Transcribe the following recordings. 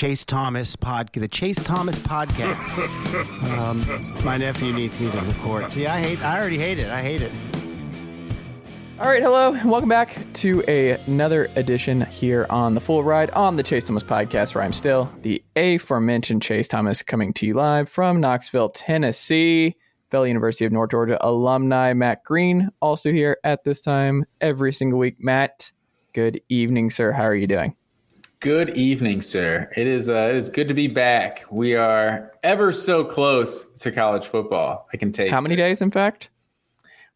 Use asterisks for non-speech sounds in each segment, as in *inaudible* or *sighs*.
Chase Thomas pod, the Chase Thomas podcast. *laughs* um, my nephew needs me to record. See, I hate. I already hate it. I hate it. All right, hello, and welcome back to a, another edition here on the Full Ride on the Chase Thomas podcast, where I'm still the aforementioned Chase Thomas coming to you live from Knoxville, Tennessee. Valley University of North Georgia alumni Matt Green also here at this time every single week. Matt, good evening, sir. How are you doing? Good evening, sir. It is uh, it is good to be back. We are ever so close to college football. I can taste. How many it. days, in fact?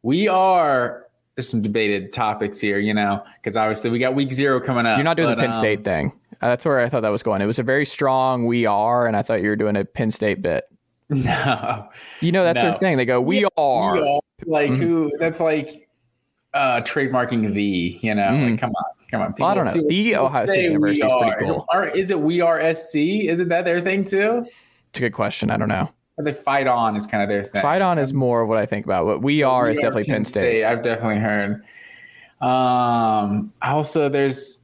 We are. There's some debated topics here, you know, because obviously we got week zero coming up. You're not doing but, the Penn um, State thing. Uh, that's where I thought that was going. It was a very strong "we are," and I thought you were doing a Penn State bit. *laughs* No, You know, that's No. their thing. They go, "We Yeah, are." we are. like Mhm. who? That's like uh trademarking the. You know, Mhm. like come on, come on. Well, I don't know. people- The Ohio State University is pretty cool. Or is it we are SC? Isn't that their thing too? It's a good question. I don't know. Or they fight on is kind of their thing. Fight on is more what I think about. What we are We is definitely Penn State. I've definitely heard. Um, also, there's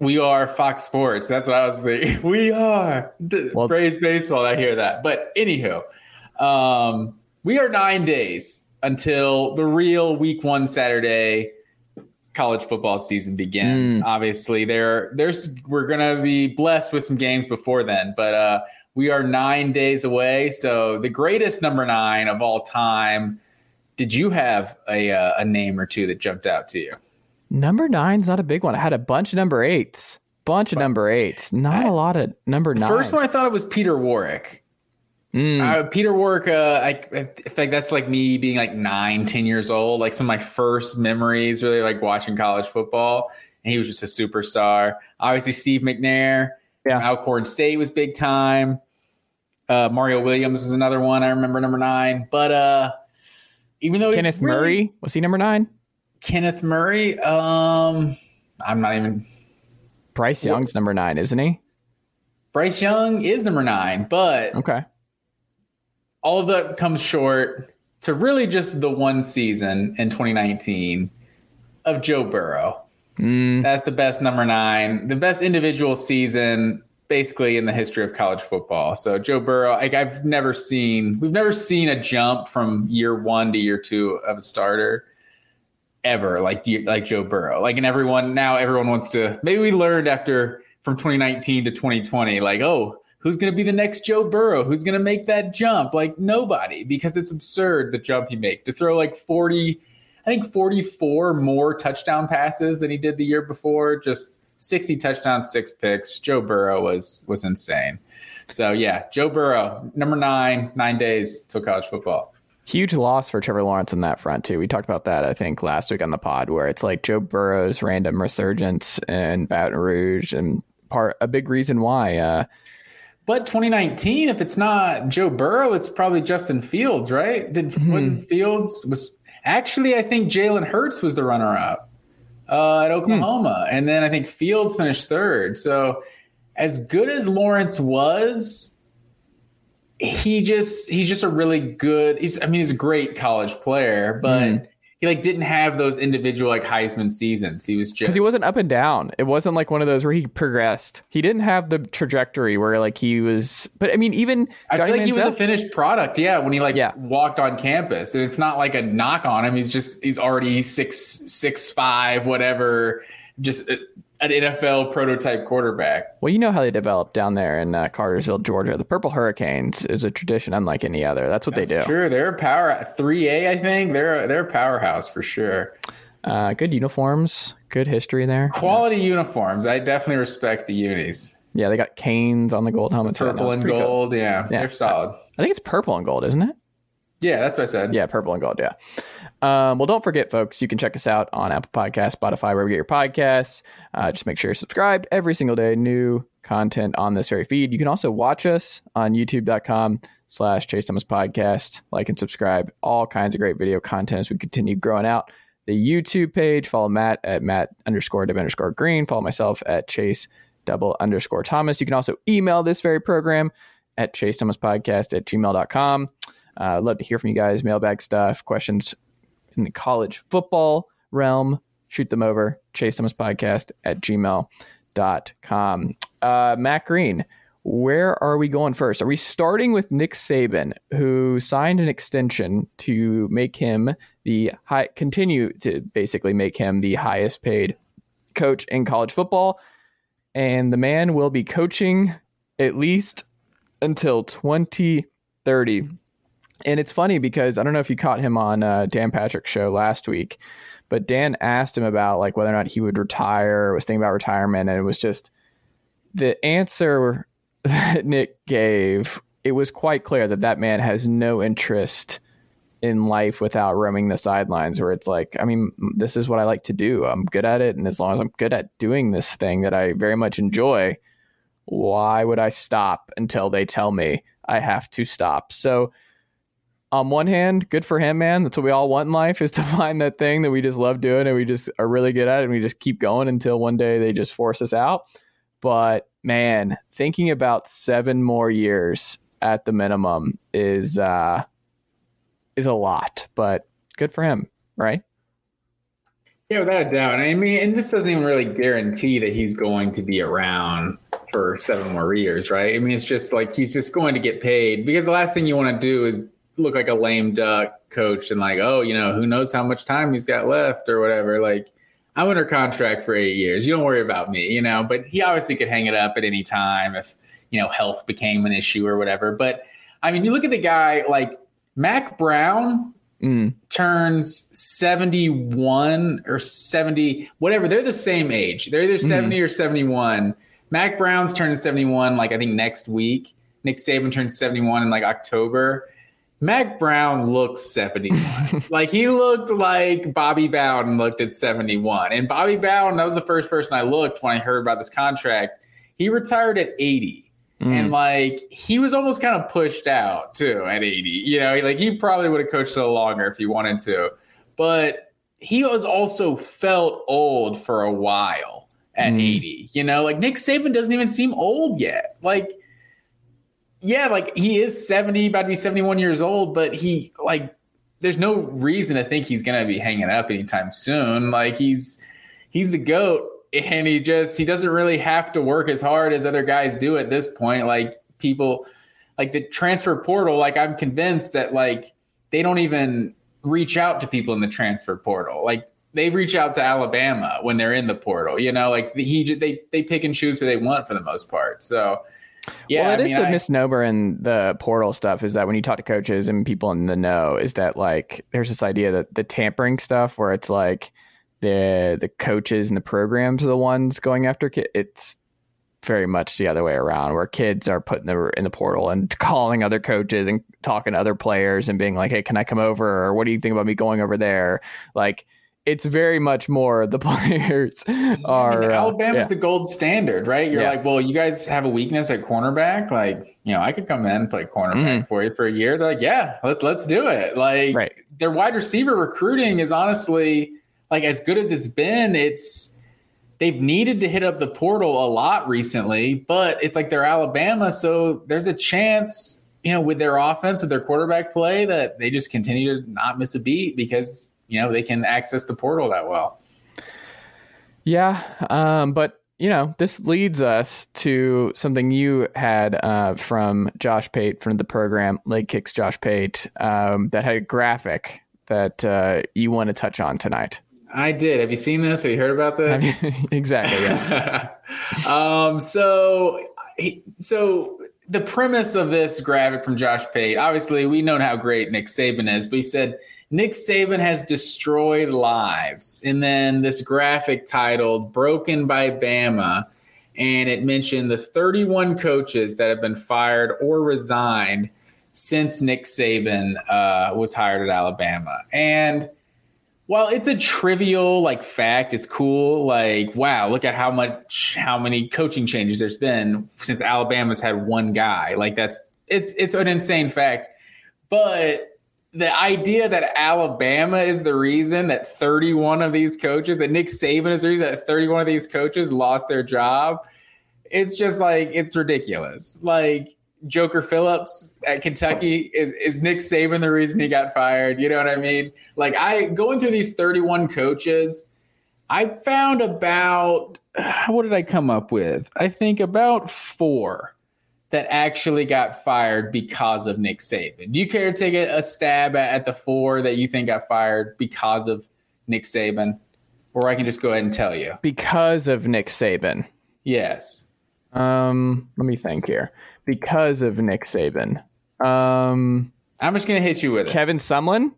we are Fox Sports. That's what I was thinking. *laughs* We are the Well- Braves baseball. I hear that. But anywho, um, we are nine days until the real Week One Saturday college football season begins. Mm. Obviously, there there's we're gonna be blessed with some games before then, but uh, we are nine days away. So the greatest number nine of all time. Did you have a uh, a name or two that jumped out to you? Number nine's not a big one. I had a bunch of number eights. Bunch of number eights. Not I- a lot of number nine. first one I thought it was Peter Warrick. Mm. Uh, Peter Warrick, uh, I, I feel like that's like me being like nine, ten years old. Like some of my first memories, really like watching college football. And he was just a superstar. Obviously, Steve McNair. Yeah. Alcorn State was big time. Uh, Mario Williams was another one. I remember number nine. But uh, even though Kenneth really- Murray was he number nine? Kenneth Murray, um, I'm not even. Bryce Young's number nine, isn't he? Bryce Young is number nine, but Okay. All of that comes short to really just the one season in 2019 of Joe Burrow. Mm, That's the best number nine, the best individual season basically in the history of college football. So Joe Burrow, like I've never seen, we've never seen a jump from year one to year two of a starter ever like like Joe Burrow. Like and everyone now everyone wants to maybe we learned after from 2019 to 2020 like oh who's going to be the next Joe Burrow? Who's going to make that jump? Like nobody because it's absurd the jump he made to throw like 40 I think 44 more touchdown passes than he did the year before just 60 touchdowns, 6 picks. Joe Burrow was was insane. So yeah, Joe Burrow, number 9, 9 days till college football. huge loss for Trevor Lawrence on that front too. We talked about that I think last week on the pod where it's like Joe Burrow's random resurgence in Baton Rouge and part a big reason why. Uh, But 2019, if it's not Joe Burrow, it's probably Justin Fields, right? Did Mhm. when Fields was actually, I think Jalen Hurts was the runner-up uh, at Oklahoma, and then I think Fields finished third. So, as good as Lawrence was, he just he's just a really good. He's I mean he's a great college player, but. Mhm. He like didn't have those individual like Heisman seasons. He was just because he wasn't up and down. It wasn't like one of those where he progressed. He didn't have the trajectory where like he was. But I mean, even I Johnny feel like he was a finished product. Yeah, when he like Yeah. walked on campus, And it's not like a knock on him. He's just he's already six six five whatever, just a, an NFL prototype quarterback. Well, you know how they developed down there in uh, Cartersville, Georgia. The Purple Hurricanes is a tradition unlike any other. That's what That's they do. true. They're a power three A. I think they're they're a powerhouse for sure. Uh, good uniforms, good history there. Quality uniforms. I definitely respect the unis. Yeah, they got canes on the gold helmets. Purple it's and pretty cool. gold. Yeah, Yeah. they're solid. I think it's purple and gold, isn't it? Yeah, that's what I said. Yeah, purple and gold. Yeah. Um, well, don't forget, folks, you can check us out on Apple Podcasts, Spotify, wherever you get your podcasts. Uh, just make sure you're subscribed every single day. New content on this very feed. You can also watch us on youtube.com slash Chase Thomas Podcast. Like and subscribe. All kinds of great video content as we continue growing out the YouTube page. Follow Matt at Matt underscore W underscore green. Follow myself at Chase double underscore Thomas. You can also email this very program at Chase Thomas Podcast at gmail.com. Uh, love to hear from you guys, mailbag stuff, questions in the college football realm. Shoot them over, chase Thomas podcast at gmail.com. Uh, Matt Green, where are we going first? Are we starting with Nick Saban, who signed an extension to make him the high, continue to basically make him the highest paid coach in college football? And the man will be coaching at least until 2030. And it's funny because I don't know if you caught him on uh, Dan Patrick's show last week, but Dan asked him about like whether or not he would retire, was thinking about retirement, and it was just the answer *laughs* that Nick gave. It was quite clear that that man has no interest in life without roaming the sidelines. Where it's like, I mean, this is what I like to do. I'm good at it, and as long as I'm good at doing this thing that I very much enjoy, why would I stop until they tell me I have to stop? So on one hand, good for him, man. That's what we all want in life is to *laughs* find that thing that we just love doing and we just are really good at it and we just keep going until one day they just force us out. But man, thinking about seven more years at the minimum is uh is a lot, but good for him, right? Yeah, without a doubt. I mean, and this doesn't even really guarantee that he's going to be around for seven more years, right? I mean, it's just like he's just going to get paid because the last thing you want to do is look like a lame duck coach and like, oh, you know, who knows how much time he's got left or whatever. Like, I'm under contract for eight years. You don't worry about me, you know. But he obviously could hang it up at any time if you know health became an issue or whatever. But I mean, you look at the guy like Mack Brown mm. turns 71 or 70, whatever. They're the same age. They're either 70 mm. or 71. Mack Brown's turning 71, like I think next week. Nick Saban turns 71 in like October. Mack Brown looks 71. *laughs* like he looked like Bobby Bowden looked at 71. And Bobby Bowden, that was the first person I looked when I heard about this contract. He retired at 80. Mm. And like he was almost kind of pushed out too at 80. You know, like he probably would have coached a little longer if he wanted to. But he was also felt old for a while at mm. 80. You know, like Nick Saban doesn't even seem old yet. Like yeah, like he is 70, about to be 71 years old, but he like there's no reason to think he's gonna be hanging up anytime soon. Like he's he's the goat and he just he doesn't really have to work as hard as other guys do at this point. Like people like the transfer portal, like I'm convinced that like they don't even reach out to people in the transfer portal. Like they reach out to Alabama when they're in the portal, you know, like he they they pick and choose who they want for the most part. So yeah, well, it I is mean, a I, misnomer in the portal stuff is that when you talk to coaches and people in the know, is that like there's this idea that the tampering stuff where it's like the the coaches and the programs are the ones going after kids. It's very much the other way around, where kids are put in the in the portal and *laughs* calling other coaches and talking to other players and being like, "Hey, can I come over?" or "What do you think about me going over there?" Like it's very much more the *laughs* players are. I mean, Alabama's uh, yeah. the gold standard, right? You're yeah. like, well, you guys have a weakness at cornerback. Like, you know, I could come in and play cornerback mm. for you for a year. They're like, yeah, let, let's do it. Like, right. their wide receiver recruiting is honestly like as good as it's been. It's they've needed to hit up the portal a lot recently, but it's like they're Alabama, so there's a chance. You know, with their offense, with their quarterback play, that they just continue to not miss a beat because you know they can access the portal that well. Yeah, um, but you know this leads us to something you had uh, from Josh Pate from the program Late Kicks Josh Pate um, that had a graphic that uh, you want to touch on tonight. I did. Have you seen this? Have you heard about this? *laughs* exactly. Yeah. *laughs* um, so, so the premise of this graphic from Josh Pate, obviously, we know how great Nick Saban is, but he said Nick Saban has destroyed lives. And then this graphic titled Broken by Bama. And it mentioned the 31 coaches that have been fired or resigned since Nick Saban uh, was hired at Alabama. And while it's a trivial like fact, it's cool. Like, wow, look at how much, how many coaching changes there's been since Alabama's had one guy. Like, that's it's it's an insane fact. But the idea that Alabama is the reason that 31 of these coaches, that Nick Saban is the reason that 31 of these coaches lost their job, it's just like it's ridiculous. Like Joker Phillips at Kentucky is is Nick Saban the reason he got fired? You know what I mean? Like I going through these 31 coaches, I found about *sighs* what did I come up with? I think about four that actually got fired because of Nick Saban? Do you care to take a, stab at, the four that you think got fired because of Nick Saban? Or I can just go ahead and tell you. Because of Nick Saban. Yes. Um, let me think here. Because of Nick Saban. Um, I'm just going to hit you with it. Kevin Sumlin.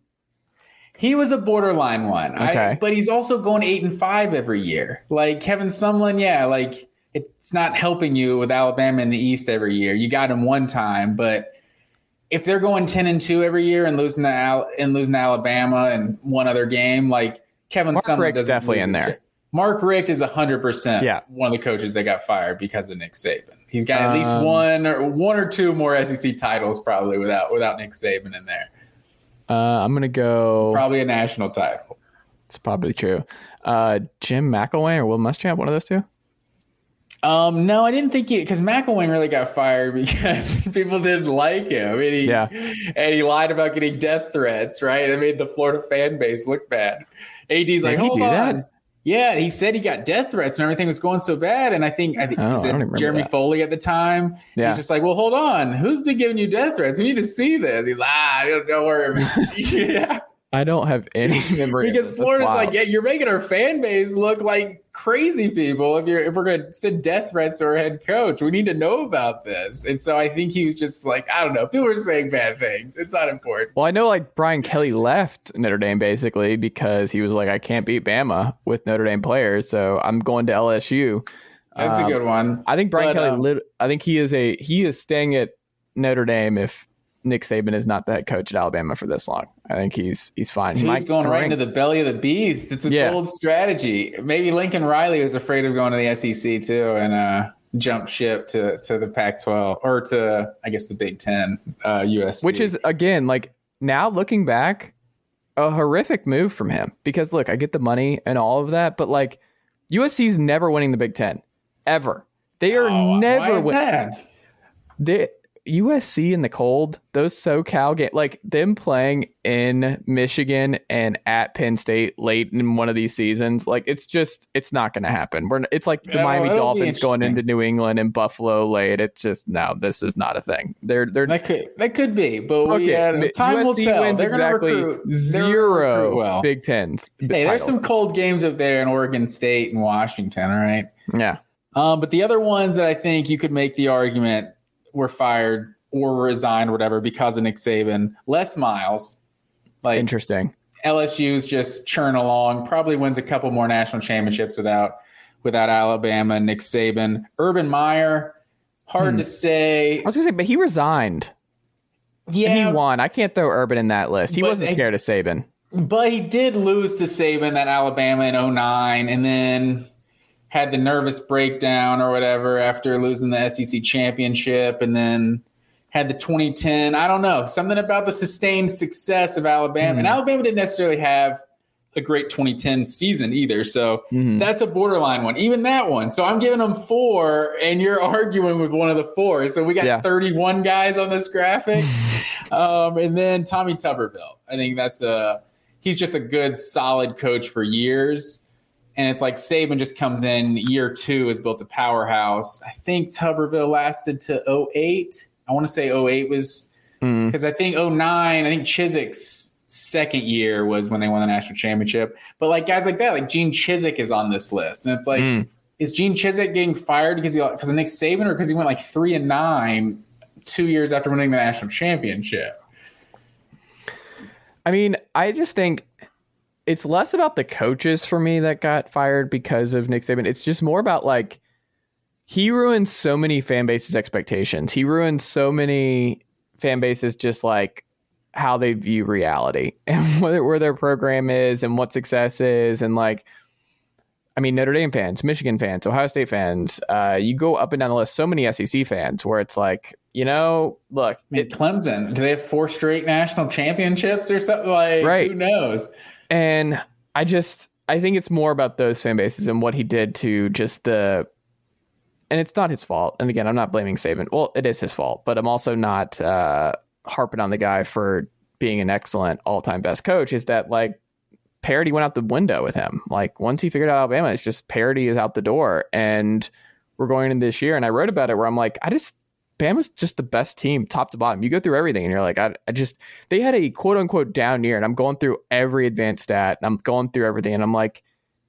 He was a borderline one. Okay. I, but he's also going eight and five every year. Like Kevin Sumlin, yeah, like it's not helping you with Alabama in the East every year. You got them one time, but if they're going ten and two every year and losing to Al- and losing to Alabama and one other game, like Kevin Mark Sumlin doesn't definitely in there. shit. Mark Richt is hundred percent Yeah. one of the coaches that got fired because of Nick Saban. He's got at least Um, one or one or two more SEC titles probably without without Nick Saban in there. Uh, I'm gonna go. Probably a national title. It's probably true. Uh, Jim McElwain or Will Muschamp, one of those two. Um, no, I didn't think he because McElwain really got fired *laughs* because people didn't like him. And he, Yeah. and he lied about getting death threats, right? That made the Florida fan base look bad. AD's like, hold on. that? Yeah, he said he got death threats and everything was going so bad. And I think I think Oh, was I it don't remember Jeremy that. Foley at the time. Yeah. He's just like, well, hold on, who's been giving you death threats? We need to see this. He's like, ah, don't, don't worry. *laughs* yeah. I don't have any *laughs* memory Because. Florida's like, yeah, you're making our fan base look like crazy people. If you're if we're gonna send death threats to our head coach, we need to know about this. And so I think he was just like, I don't know, people were saying bad things. It's not important. Well, I know like Brian Kelly left Notre Dame basically because he was like, I can't beat Bama with Notre Dame players, so I'm going to LSU. That's Um, a good one. I think Brian But, Kelly. um, I think he is a he is staying at Notre Dame if Nick Saban is not the head coach at Alabama for this long. I think he's he's fine. He's might going right into the belly of the beast. It's a Yeah. bold strategy. Maybe Lincoln Riley was afraid of going to the SEC too and uh, jump ship to, to the Pac-12 or to I guess the Big Ten, uh, USC. which is again like now looking back a horrific move from him because look i get the money and all of that but like usc's never winning the big ten ever they are Oh, never winning they USC in the cold, those SoCal game, like them playing in Michigan and at Penn State late in one of these seasons, like it's just it's not going to happen. We're it's like the Yeah, Miami Dolphins going into New England and Buffalo late. It's just no, this is not a thing. They're they're That could that could be, but we, okay. uh, mi- time will tell. wins They're exactly recruit zero well. Big Tens. Hey, there's some cold games up there in Oregon State and Washington. All right, yeah. um, but the other ones that I think you could make the argument were fired or resigned or whatever because of Nick Saban. Les Miles, like Interesting. LSU's just churn along. Probably wins a couple more national championships without without Alabama. Nick Saban, Urban Meyer. Hard Hmm. to say. I was gonna say, but he resigned. Yeah, And he won. I can't throw Urban in that list. He wasn't I- scared of Saban. But he did lose to Saban at Alabama in 09 and then had the nervous breakdown or whatever after losing the SEC championship and then had the 2010. I don't know. Something about the sustained success of Alabama. And Alabama didn't necessarily have a great 2010 season either. So Mhm. that's a borderline one. Even that one. So I'm giving them four, and you're *laughs* arguing with one of the four. So we got Yeah. 31 guys on this graphic. *laughs* um, and then Tommy Tuberville. I think that's a he's just a good, solid coach for years. And it's like Saban just comes in year two, has built a powerhouse. I think Tuberville lasted to 08. I want to say 08 was because I think 09, I think Chizik's second year was when they won the national championship. But like guys like that, like Gene Chizik is on this list. And it's like, Mm. is Gene Chizik getting fired because he because of Nick Saban or because he went like three and nine two years after winning the national championship? I mean, I just think it's less about the coaches for me that got fired because of Nick Saban. It's just more about like he ruined so many fan bases' expectations. He ruined so many fan bases just like how they view reality *laughs* and where, where their program is and what success is and like I mean Notre Dame fans, Michigan fans, Ohio State fans, uh, you go up and down the list so many SEC fans where it's like, you know, look, I mean, Clemson, do they have four straight national championships or something? Like, Right. who knows? And I just I think it's more about those fan bases and what he did to just the and it's not his fault. And again, I'm not blaming Saban. Well, it is his fault, but I'm also not uh harping on the guy for being an excellent all-time best coach is that like parity went out the window with him. Like once he figured out Alabama, it's just parity is out the door and we're going into this year and I wrote about it where I'm like I just Bama's just the best team, top to bottom. You go through everything, and you're like, I, I just they had a quote unquote down year, and I'm going through every advanced stat, and I'm going through everything, and I'm like,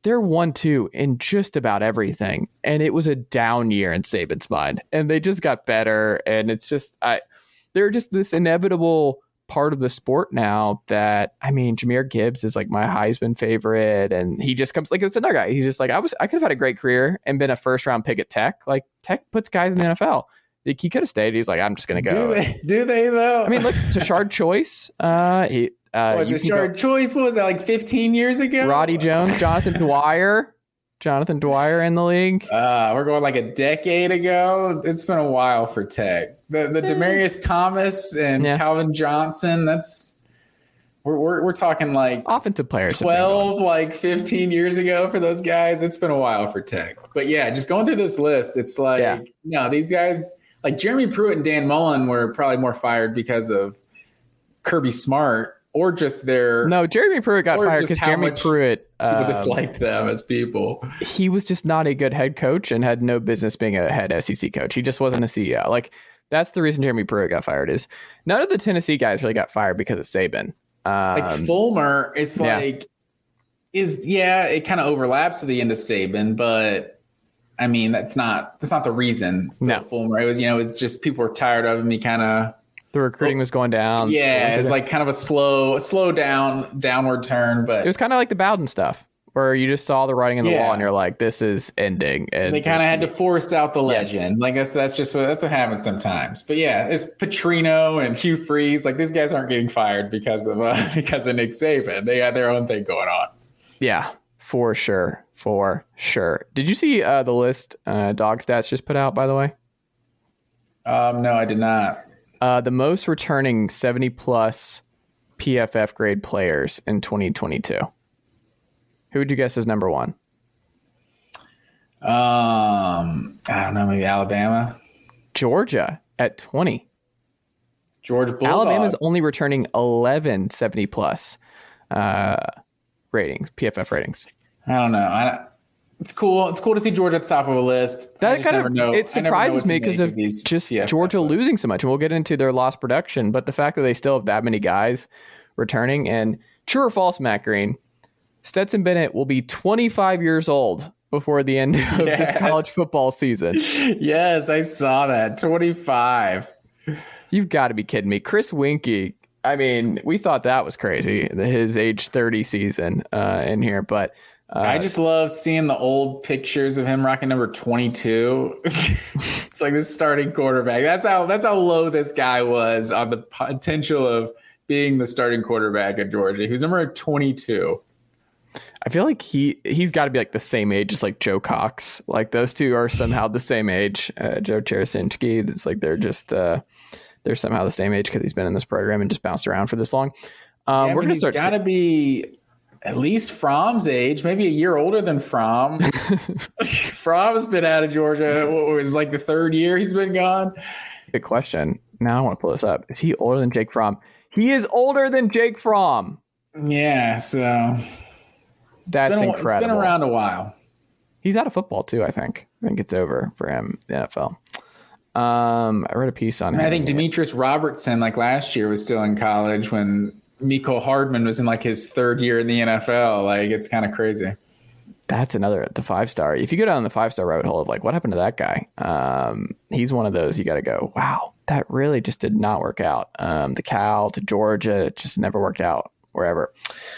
they're one two in just about everything, and it was a down year in Saban's mind, and they just got better, and it's just I, they're just this inevitable part of the sport now that I mean, Jahmyr Gibbs is like my Heisman favorite, and he just comes like it's another guy. He's just like I was I could have had a great career and been a first round pick at Tech. Like Tech puts guys in the NFL. Like, he could have stayed. He's like, I'm just gonna go. Do they? Do they though? I mean, look, *laughs* Tashard Choice. Uh, he uh, what, you Tashard Choice? What was that like 15 years ago? Roddy Jones, Jonathan Dwyer, Jonathan Dwyer in the league. Uh, we're going like a decade ago. It's been a while for Tech. The the Demaryius Thomas and Yeah. Calvin Johnson. That's we're we're, we're talking like Offensive players. have been gone. 12 like 15 years ago for those guys it's been a while for tech but yeah just going through this list it's like Yeah. no these guys like jeremy pruitt and dan mullen were probably more fired because of kirby smart or just their No, Jeremy Pruitt got fired because Jeremy Pruitt um, disliked them as people he was just not a good head coach and had no business being a head SEC coach. He just wasn't a CEO. Like that's the reason Jeremy Pruitt got fired. Is none of the Tennessee guys really got fired because of Saban. Um, like fulmer it's yeah. like is yeah it kind of overlaps with the end of saban but I mean, that's not that's not the reason. For No. Fulmer. It was you know, it's just people were tired of him. He kind of the recruiting was going down. yeah, it's it, like kind of a slow, slow down, downward turn. But it was kind of like the Bowden stuff, where you just saw the writing on the Yeah. wall and you're like, this is ending. And they kind of had to force out the legend. Like that's that's just what that's what happens sometimes. But yeah, there's Petrino and Hugh Freeze. Like these guys aren't getting fired because of uh, *laughs* because of Nick Saban. They had their own thing going on. Yeah, for sure, for sure. Did you see uh, the list uh, Dog Stats just put out? By the way, Um, no, I did not. uh, the most returning 70 plus PFF grade players in 2022. Who would you guess is number one? Um, I don't know, maybe Alabama, Georgia at 20. George Bulldogs. Alabama's only returning 11 70 plus uh, ratings, PFF ratings. I don't know. I, it's cool. It's cool to see Georgia at the top of a list. That kind of know- it I never know surprises me because of these just PFF Georgia losing so much, and we'll get into their lost production. But the fact that they still have that many guys returning, and true or false, Matt Green, Stetson Bennett will be 25 years old before the end *laughs* of this college football season. yes, I saw that. Twenty-five. You've got to be kidding me, Chris Weinke. I mean, we thought that was crazy, his age 30 season uh, in here, but. Uh, I just love seeing the old pictures of him rocking number 22. *laughs* it's like this starting quarterback. That's how that's how low this guy was on the potential of being the starting quarterback at Georgia. He was number 22. I feel like he he's got to be like the same age as like Joe Cox. Like those two are somehow the same age. Uh, Joe Tereshinski. It's like they're just uh, they're somehow the same age because he's been in this program and just bounced around for this long. Um, Yeah, we're gonna he's start. got to be at least Fromm's age, maybe a year older than Fromm. *laughs* Fromm's been out of Georgia. What was like the third year he's been gone? Good question. Now I want to pull this up. Is he older than Jake Fromm? He is older than Jake Fromm. Yeah, so That's been, incredible. It's been around a while. He's out of football too. I think. I think it's over for him. The NFL. Um, I read a piece on him. I think Demetris Robertson, like last year, was still in college when Mecole Hardman was in like his third year in the NFL. Like it's kind of crazy. that's another the five star. If you go down the five star rabbit hole of like what happened to that guy, um, he's one of those you got to go. Wow, that really just did not work out. Um, the Cal to Georgia it just never worked out wherever.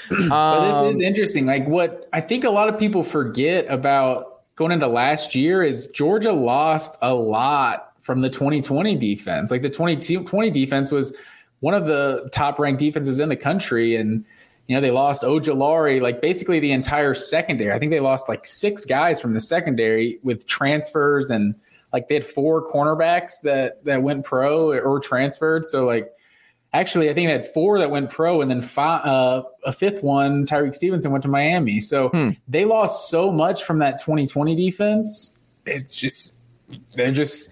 But Um, this is interesting. Like what I think a lot of people forget about going into last year is Georgia lost a lot from the 2020 defense. Like the 2020 defense was one of the top ranked defenses in the country. And, you know, they lost Ojulari, like basically the entire secondary. I think they lost like six guys from the secondary with transfers and like they had four cornerbacks that that went pro or transferred. So like Actually, I think they had four that went pro, and then five, uh, a fifth one, Tyrique Stevenson, went to Miami. So Hmm. they lost so much from that 2020 defense. It's just they're just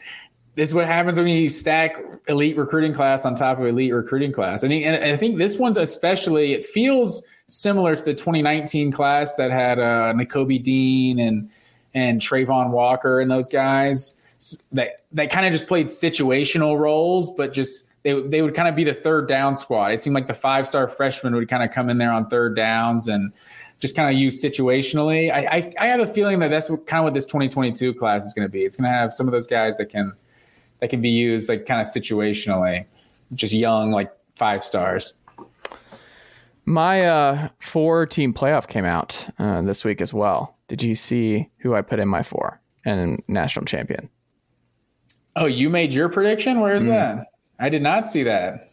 this is what happens when you stack elite recruiting class on top of elite recruiting class. I think, and I think this one's especially. It feels similar to the 2019 class that had uh, Nakobe Dean and and Travon Walker and those guys. that that kind of just played situational roles, but just they they would kind of be the third down squad. It seemed like the five star freshman would kind of come in there on third downs and just kind of use situationally. I, I, I have a feeling that that's what, kind of what this 2022 class is going to be. It's going to have some of those guys that can that can be used like kind of situationally, just young like five stars. My uh, four team playoff came out uh, this week as well. Did you see who I put in my four and national champion? Oh, you made your prediction? Where is mm. that? I did not see that.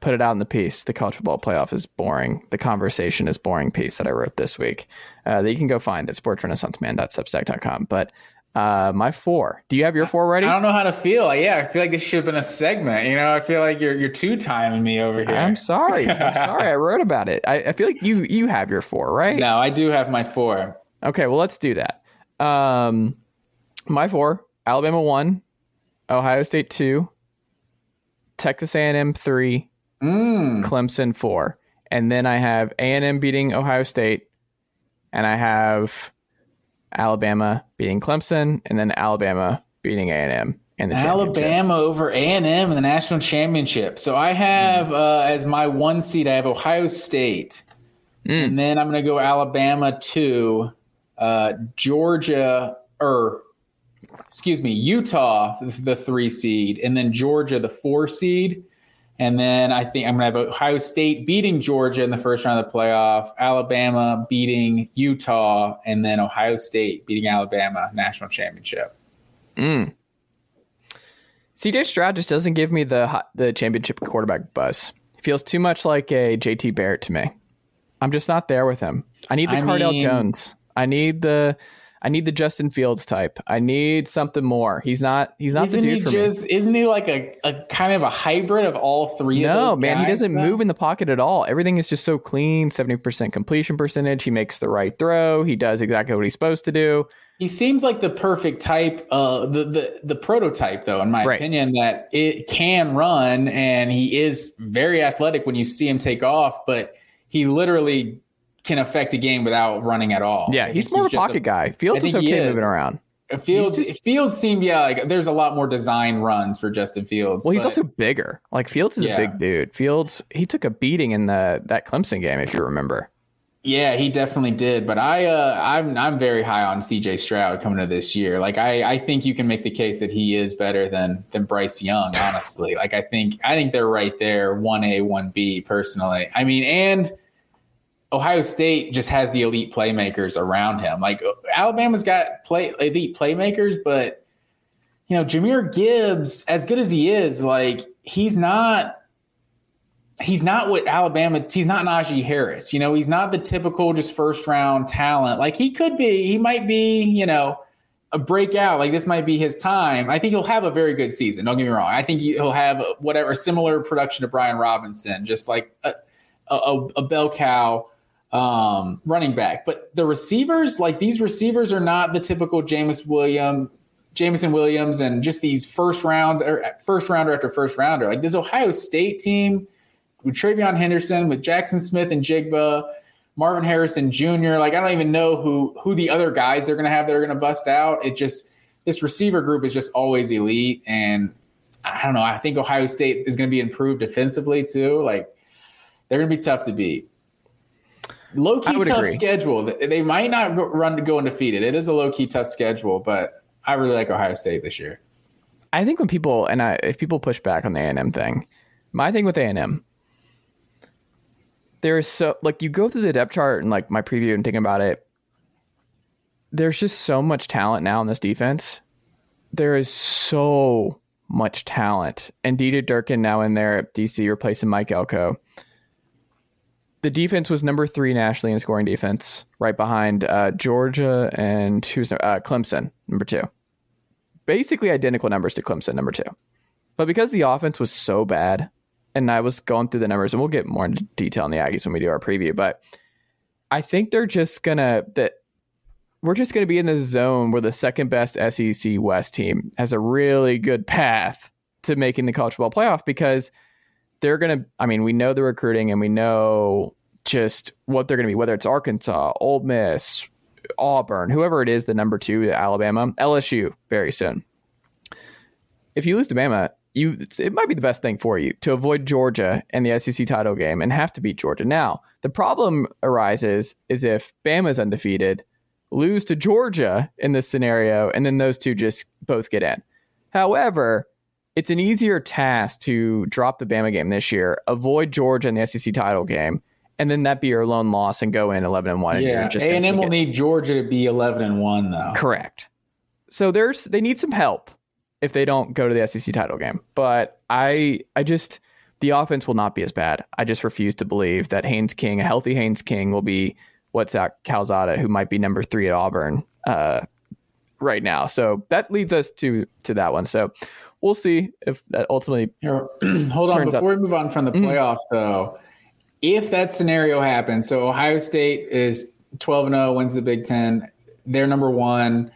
Put it out in the piece. The college football playoff is boring. The conversation is boring piece that I wrote this week uh, that you can go find at sportsrenaissanceman.substack.com. But uh, my four. Do you have your four ready? I don't know how to feel. Yeah, I feel like this should have been a segment. You know, I feel like you're you're two timing me over here. I'm sorry. *laughs* I'm sorry. I wrote about it. I, I, feel like you you have your four, right? No, I do have my four. Okay, well let's do that. Um, my four: Alabama one, Ohio State two, Texas A&M three, mm. Clemson four, and then I have A&M beating Ohio State, and I have Alabama beating Clemson, and then Alabama beating A and M in the Alabama over A and M in the national championship. So I have mm. uh, as my one seed, I have Ohio State, mm. and then I'm going to go Alabama two, uh, Georgia or excuse me, Utah the three seed, and then Georgia the four seed. And then I think I'm going to have Ohio State beating Georgia in the first round of the playoff, Alabama beating Utah, and then Ohio State beating Alabama national championship. Mm. CJ Stroud just doesn't give me the the championship quarterback buzz. He feels too much like a JT Barrett to me. I'm just not there with him. I need the I Cardale mean, Jones. I need the I need the Justin Fields type. I need something more. He's not. He's not isn't the dude he just, me. Isn't he like a, a kind of a hybrid of all three? No, man, guys, he doesn't though? move in the pocket at all. Everything is just so clean. Seventy percent completion percentage. He makes the right throw. He does exactly what he's supposed to do. He seems like the perfect type, uh, the the the prototype, though, in my right. opinion, that it can run, and he is very athletic when you see him take off, but he literally can affect a game without running at all. Yeah, he's more he's a pocket a, guy. Fields is okay moving around. Fields just, Fields seemed yeah like there's a lot more design runs for Justin Fields. Well, he's also bigger. Like Fields is yeah. a big dude. Fields he took a beating in the that Clemson game if you remember. Yeah, he definitely did. But I uh, I'm I'm very high on CJ Stroud coming to this year. Like I I think you can make the case that he is better than than Bryce Young. Honestly, like I think I think they're right there, one A one B personally. I mean, and Ohio State just has the elite playmakers around him. Like Alabama's got play elite playmakers, but you know, Jahmyr Gibbs, as good as he is, like he's not he's not what Alabama he's not Najee Harris. You know, he's not the typical just first round talent. Like he could be, he might be, you know, a breakout. Like this might be his time. I think he'll have a very good season. Don't get me wrong. I think he'll have whatever similar production to Brian Robinson, just like a, a, a bell cow um, running back. But the receivers, like these receivers, are not the typical James William, Jameson Williams, and just these first rounds or first rounder after first rounder. Like this Ohio State team with TreVeyon Henderson, with Jaxon Smith-Njigba, Marvin Harrison Jr. Like I don't even know who who the other guys they're gonna have that are gonna bust out. It just this receiver group is just always elite, and I don't know. I think Ohio State is gonna be improved defensively too. Like they're gonna be tough to beat. Low key tough agree. schedule. They might not run to go undefeated. It is a low key tough schedule, but I really like Ohio State this year. I think when people and I, if people push back on the A and M thing, my thing with A and M, there is so like you go through the depth chart and like my preview and thinking about it. There's just so much talent now in this defense. There is so much talent, and DJ Durkin now in there at DC replacing Mike Elko the defense was number three nationally in scoring defense, right behind uh, Georgia and who's uh, Clemson, number two. Basically identical numbers to Clemson, number two. But because the offense was so bad, and I was going through the numbers, and we'll get more into detail on the Aggies when we do our preview, but I think they're just gonna that we're just gonna be in the zone where the second best SEC West team has a really good path to making the college football playoff because – they're going to, I mean, we know the recruiting and we know just what they're going to be, whether it's Arkansas, Ole Miss, Auburn, whoever it is, the number two, Alabama, LSU very soon. if you lose to Bama, you it might be the best thing for you to avoid Georgia and the SEC title game and have to beat Georgia. Now, the problem arises is if Bama is undefeated, lose to Georgia in this scenario, and then those two just both get in. However, it's an easier task to drop the Bama game this year, avoid Georgia in the SEC title game, and then that be your lone loss and go in eleven and one. Yeah, A and M will need Georgia to be eleven and one though. Correct. So there's they need some help if they don't go to the SEC title game. But I I just the offense will not be as bad. I just refuse to believe that Haynes King, a healthy Haynes King, will be what Zach Calzada, who might be number three at Auburn uh, right now. So that leads us to to that one. So we'll see if that ultimately. *clears throat* Hold on, before up. we move on from the mm-hmm. playoff, mm-hmm. though, if that scenario happens, so Ohio State is twelve and zero, oh, wins the Big Ten, they're number one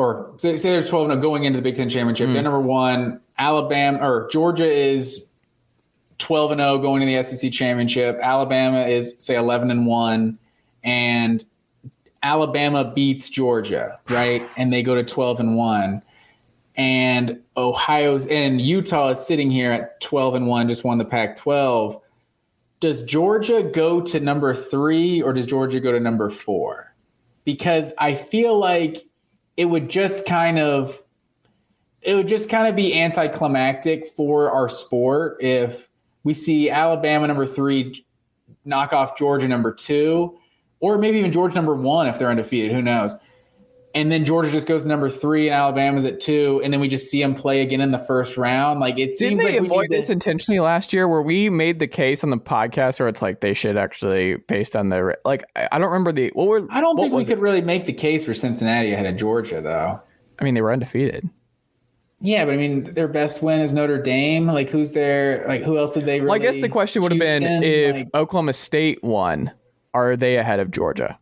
or say, say they're 12 and 0 going into the Big Ten championship. Mm. They're number one. Alabama or Georgia is 12 and 0 going to the SEC championship. Alabama is say 11 and 1 and Alabama beats Georgia, right? And they go to 12 and 1. And Ohio's and Utah is sitting here at 12 and 1, just won the Pac 12. Does Georgia go to number three or does Georgia go to number four? Because I feel like it would just kind of it would just kind of be anticlimactic for our sport if we see Alabama number three knock off Georgia number two, or maybe even Georgia number one if they're undefeated. Who knows? And then Georgia just goes number three, and Alabama's at two, and then we just see them play again in the first round. Like it seems like avoid this to... intentionally last year, where we made the case on the podcast, where it's like they should actually, based on the like, I don't remember the what were. I don't think we could it? really make the case for Cincinnati ahead of Georgia, though. I mean, they were undefeated. Yeah, but I mean, their best win is Notre Dame. Like, who's there? Like, who else did they? Really... Well, I guess the question would have been if like... Oklahoma State won, are they ahead of Georgia?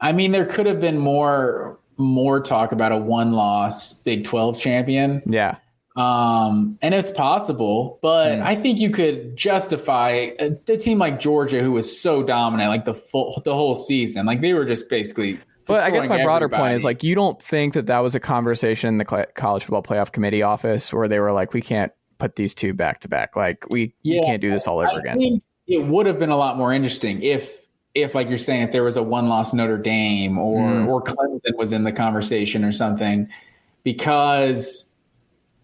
I mean, there could have been more more talk about a one loss Big 12 champion. Yeah. Um, and it's possible, but mm. I think you could justify a, a, team like Georgia, who was so dominant, like the full, the whole season, like they were just basically. But I guess my broader everybody. point is like you don't think that that was a conversation in the college football playoff committee office where they were like, we can't put these two back to back, like we, yeah, we can't do this all over I again. it would have been a lot more interesting if if like you're saying if there was a one loss Notre Dame or mm. or Clemson was in the conversation or something because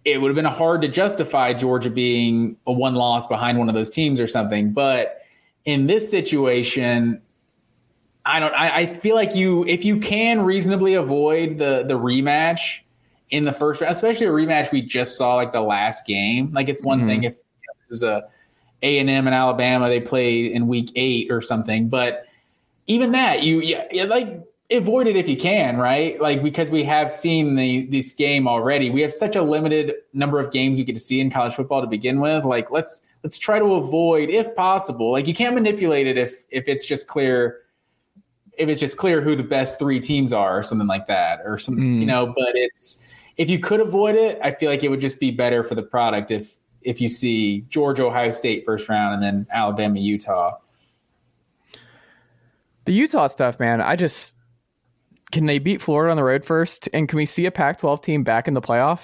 it would have been hard to justify Georgia being a one loss behind one of those teams or something but in this situation I don't I, I feel like you if you can reasonably avoid the the rematch in the first especially a rematch we just saw like the last game like it's one mm-hmm. thing if you know, this is a a and M and Alabama they played in week eight or something. But even that, you yeah, like avoid it if you can, right? Like because we have seen the this game already. We have such a limited number of games we get to see in college football to begin with. Like let's let's try to avoid, if possible. Like you can't manipulate it if if it's just clear if it's just clear who the best three teams are or something like that or some mm. you know but it's if you could avoid it i feel like it would just be better for the product if if you see Georgia, Ohio State first round, and then Alabama, Utah. The Utah stuff, man, I just can they beat Florida on the road first, and can we see a Pac-12 team back in the playoff?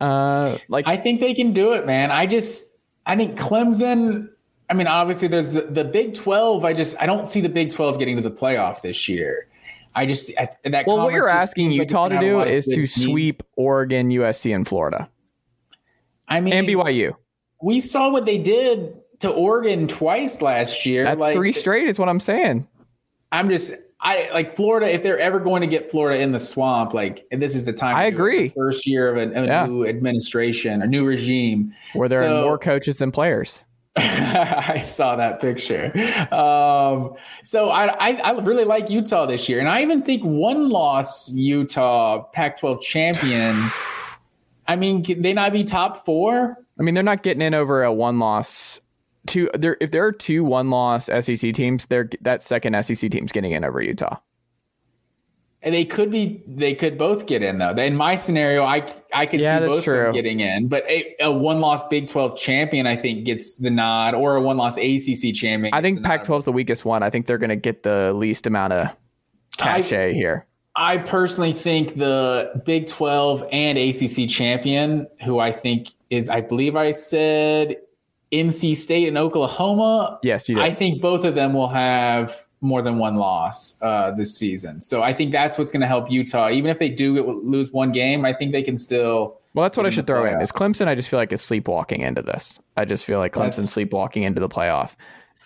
Uh, like I think they can do it, man. I just I think Clemson. I mean, obviously, there's the, the Big 12. I just I don't see the Big 12 getting to the playoff this year. I just I, that. Well, what you're asking Utah like to do is to teams. sweep Oregon, USC, and Florida. I mean, and BYU. We saw what they did to Oregon twice last year. That's like, three straight, is what I'm saying. I'm just, I like Florida. If they're ever going to get Florida in the swamp, like this is the time. I agree. First year of a, a yeah. new administration, a new regime, where there so, are more coaches than players. *laughs* I saw that picture. Um, so I, I, I really like Utah this year, and I even think one loss Utah Pac-12 champion *sighs* *sighs* I mean, can they not be top four? I mean, they're not getting in over a one loss. Two, there if there are two one loss SEC teams, they're that second SEC team's getting in over Utah. And they could be, they could both get in though. In my scenario, I I could yeah, see both of them getting in, but a, a one loss Big Twelve champion, I think, gets the nod, or a one loss ACC champion. I think Pac 12 is the weakest one. I think they're going to get the least amount of cachet I, here. I personally think the Big 12 and ACC champion, who I think is, I believe I said NC State and Oklahoma. Yes, you did. I think both of them will have more than one loss uh, this season. So I think that's what's going to help Utah. Even if they do lose one game, I think they can still. Well, that's what I should throw in. Is Clemson? I just feel like is sleepwalking into this. I just feel like Clemson sleepwalking into the playoff.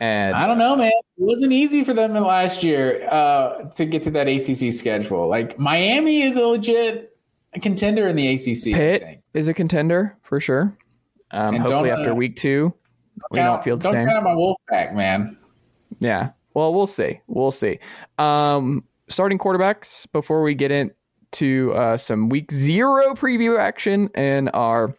And I don't know, man. It wasn't easy for them last year uh, to get to that ACC schedule. Like Miami is a legit contender in the ACC. Pitt is a contender for sure. Um, hopefully, after uh, week two, we don't feel the don't same. Don't my wolf back, man. Yeah. Well, we'll see. We'll see. Um, starting quarterbacks before we get into uh, some week zero preview action and our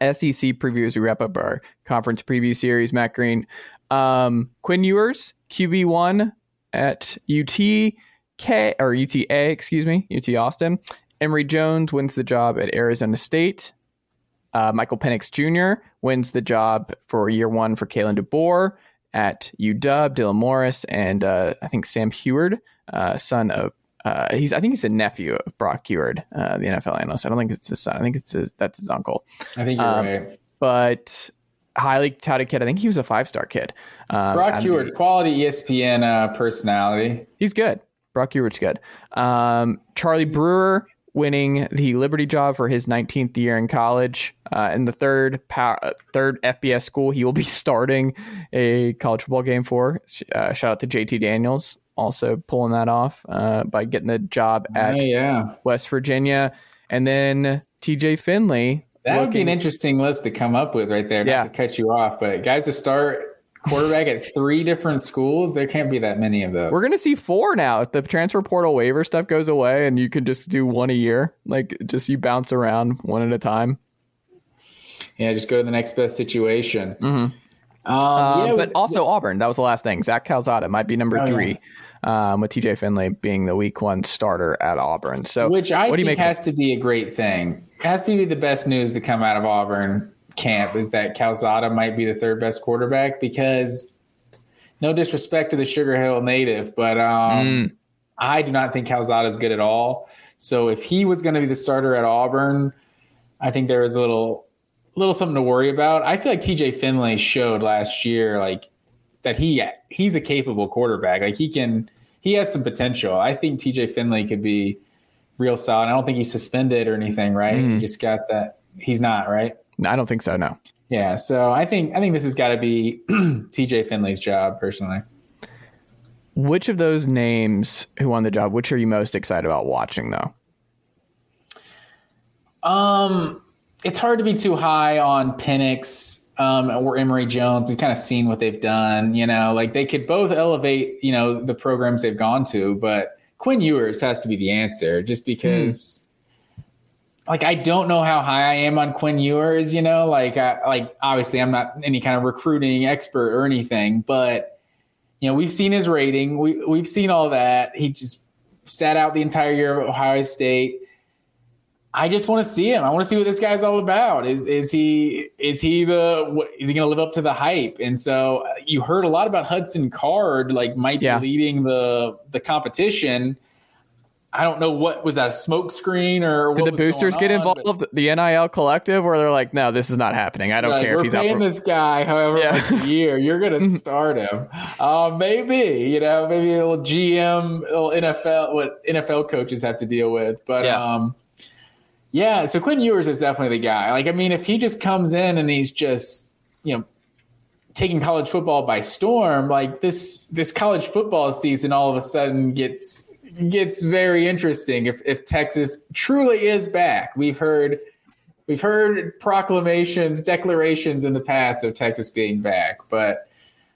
SEC previews. We wrap up our conference preview series. Matt Green, um, Quinn Ewers, QB one at UTK or UTA, excuse me, UT Austin. Emory Jones wins the job at Arizona State. Uh, Michael Penix Jr. wins the job for year one for Kalen DeBoer at UW. Dylan Morris and uh, I think Sam Huard, uh, son of uh, he's I think he's a nephew of Brock Huard, uh, the NFL analyst. I don't think it's his son. I think it's his, that's his uncle. I think you're um, right. But highly touted kid. I think he was a five star kid. Um, Brock the, quality ESPN uh, personality. He's good. Brock Huard's good. Um, Charlie Brewer winning the Liberty job for his 19th year in college. Uh, in the third power, third FBS school, he will be *laughs* starting a college football game for. Uh, shout out to JT Daniels, also pulling that off uh, by getting the job at yeah. West Virginia. And then TJ Finley. That would be an interesting list to come up with right there. Not yeah. to cut you off, but guys to start quarterback at three different schools. There can't be that many of those. We're gonna see four now. If the transfer portal waiver stuff goes away and you can just do one a year, like just you bounce around one at a time. Yeah, just go to the next best situation. Mm-hmm. Um, yeah, was, but also yeah. Auburn. That was the last thing. Zach Calzada might be number oh, three. Yeah. Um, with TJ Finley being the week one starter at Auburn. So, which I what think has of- to be a great thing. It has to be the best news to come out of Auburn camp is that Calzada might be the third best quarterback because no disrespect to the Sugar Hill native, but um, mm. I do not think Calzada is good at all. So if he was going to be the starter at Auburn, I think there was a little little something to worry about. I feel like TJ Finley showed last year like that he he's a capable quarterback. Like he can he has some potential. I think TJ Finley could be real solid. I don't think he's suspended or anything, right? Mm. He just got that he's not, right? No, I don't think so. No. Yeah. So I think I think this has got to be *clears throat* TJ Finley's job personally. Which of those names who won the job? Which are you most excited about watching though? Um, it's hard to be too high on Penix um, or Emory Jones. We've kind of seen what they've done. You know, like they could both elevate. You know, the programs they've gone to, but Quinn Ewers has to be the answer, just because. Mm like I don't know how high I am on Quinn Ewers, you know, like I, like obviously I'm not any kind of recruiting expert or anything, but you know, we've seen his rating. We we've seen all that. He just sat out the entire year of Ohio State. I just want to see him. I want to see what this guy's all about. Is is he is he the is he going to live up to the hype? And so uh, you heard a lot about Hudson Card, like might yeah. be leading the the competition. I don't know what was that a smoke screen or did the boosters get on, involved? The NIL collective, where they're like, no, this is not happening. I don't like, care if he's paying out this guy, however, yeah. a year. You're gonna *laughs* start him. Uh, maybe you know, maybe a little GM, little NFL, what NFL coaches have to deal with. But yeah. um, yeah. So Quinn Ewers is definitely the guy. Like, I mean, if he just comes in and he's just you know taking college football by storm, like this this college football season all of a sudden gets gets very interesting if, if Texas truly is back. We've heard we've heard proclamations, declarations in the past of Texas being back, but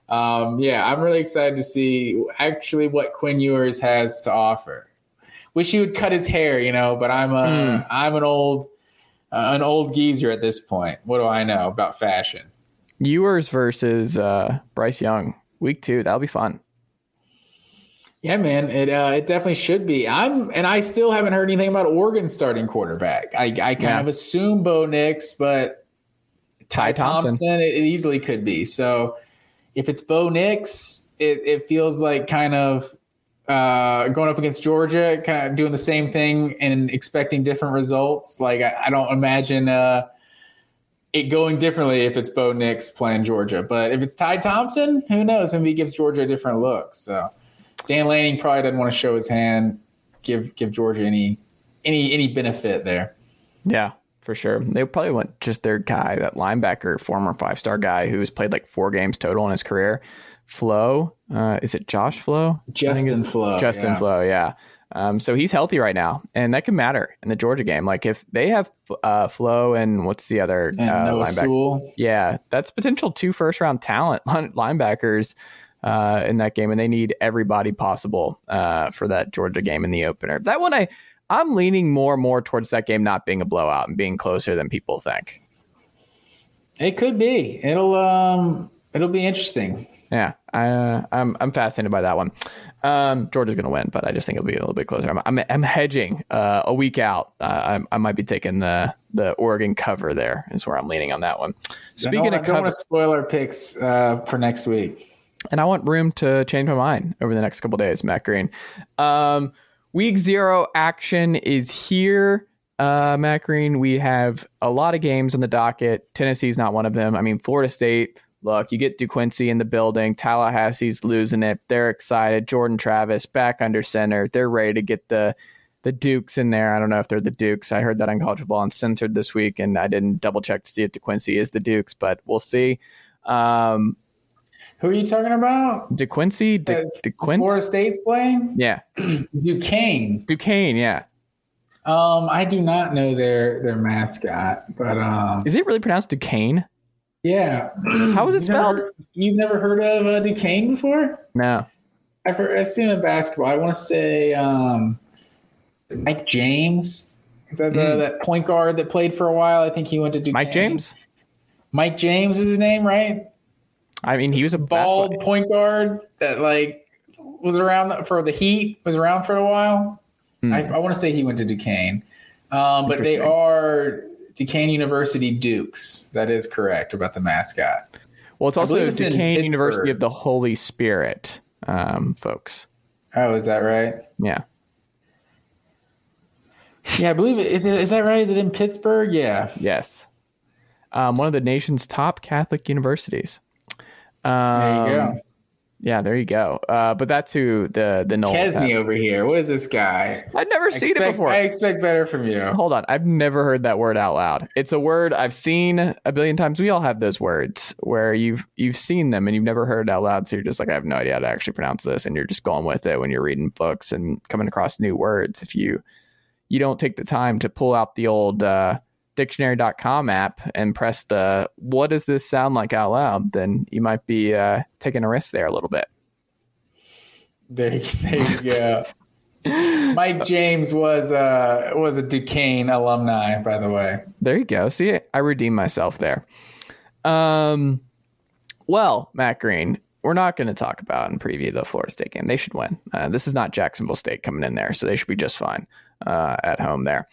um, yeah, I'm really excited to see actually what Quinn Ewers has to offer. Wish he would cut his hair, you know, but I'm a mm. I'm an old uh, an old geezer at this point. What do I know about fashion? Ewers versus uh, Bryce Young, week two. That'll be fun. Yeah, man, it uh, it definitely should be. I'm and I still haven't heard anything about Oregon starting quarterback. I, I kind yeah. of assume Bo Nix, but Ty, Ty Thompson, Thompson it, it, easily could be. So if it's Bo Nix, it, it feels like kind of uh, going up against Georgia, kind of doing the same thing and expecting different results. Like I, I don't imagine uh, it going differently if it's Bo Nix playing Georgia, but if it's Ty Thompson, who knows? Maybe he gives Georgia a different look. So Dan Lanning probably doesn't want to show his hand, give give Georgia any any any benefit there. Yeah, for sure. They probably want just their guy, that linebacker, former five star guy who's played like four games total in his career. Flowe, uh, is it Josh Flowe? Justin Flowe. Justin yeah. Flowe, yeah. Um, so he's healthy right now, and that can matter in the Georgia game. Like if they have uh, Flowe and what's the other And uh, Noah linebacker? Sewell. Yeah, that's potential two first round talent *laughs* linebackers uh, in that game, and they need everybody possible uh, for that Georgia game in the opener. That one, I I'm leaning more and more towards that game not being a blowout and being closer than people think. It could be. It'll um it'll be interesting. Yeah, I, uh, I'm I'm fascinated by that one. Um, Georgia's going to win, but I just think it'll be a little bit closer. I'm I'm, I'm hedging uh, a week out. Uh, I, I might be taking the the Oregon cover. There is where I'm leaning on that one. Speaking I don't, of don't cover, want to spoil our picks uh, for next week. and I want room to change my mind over the next couple days, Matt Green. Um, week zero action is here. Uh, Green, we have a lot of games on the docket. Tennessee's not one of them. I mean, Florida State, look, you get DeQuincy in the building. Tallahassee's losing it. They're excited. Jordan Travis back under center. They're ready to get the the Dukes in there. I don't know if they're the Dukes. I heard that on College Football Uncensored this week, and I didn't double check to see if DeQuincy is the Dukes, but we'll see. Um, Who are you talking about? DeQuincy, De, Uh, DeQuincy, Florida State's playing yeah, *clears throat* Duquesne. Duquesne, yeah. Um, I do not know their their mascot, but um, Is it really pronounced Duquesne? yeah. How is it spelled? Never, you've never heard of uh, Duquesne before? No. I've heard, I've seen him in basketball. I want to say um, Mike James. Is that the, Mm. that point guard that played for a while? I think he went to Duquesne. Mike James? Mike James is his name, right? I mean, he was a Bald point guard that like was around for the Heat. Was around for a while. Hmm. I, I want to say he went to Duquesne, um, but they are Duquesne University Dukes. That is correct about the mascot. Well, it's also it's Duquesne University of the Holy Spirit, um, folks. Oh, is that right? Yeah. Yeah, I believe it. Is it is that right? Is it in Pittsburgh? Yeah. Yes. Um, one of the nation's top Catholic universities. Um, There you go. Yeah, there you go. Uh, but that's who the the Knowles Kesney have. over here. What is this guy? I've never I seen it before. I expect better from you. Hold on. I've never heard that word out loud. It's a word I've seen a billion times. We all have those words where you've you've seen them and you've never heard it out loud. So you're just like, I have no idea how to actually pronounce this. And you're just going with it when you're reading books and coming across new words. If you you don't take the time to pull out the old uh, dictionary.com app and press the what does this sound like out loud, then you might be uh, taking a risk there a little bit. There, there you go. *laughs* Mike James was uh was a Duquesne alumni, by the way. There you go. See, I redeemed myself there. Um, well, Matt Green, we're not going to talk about and preview the Florida State game. They should win. Uh, this is not Jacksonville State coming in there, so they should be just fine uh, at home there.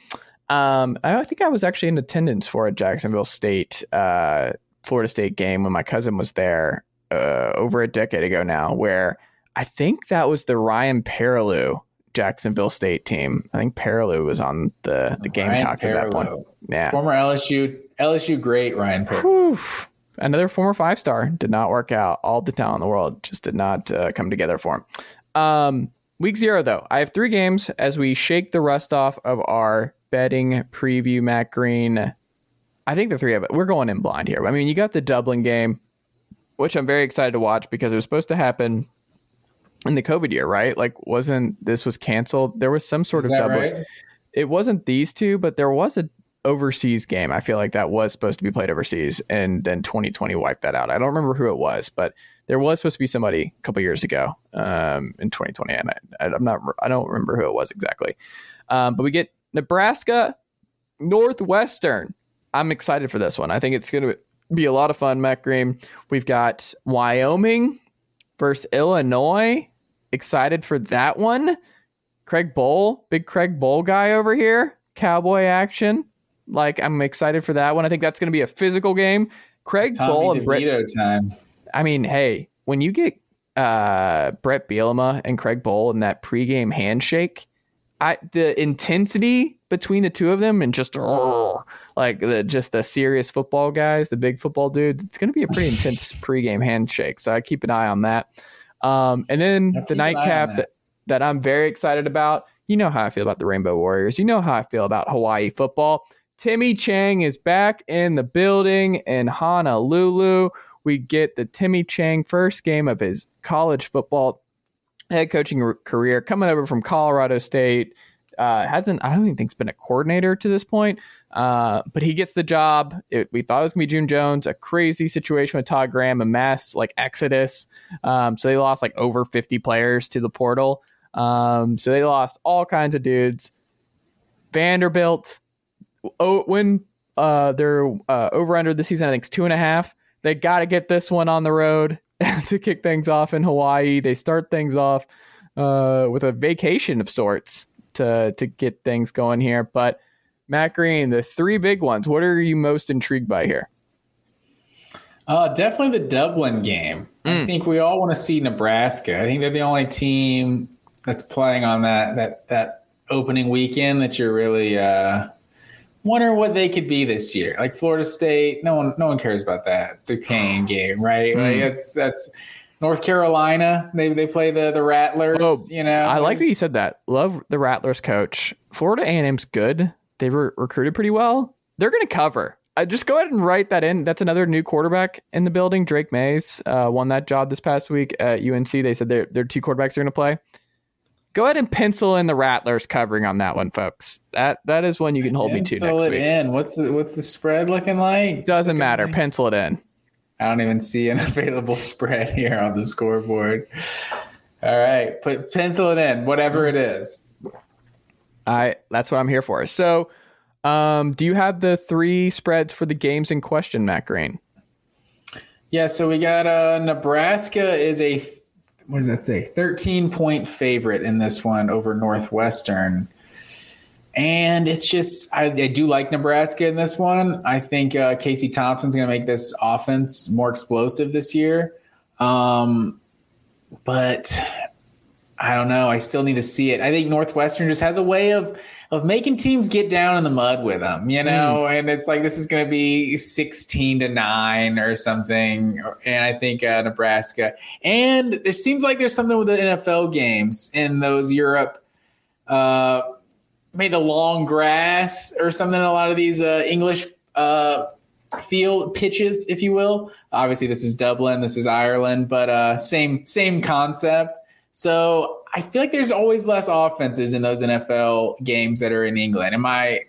Um, I think I was actually in attendance for a Jacksonville State uh, Florida State game when my cousin was there uh, over a decade ago now, where I think that was the Ryan Perrilloux Jacksonville State team. I think Perrilloux was on the the Gamecocks at that point. Yeah. Former LSU LSU great Ryan Perrilloux. Whew. Another former five star did not work out. All the talent in the world just did not uh, come together for him. Um, week zero, though, I have three games as we shake the rust off of our betting preview. Matt Green, I think the three of it, we're going in blind here. I mean, you got the Dublin game, which I'm very excited to watch because it was supposed to happen in the COVID year, right? Like, wasn't this was canceled? There was some sort Is of Dublin right? it wasn't these two, but there was a overseas game. I feel like that was supposed to be played overseas, and then 2020 wiped that out. I don't remember who it was, but there was supposed to be somebody a couple years ago um, in 2020, and I, I'm not. I don't remember who it was exactly. Um, but we get Nebraska Northwestern. I'm excited for this one. I think it's going to be a lot of fun. Matt Green. We've got Wyoming versus Illinois. Excited for that one. Craig Bohl, big Craig Bohl guy over here. Cowboy action. Like I'm excited for that one. I think that's going to be a physical game. Craig Bohl Tommy and Brett. Time. I mean, hey, when you get uh, Bret Bielema and Craig Bohl in that pregame handshake, I the intensity between the two of them and just like the just the serious football guys, the big football dude, it's going to be a pretty intense *laughs* pregame handshake. So I keep an eye on that. Um, and then the nightcap that. that that I'm very excited about. You know how I feel about the Rainbow Warriors. You know how I feel about Hawaii football. Timmy Chang is back in the building in Honolulu. We get the Timmy Chang first game of his college football head coaching career coming over from Colorado State. Uh, hasn't I don't even think he's been a coordinator to this point, uh, but he gets the job. It, we thought it was gonna be June Jones, a crazy situation with Todd Graham, a mass like exodus. Um, so they lost like over fifty players to the portal. Um, so they lost all kinds of dudes. Vanderbilt oh, when uh, they're uh, over under the season, I think it's two and a half. They got to get this one on the road *laughs* to kick things off in Hawaii. They start things off uh, with a vacation of sorts to to get things going here. But Matt Green, the three big ones. What are you most intrigued by here? Uh, definitely the Dublin game. Mm. I think we all want to see Nebraska. I think they're the only team that's playing on that that that opening weekend that you're really uh, wonder what they could be this year. Like Florida State, no one no one cares about that Duquesne game, right? Mm. Like that's that's North Carolina. They they play the the Rattlers. Oh, you know, I like that you said that. Love the Rattlers coach. Florida A and M's good. They were recruited pretty well. They're going to cover. I just go ahead and write that in. That's another new quarterback in the building. Drake Mays uh, won that job this past week at UNC. They said their their two quarterbacks are going to play. Go ahead and pencil in the Rattlers covering on that one, folks. That that is one you can hold pencil me to next it week. In. What's the what's the spread looking like? Doesn't looking matter. Like? Pencil it in. I don't even see an *laughs* available spread here on the scoreboard. All right, put pencil it in, whatever it is. I that's what I'm here for. So, um, do you have the three spreads for the games in question, Matt Green? Yeah, so we got uh, Nebraska is a what does that say? 13 point favorite in this one over Northwestern. And it's just, I, I do like Nebraska in this one. I think uh, Casey Thompson's going to make this offense more explosive this year. Um, but I don't know. I still need to see it. I think Northwestern just has a way of of making teams get down in the mud with them, you know. Mm. And it's like this is going to be sixteen to nine or something. And I think uh, Nebraska. And there seems like there's something with the NFL games in those Europe. Uh, made a long grass or something. A lot of these uh, English uh, field pitches, if you will. Obviously, this is Dublin, this is Ireland, but uh, same same concept. So I feel like there's always less offenses in those NFL games that are in England. Am I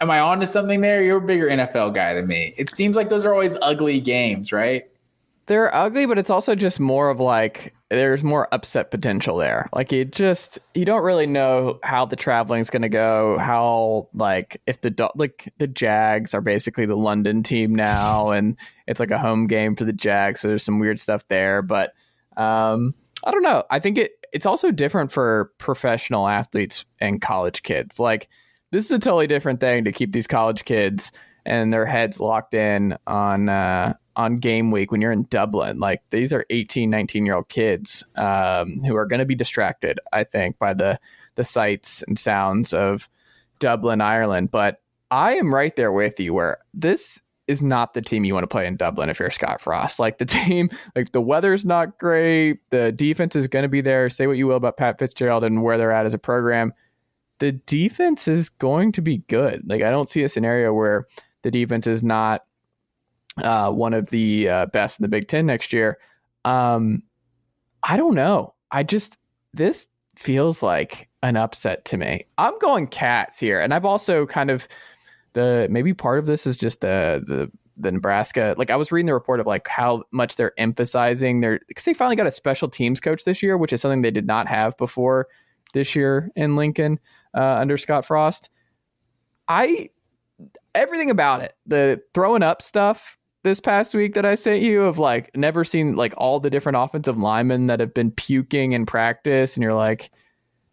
am I onto something there? You're a bigger NFL guy than me. It seems like those are always ugly games, right? They're ugly, but it's also just more of like there's more upset potential there. Like you just you don't really know how the traveling's going to go. How like if the like the Jags are basically the London team now, and it's like a home game for the Jags. So there's some weird stuff there, but um, I don't know. I think it it's also different for professional athletes and college kids. Like this is a totally different thing to keep these college kids and their heads locked in on uh, on game week when you're in Dublin. Like these are 18, 19 year old kids um, who are going to be distracted, I think, by the the sights and sounds of Dublin, Ireland. But I am right there with you where this is not the team you want to play in Dublin if you're Scott Frost. Like the *laughs* team, like the weather's not great. The defense is going to be there. Say what you will about Pat Fitzgerald and where they're at as a program. The defense is going to be good. Like I don't see a scenario where the defense is not uh, one of the uh, best in the Big Ten next year. Um, I don't know. I just this feels like an upset to me. I'm going cats here, and I've also kind of the maybe part of this is just the the the Nebraska. Like I was reading the report of like how much they're emphasizing their because they finally got a special teams coach this year, which is something they did not have before this year in Lincoln uh, under Scott Frost. I everything about it, the throwing up stuff this past week that I sent you of like never seen like all the different offensive linemen that have been puking in practice, and you're like,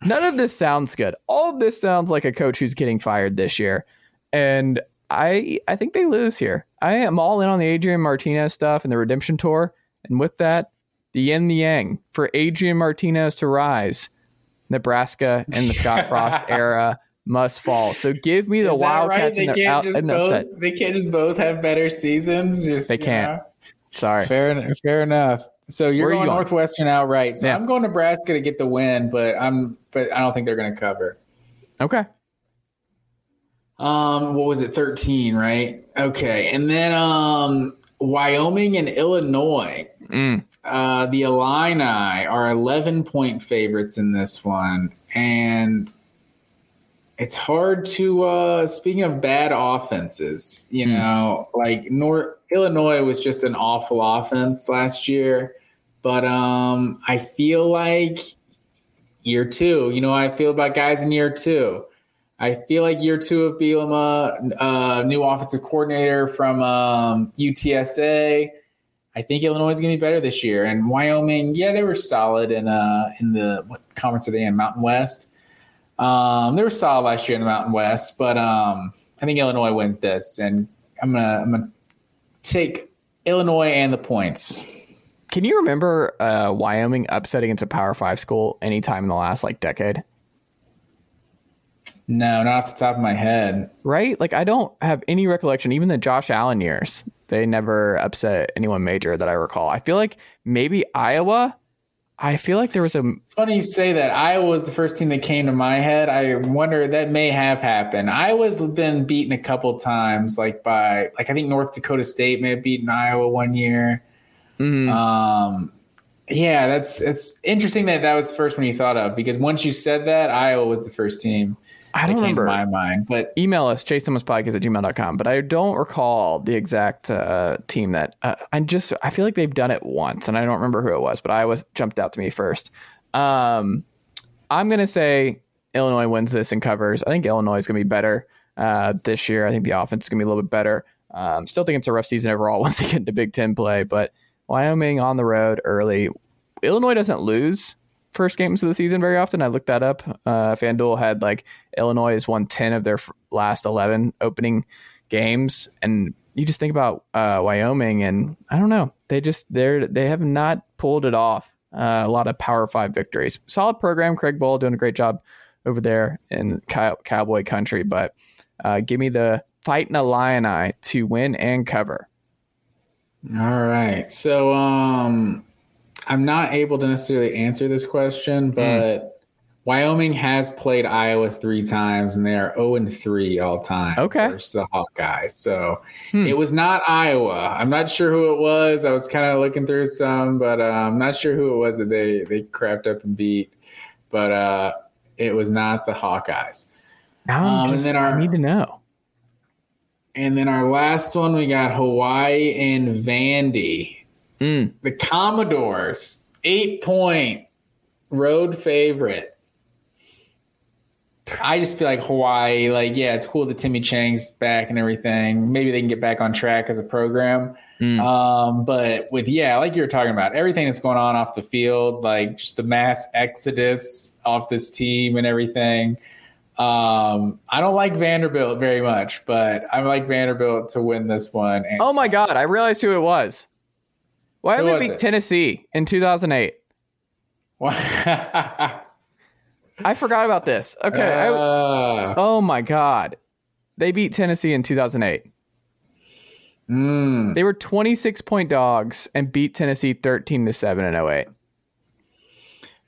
none of this sounds good. All this sounds like a coach who's getting fired this year and I I think they lose here. I am all in on the Adrian Martinez stuff and the redemption tour, and with that, the yin the yang for Adrian Martinez to rise. Nebraska and the Scott Frost *laughs* era must fall. So give me the Wildcats right? They can't out just both. They can't just both have better seasons. Just, They can't. know? Sorry. Fair, en- fair enough. So you're are you going going? Northwestern outright. So Yeah. I'm going Nebraska to get the win, but I'm but I don't think they're going to cover. Okay. Um, what was it? 13, right? Okay, and then um, Wyoming and Illinois. Mm. Uh, the Illini are 11 point favorites in this one, and it's hard to. Uh, speaking of bad offenses, you Hmm. know, like North Illinois was just an awful offense last year, but um, I feel like year two. You know, I feel about guys in year two. I feel like year two of Bielema, uh, new offensive coordinator from um, UTSA. I think Illinois is going to be better this year, and Wyoming. Yeah, they were solid in uh, in the what conference are they in? Mountain West. Um, they were solid last year in the Mountain West, but um, I think Illinois wins this, and I'm gonna I'm gonna take Illinois and the points. Can you remember uh, Wyoming upsetting into Power Five school anytime in the last like decade? No, not off the top of my head. Right? Like I don't have any recollection. Even the Josh Allen years, they never upset anyone major that I recall. I feel like maybe Iowa. I feel like there was a It's funny you say that. Iowa was the first team that came to my head. I wonder that may have happened. Iowa's been beaten a couple times, like by like I think North Dakota State may have beaten Iowa one year. mm, Um, yeah, that's it's interesting that that was the first one you thought of because once you said that, Iowa was the first team I don't remember. my mind. But email us chasethomaspodcast at gmail.com but i don't recall the exact uh, team that uh, i just i feel like they've done it once and i don't remember who it was but i was jumped out to me first. Um, i'm going to say illinois wins this and covers. I think illinois is going to be better uh, this year. I think the offense is going to be a little bit better. Um, still think it's a rough season overall *laughs* once they get into big ten play but wyoming on the road early. Illinois doesn't lose first games of the season very often. I looked that up. Uh, FanDuel had like Illinois has won 10 of their last 11 opening games. And you just think about uh, Wyoming and I don't know, they just, they're, they have not pulled it off. Uh, a lot of power five victories, solid program. Craig Bohl doing a great job over there in cow- cowboy country, but uh, give me the fighting Illini to win and cover. all right, so um, I'm not able to necessarily answer this question, but Wyoming has played Iowa three times, and they are 0 and 3 all time. Okay. versus the Hawkeyes. So Hmm. it was not Iowa. I'm not sure who it was. I was kind of looking through some, but uh, I'm not sure who it was that they they crapped up and beat. But uh, it was not the Hawkeyes. Now Um, and then our- I need to know. And then our last one, we got Hawaii and Vandy. Mm. The Commodores, eight point road favorite. I just feel like Hawaii, like, yeah, it's cool that Timmy Chang's back and everything. Maybe they can get back on track as a program. Mm. Um, but with, yeah, like you were talking about, everything that's going on off the field, like just the mass exodus off this team and everything. Um, I don't like Vanderbilt very much, but I like Vanderbilt to win this one. And Oh my God, I realized who it was. Why did they beat it? Tennessee in 2008? I forgot about this. Okay. I- Uh, oh my God. They beat Tennessee in 2008. mm. They were 26 point dogs and beat Tennessee 13 to 7 in 08.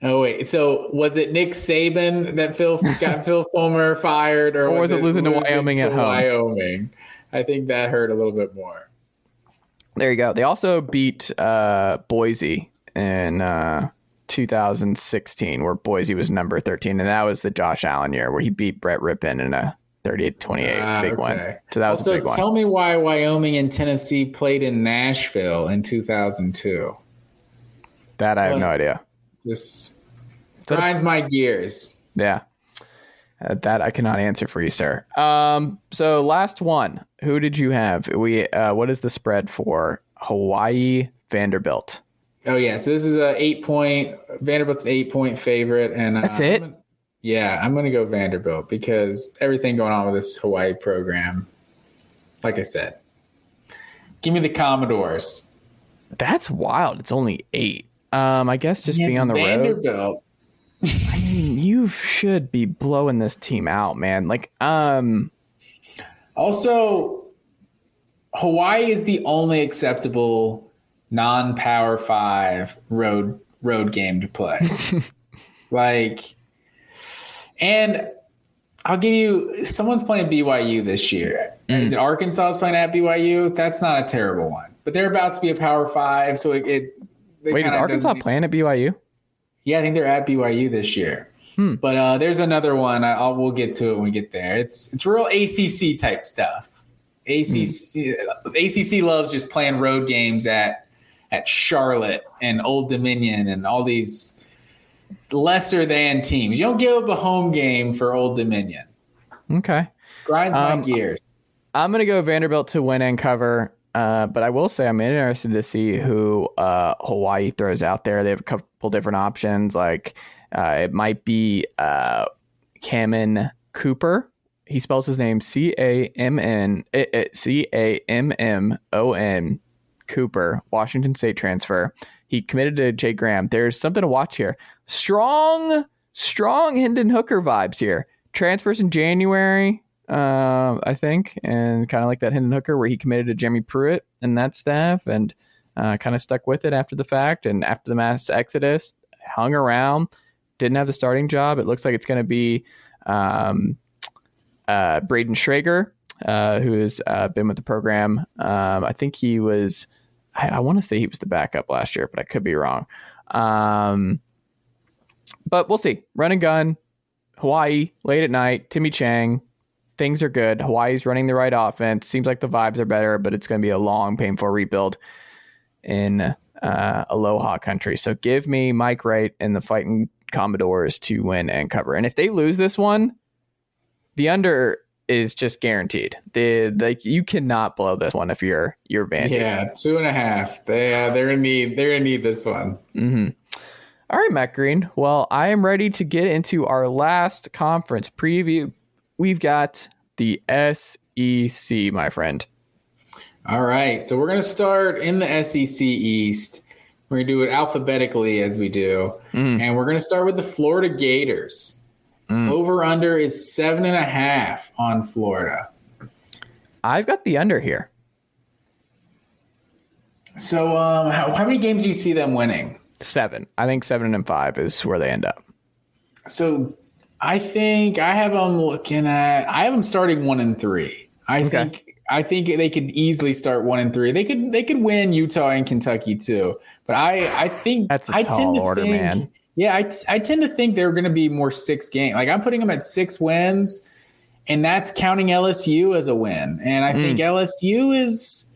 Oh wait, so was it Nick Saban that Phil *laughs* got Phil Fulmer fired, or, Or was it losing to Wyoming to at home? Wyoming, I think that hurt a little bit more. There you go. They also beat uh, Boise in uh, 2016, where Boise was number 13. And that was the Josh Allen year where he beat Brett Rypien in a 38 28 Ah, big one. So that was also, a big one. tell me why Wyoming and Tennessee played in Nashville in 2002. that I have no idea. Just that grinds my gears. Yeah. Uh, that I cannot answer for you, sir. Um, so last one. Who did you have? We uh, what is the spread for Hawaii Vanderbilt? Oh yeah, so this is a eight point Vanderbilt's an eight point favorite, and uh, That's it? I'm gonna- yeah, I'm going to go Vanderbilt because everything going on with this Hawaii program. Like I said, give me the Commodores. That's wild. It's only eight. Um, I guess just being on the road. Vanderbilt. I mean, you should be blowing this team out, man. Like, um, Also, Hawaii is the only acceptable non-power five road road game to play. *laughs* like, and I'll give you someone's playing BYU this year. Mm. Is it Arkansas is playing at BYU? That's not a terrible one, but they're about to be a power five, so it. it it wait, is Arkansas playing at BYU? Yeah, I think they're at BYU this year. Hmm. But uh, there's another one. I, I'll we'll get to it when we get there. It's it's real ACC type stuff. ACC ACC loves just playing road games at at Charlotte and Old Dominion and all these lesser than teams. You don't give up a home game for Old Dominion. Okay. Grinds Um, my gears. I'm gonna go Vanderbilt to win and cover. Uh, but I will say I'm interested to see who uh, Hawaii throws out there. They have a couple different options. Like uh, it might be uh, Cammon Cooper. He spells his name C A M N C A M M O N Cooper, Washington State transfer. He committed to Jay Graham. There's something to watch here. Strong, strong Hendon Hooker vibes here. Transfers in January, uh, I think, and kind of like that Hendon Hooker where he committed to Jimmy Pruitt and that staff, and uh, kind of stuck with it after the fact. And after the mass exodus, hung around, didn't have the starting job. It looks like it's going to be um, uh, Brayden Schager, uh, who has uh, been with the program. Um, I think he was, I, I want to say he was the backup last year, but I could be wrong. Um, but we'll see. Run and gun, Hawaii, late at night, Timmy Chang. Things are good. Hawaii's running the right offense. Seems like the vibes are better, but it's going to be a long, painful rebuild in uh, Aloha country. So give me Mike Wright and the Fighting Commodores to win and cover. And if they lose this one, the under is just guaranteed. The like you cannot blow this one if you're you're Vandy. Yeah, two and a half. They uh, they're gonna need they're gonna need this one. Mm-hmm. All right, Matt Green. Well, I am ready to get into our last conference preview. We've got the SEC, my friend. All right, so we're gonna start in the SEC East. We're gonna do it alphabetically as we do, Mm. and we're gonna start with the Florida Gators. Mm. Over under is seven and a half on Florida. I've got the under here. So, um, how, how many games do you see them winning? Seven. I think seven and five is where they end up. So, I think I have them looking at. I have them starting one and three. I Okay. think. I think they could easily start one and three. They could. They could win Utah and Kentucky too. But I. I think That's a I tall tend to order, think, man. Yeah, I, I tend to think they're going to be more six game. Like I'm putting them at six wins, and that's counting LSU as a win. And I think mm. LSU is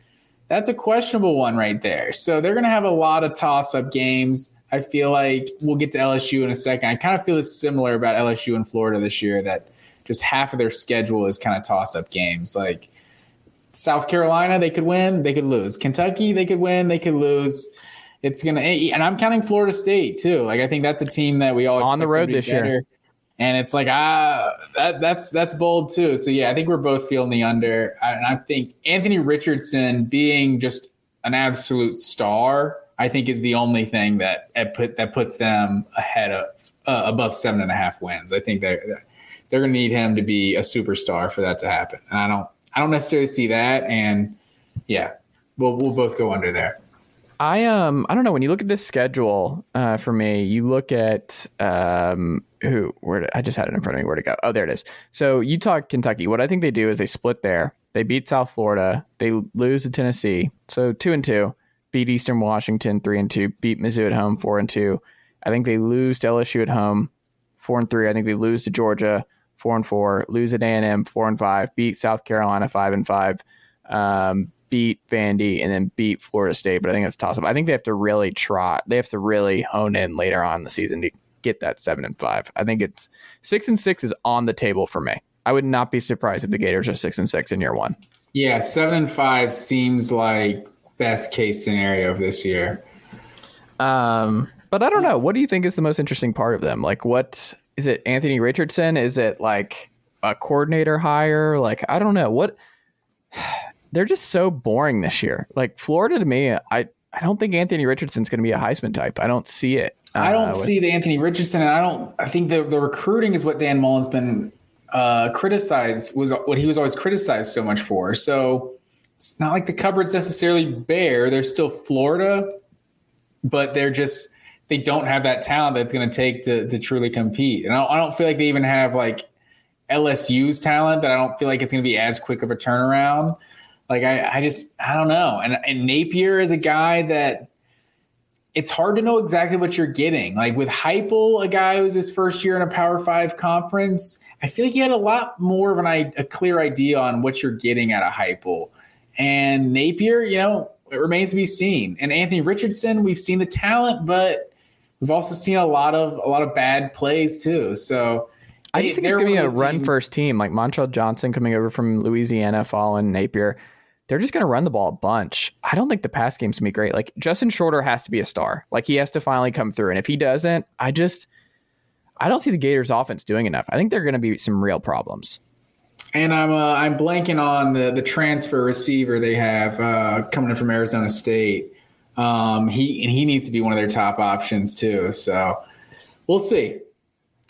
that's a questionable one right there. So they're going to have a lot of toss up games. I feel like we'll get to LSU in a second. I kind of feel it's similar about LSU and Florida this year that just half of their schedule is kind of toss up games. Like South Carolina, they could win, they could lose. Kentucky, they could win, they could lose. It's gonna, and I'm counting Florida State too. Like I think that's a team that we all On the road this year. And it's like ah, that that's that's bold too. So yeah, I think we're both feeling the under, and I think Anthony Richardson being just an absolute star, I think is the only thing that that put that puts them ahead of uh, above seven and a half wins. I think they're they're going to need him to be a superstar for that to happen. And I don't I don't necessarily see that. And yeah, we'll we'll both go under there. I um I don't know when you look at this schedule uh, for me, you look at um who where I just had it in front of me where to go. Oh, there it is. So Utah, Kentucky. What I think they do is they split there. They beat South Florida. They lose to Tennessee. So two and two. Beat Eastern Washington three and two. Beat Mizzou at home four and two. I think they lose to LSU at home four and three. I think they lose to Georgia four and four. Lose at A and M four and five. Beat South Carolina five and five. Um, beat Vandy and then beat Florida State, but I think that's toss up. I think they have to really trot. They have to really hone in later on in the season to get that seven and five. I think it's six and six is on the table for me. I would not be surprised if the Gators are six and six in year one. Yeah, seven and five seems like best case scenario of this year. Um, but I don't know. What do you think is the most interesting part of them? Like, what is it? Anthony Richardson? Is it like a coordinator hire? Like, I don't know. What *sighs* they're just so boring this year. Like Florida to me, I I don't think Anthony Richardson's going to be a Heisman type. I don't see it. I don't uh, with- see the Anthony Richardson, and I don't. I think the the recruiting is what Dan Mullen's been uh, criticized was what he was always criticized so much for. So it's not like the cupboard's necessarily bare. They're still Florida, but they're just they don't have that talent that's going to take to to truly compete. And I don't, I don't feel like they even have like LSU's talent. That I don't feel like it's going to be as quick of a turnaround. Like I, I just I don't know. And and Napier is a guy that it's hard to know exactly what you're getting. Like with Heupel, a guy who's his first year in a Power Five conference, I feel like you had a lot more of an a clear idea on what you're getting out of Heupel. And Napier, you know, it remains to be seen. And Anthony Richardson, we've seen the talent, but we've also seen a lot of a lot of bad plays too. So I just think it's going to be a run teams- first team, like Montrell Johnson coming over from Louisiana, following Napier. They're just going to run the ball a bunch. I don't think the pass game's going to be great. Like Justin Shorter has to be a star. Like he has to finally come through. And if he doesn't, I just, I don't see the Gators offense doing enough. I think there are going to be some real problems. And I'm uh, I'm blanking on the the transfer receiver they have uh, coming in from Arizona State. Um, he and he needs to be one of their top options too. So we'll see.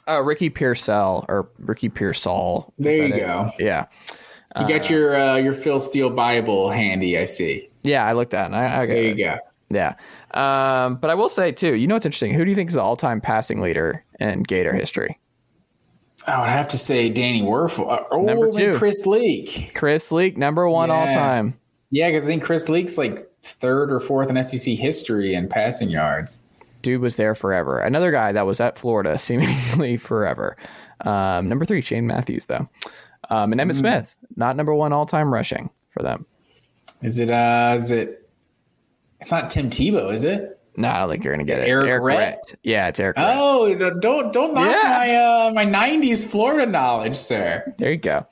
Uh, Ricky Pearsall or Ricky Pearsall. There you it? go. Yeah. You got your uh, your Phil Steele Bible handy. I see. Yeah. I looked at and I, I got There it. you go. Yeah. Um, but I will say too, you know what's interesting? Who do you think is the all-time passing leader in Gator history? I would have to say Danny Wuerffel. Uh, Oh, Number two. Chris Leak. Chris Leak, number one all time. Yeah, because I think Chris Leak's like third or fourth in SEC history in passing yards. Dude was there forever. Another guy that was at Florida *laughs* seemingly forever. Um, number three, Shane Matthews, though. Um, and. Emmitt Smith, not number one all time rushing for them. Is it? Uh, is it? It's not Tim Tebow, is it? No, I don't think you're going to get it. Errict it's Errict Rhett? Rhett. Yeah, it's Errict. Oh, don't don't knock Yeah. my uh, my '90s Florida knowledge, sir. There you go.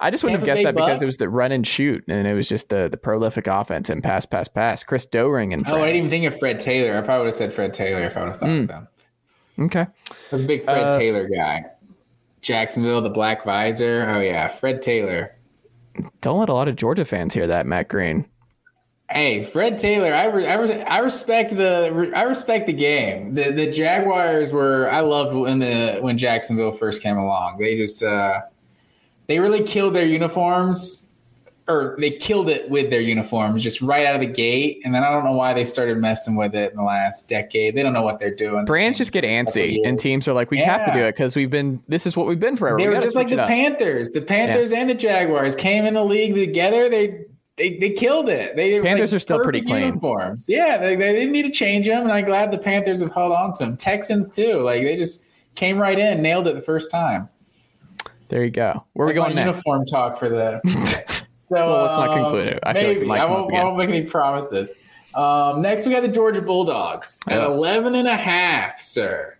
I just wouldn't have guessed Bay that because it was the run and shoot, and it was just the, the prolific offense and pass, pass, pass. Chris Doering and Oh, I didn't even think of Fred Taylor. I probably would have said Fred Taylor if I would have thought Mm. of them. Okay. I was a big Fred Uh, Taylor guy. Jacksonville, the black visor. Oh yeah, Fred Taylor. Don't let a lot of Georgia fans hear that, Matt Green. Hey, Fred Taylor, I, re- I, re- I respect the I respect the game. The the Jaguars were I loved when the when Jacksonville first came along. They just uh, they really killed their uniforms, or they killed it with their uniforms just right out of the gate. And then I don't know why they started messing with it in the last decade. They don't know what they're doing. Brands just get antsy, and teams are like, "We have to do it because we've been. This is what we've been forever." They We were just like the. Panthers. The Panthers and the Jaguars came in the league together. They they, they killed it. They Panthers like, are still pretty clean. Uniforms. Yeah, they, they didn't need to change them, and I'm glad the Panthers have held on to them. Texans too. Like they just came right in, nailed it the first time. There you go. Where are we going next? uniform talk for the. *laughs* So Well, let's not um, conclude it. I feel like maybe I won't, I won't make any promises. Um, next, we got the Georgia Bulldogs at Yeah. 11 and a half, sir.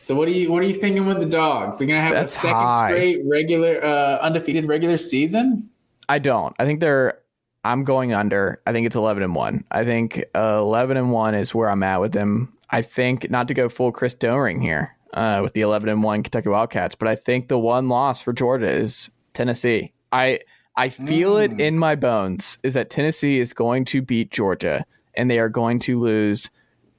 So what are you what are you thinking with the dogs? They're gonna have That's a second high. straight regular uh, undefeated regular season. I don't. I think they're. I'm going under. I think it's 11 and one. I think uh, 11 and one is where I'm at with them. I think not to go full Chris Doering here uh, with the 11 and one Kentucky Wildcats, but I think the one loss for Georgia is Tennessee. I I feel it Mm. in my bones is that Tennessee is going to beat Georgia and they are going to lose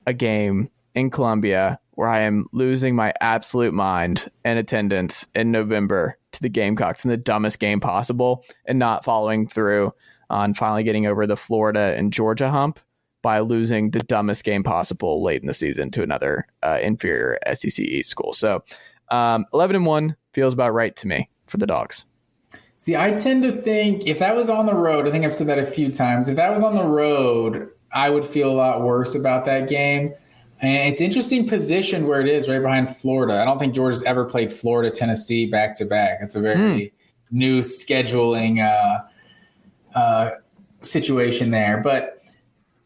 a game in Columbia where I am losing my absolute mind and attendance in November to the Gamecocks in the dumbest game possible and not following through on finally getting over the Florida and Georgia hump by losing the dumbest game possible late in the season to another uh, inferior SEC East school. So um, 11 and 1 feels about right to me for the Dogs. See, I tend to think if that was on the road, I think I've said that a few times. If that was on the road, I would feel a lot worse about that game. And it's interesting position where it is right behind Florida. I don't think Georgia's ever played Florida, Tennessee back to back. It's a very new scheduling uh, uh, situation there. But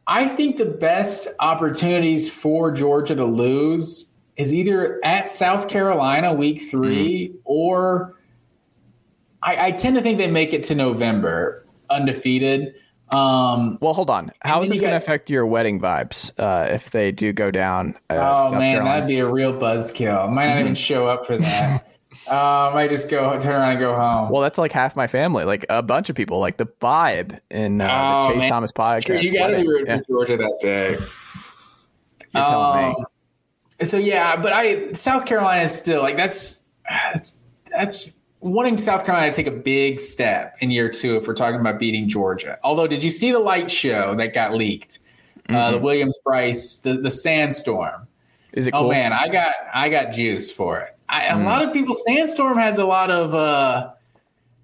I think the best opportunities for Georgia to lose is either at South Carolina week 3 or I, I tend to think they make it to November undefeated. Um, Well, hold on. How is this going to affect your wedding vibes uh, if they do go down? Uh, oh South man, Carolina? that'd be a real buzzkill. I might not even show up for that. *laughs* Uh, I might just go turn around and go home. Well, that's like half my family, like a bunch of people, like the vibe in uh, Oh, the Chase man. Thomas podcast. Sure, you got to be rooting Yeah, for Georgia that day. you're telling me. Um, So yeah, but I South Carolina is still like that's that's that's wanting South Carolina to take a big step in year two if we're talking about beating Georgia. Although, did you see the light show that got leaked? Uh, the Mm-hmm. Williams-Brice, the the sandstorm. Is it Oh cool? man, I got I got juiced for it. I, Mm. A lot of people, sandstorm has a lot of uh,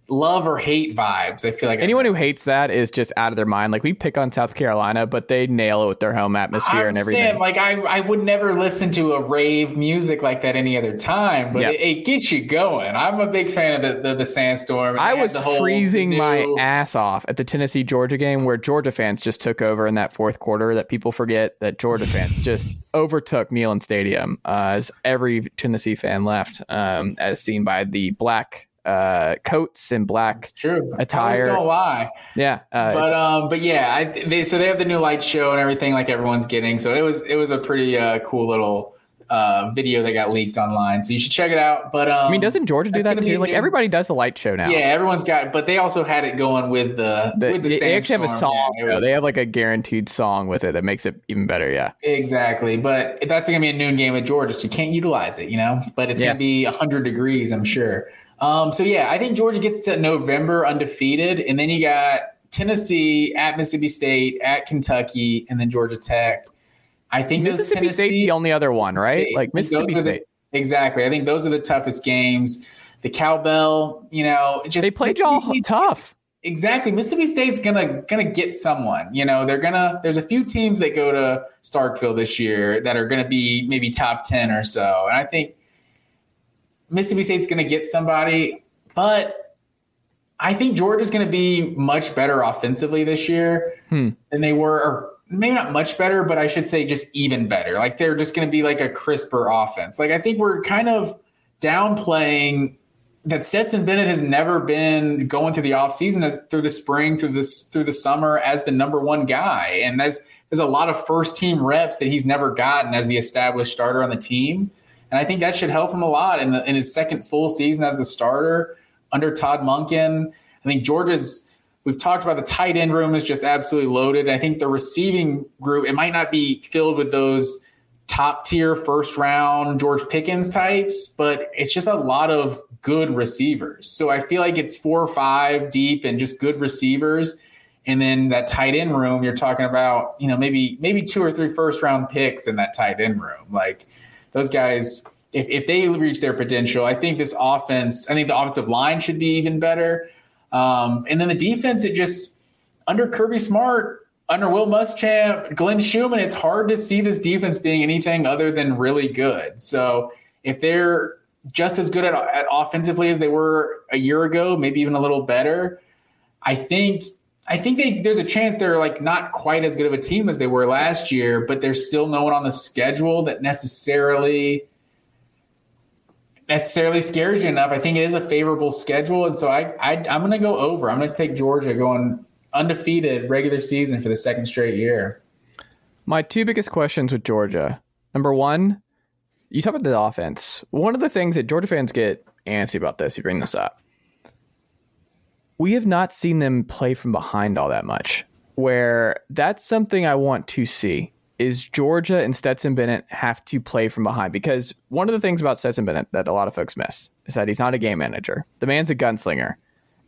love or hate vibes. I feel like Anyone who hates that is just out of their mind. Like we pick on South Carolina, but they nail it with their home atmosphere I'm and everything. saying, like I, I would never listen to a rave music like that any other time, but Yeah. it, it gets you going. I'm a big fan of the the, the sandstorm. I was the whole freezing my ass off at the Tennessee Georgia game where Georgia fans just took over in that fourth quarter. That people forget that Georgia fans *laughs* just overtook Neyland Stadium uh, as every Tennessee fan left, um, as seen by the black uh, coats and black. It's true. attire. Don't lie. Yeah, uh, But um, but yeah, I, they so they have the new light show and everything like everyone's getting. So it was it was a pretty uh, cool little uh, video that got leaked online. So you should check it out. But um, I mean, doesn't Georgia do that too? Like new- everybody does the light show now. Yeah, everyone's got, but they also had it going with the, The- with the they, they actually have a song. Yeah, was- They have like a guaranteed song with it that makes it even better. Yeah. Exactly, but that's going to be a noon game at Georgia, so you can't utilize it, you know. But it's Yeah. going to be 100 degrees, I'm sure. Um, so yeah, I think Georgia gets to November undefeated, and then you got Tennessee at Mississippi State, at Kentucky, and then Georgia Tech. I think Mississippi State's the only other one, right? State. Like Mississippi are the- State. exactly. I think those are the toughest games. The cowbell, you know, just They played y'all State- tough. Exactly. Mississippi State's gonna gonna get someone. You know, they're gonna. There's a few teams that go to Starkville this year that are gonna be maybe top ten or so, and I think Mississippi State's gonna get somebody. But I think Georgia's gonna be much better offensively this year Hmm. than they were, or maybe not much better, but I should say just even better. Like they're just gonna be like a crisper offense. Like I think we're kind of downplaying that Stetson Bennett has never been going through the offseason as through the spring, through this through the summer as the number one guy. And that's there's a lot of first team reps that he's never gotten as the established starter on the team. And I think that should help him a lot in the in his second full season as the starter under Todd Monken. I think Georgia's we've talked about the tight end room is just absolutely loaded. I think the receiving group, it might not be filled with those top tier first round George Pickens types, but it's just a lot of good receivers. So I feel like it's four or five deep and just good receivers. And then that tight end room, you're talking about, you know, maybe maybe two or three first round picks in that tight end room. Like those guys, if, if they reach their potential, I think this offense, I think the offensive line should be even better. Um, and then the defense, it just under Kirby Smart, under Will Muschamp, Glenn Schumann, it's hard to see this defense being anything other than really good. So if they're just as good at, at offensively as they were a year ago, maybe even a little better, I think I think they, there's a chance they're like not quite as good of a team as they were last year, but there's still no one on the schedule that necessarily necessarily scares you enough. I think it is a favorable schedule, and so I, I I'm going to go over. I'm going to take Georgia going undefeated regular season for the second straight year. My two biggest questions with Georgia. Number one, you talk about the offense. One of the things that Georgia fans get antsy about this, you bring this up. We have not seen them play from behind all that much. Where that's something I want to see is Georgia and Stetson Bennett have to play from behind because one of the things about Stetson Bennett that a lot of folks miss is that he's not a game manager. The man's a gunslinger.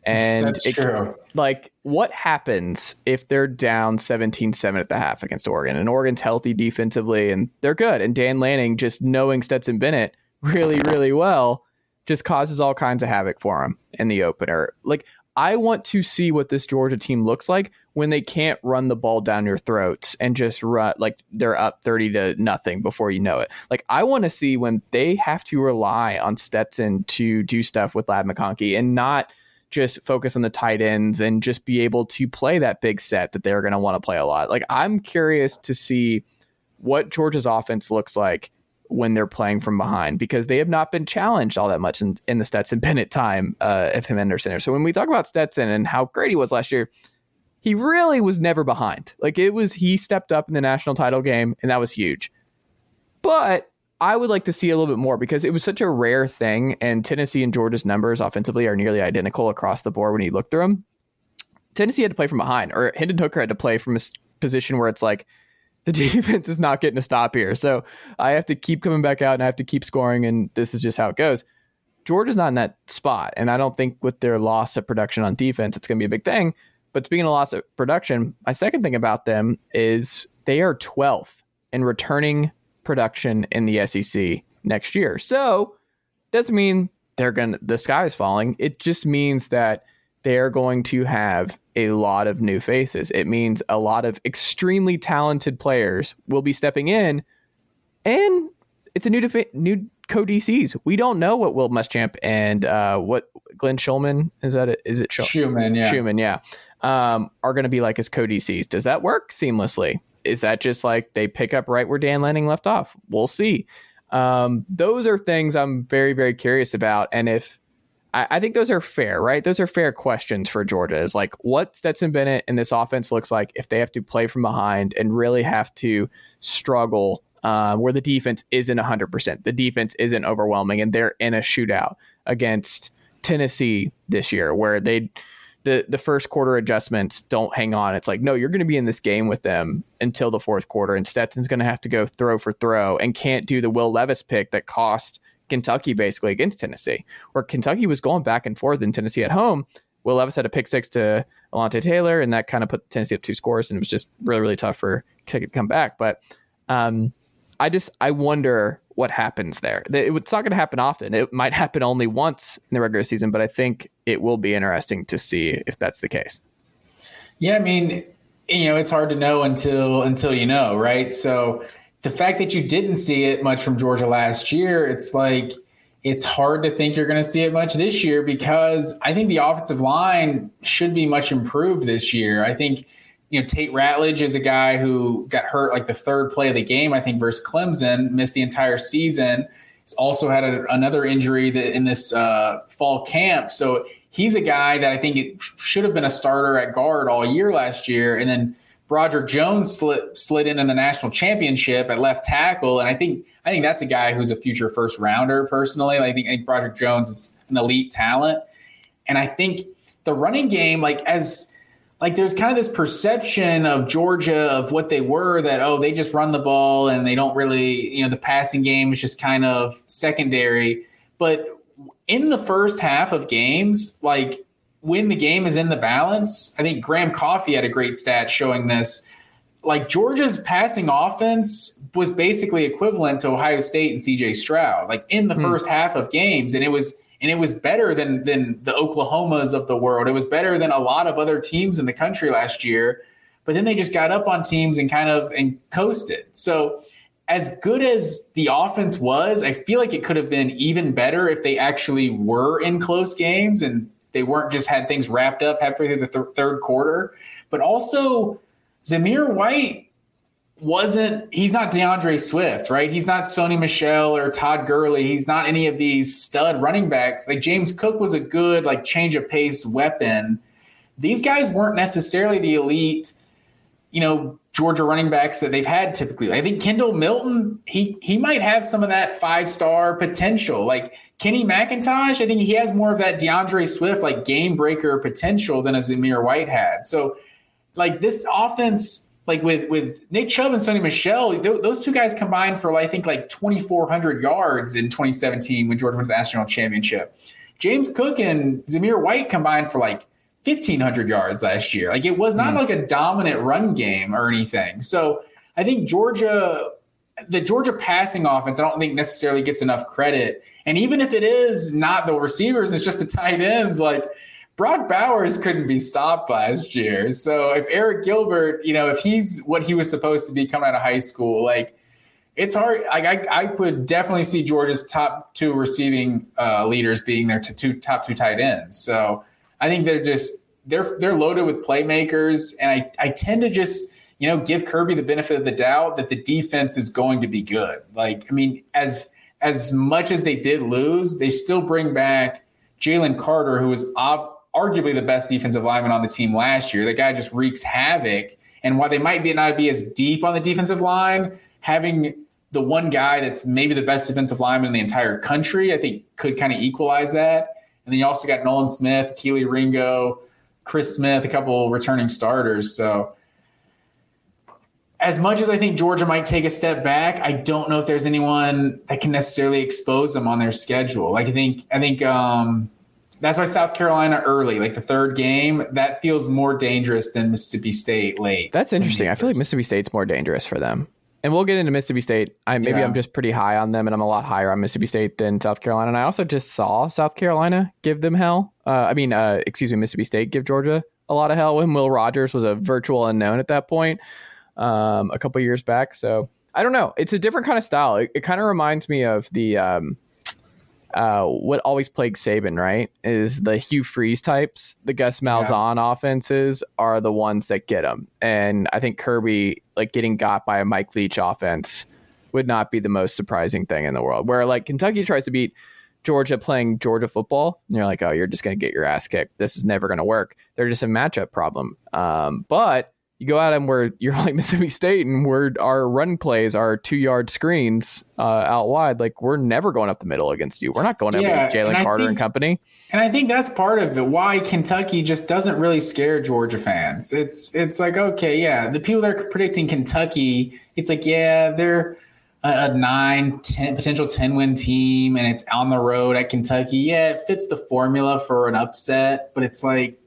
And That's it- true. like what happens if they're down 17-7 at the half against Oregon and Oregon's healthy defensively and they're good and Dan Lanning just knowing Stetson Bennett really really well just causes all kinds of havoc for him in the opener. Like I want to see what this Georgia team looks like when they can't run the ball down your throats and just run like they're up 30 to nothing before you know it. Like I want to see when they have to rely on Stetson to do stuff with Ladd McConkey and not just focus on the tight ends and just be able to play that big set that they're going to want to play a lot. Like I'm curious to see what Georgia's offense looks like when they're playing from behind because they have not been challenged all that much in, in the Stetson *laughs* Bennett time uh, of him under center. So when we talk about Stetson and how great he was last year, he really was never behind. Like it was, he stepped up in the national title game and that was huge. But I would like to see a little bit more because it was such a rare thing, and Tennessee and Georgia's numbers offensively are nearly identical across the board when you look through them. Tennessee had to play from behind, or Hendon Hooker had to play from a position where it's like the *laughs* defense is not getting a stop here. So I have to keep coming back out and I have to keep scoring, and this is just how it goes. Georgia's not in that spot, and I don't think with their loss of production on defense, it's going to be a big thing. But speaking of loss of production, my second thing about them is they are 12th in returning production in the SEC next year. So doesn't mean they're going to the sky is falling. It just means that they're going to have a lot of new faces. It means a lot of extremely talented players will be stepping in and it's a new defi- new co-DCs. We don't know what Will Muschamp and uh, what Glenn Schulman is that it? Is it Schul- Schumann? Yeah, Schumann. Yeah, um, are going to be like as co-DCs. Does that work seamlessly? is that just like they pick up right where Dan Lanning left off? We'll see. Um, those are things I'm very, very curious about. And if I, I, think those are fair, right? Those are fair questions for Georgia. Is like what Stetson Bennett and this offense looks like if they have to play from behind and really have to struggle uh, where the defense isn't 100%. The defense isn't overwhelming and they're in a shootout against Tennessee this year where they the the first quarter adjustments don't hang on. It's like, no, you're going to be in this game with them until the fourth quarter, and Stetson's going to have to go throw for throw and can't do the Will Levis pick that cost Kentucky basically against Tennessee, where Kentucky was going back and forth in Tennessee at home. Will Levis had a pick six to Alontae Taylor, and that kind of put Tennessee up two scores, and it was just really, really tough for Kentucky to come back. But um, I just I wonder what happens there. It's not going to happen often. It might happen only once in the regular season, but I think it will be interesting to see if that's the case. Yeah, I mean, you know, it's hard to know until until you know, right? So the fact that you didn't see it much from Georgia last year, it's like it's hard to think you're going to see it much this year because I think the offensive line should be much improved this year. I think you know, Tate Ratledge is a guy who got hurt like the third play of the game, I think, versus Clemson, missed the entire season. He's also had a, another injury that in this uh, fall camp. So he's a guy that I think should have been a starter at guard all year last year. And then Broderick Jones slid, slid in in the national championship at left tackle. And I think I think that's a guy who's a future first rounder personally. I think, I think Broderick Jones is an elite talent. And I think the running game, like as – like there's kind of this perception of Georgia of what they were that oh they just run the ball and they don't really you know the passing game is just kind of secondary but in the first half of games like when the game is in the balance I think Graham Coffee had a great stat showing this like Georgia's passing offense was basically equivalent to Ohio State and CJ Stroud like in the hmm. first half of games and it was and it was better than than the Oklahomas of the world. It was better than a lot of other teams in the country last year. But then they just got up on teams and kind of and coasted. So as good as the offense was, I feel like it could have been even better if they actually were in close games and they weren't just had things wrapped up halfway through the th- third quarter. But also, Zamir White wasn't he's not D'Andre Swift, right? He's not Sony Michel or Todd Gurley. He's not any of these stud running backs. Like James Cook was a good like change of pace weapon. These guys weren't necessarily the elite, you know, Georgia running backs that they've had typically. I think Kendall Milton, he he might have some of that five star potential. Like Kenny McIntosh, I think he has more of that D'Andre Swift like game breaker potential than a Zamir White had. So like this offense like with with Nate Chubb and Sony Michel, th- those two guys combined for I think like 2,400 yards in 2017 when Georgia won the national championship. James Cook and Zamir White combined for like 1,500 yards last year. Like it was not mm. like a dominant run game or anything. So I think Georgia, the Georgia passing offense, I don't think necessarily gets enough credit. And even if it is not the receivers, it's just the tight ends. Like Brock Bowers couldn't be stopped last year. So if Arik Gilbert, you know, if he's what he was supposed to be coming out of high school, like it's hard. Like I, I would definitely see Georgia's top two receiving uh, leaders being their two top two tight ends. So I think they're just they're they're loaded with playmakers, and I I tend to just you know give Kirby the benefit of the doubt that the defense is going to be good. Like I mean, as as much as they did lose, they still bring back Jalen Carter, who was ob- arguably the best defensive lineman on the team last year. The guy just wreaks havoc. And while they might be not be as deep on the defensive line, having the one guy that's maybe the best defensive lineman in the entire country. I think could kind of equalize that. And then you also got Nolan Smith, Kelee Ringo, Chris Smith, a couple returning starters. So as much as I think Georgia might take a step back, I don't know if there's anyone that can necessarily expose them on their schedule. Like I think I think um, that's why South Carolina early, like the third game, that feels more dangerous than Mississippi State late. That's interesting. I feel like Mississippi State's more dangerous for them. And we'll get into Mississippi State. I maybe yeah. I'm just pretty high on them, and I'm a lot higher on Mississippi State than South Carolina. And I also just saw South Carolina give them hell. Uh, I mean, uh, excuse me, Mississippi State give Georgia a lot of hell when Will Rogers was a virtual unknown at that point um, a couple years back. So I don't know. It's a different kind of style. It, it kind of reminds me of the um, uh, what always plagues Saban, right? Is the Hugh Freeze types. The Gus Malzahn yeah. offenses are the ones that get them. And I think Kirby, like getting got by a Mike Leach offense, would not be the most surprising thing in the world. Where like Kentucky tries to beat Georgia playing Georgia football, and you're like, oh, you're just going to get your ass kicked. This is never going to work. They're just a matchup problem. Um, but you go at them where *laughs* you're like Mississippi State and where our run plays are two yard screens uh, out wide. Like we're never going up the middle against you. We're not going up yeah, against Jalen Carter think, and company. And I think that's part of it. Why Kentucky just doesn't really scare Georgia fans. It's it's like okay, yeah, the people that are predicting Kentucky, it's like yeah, they're a, a nine, 10, potential ten win team, and it's on the road at Kentucky. Yeah, it fits the formula for an upset, but it's like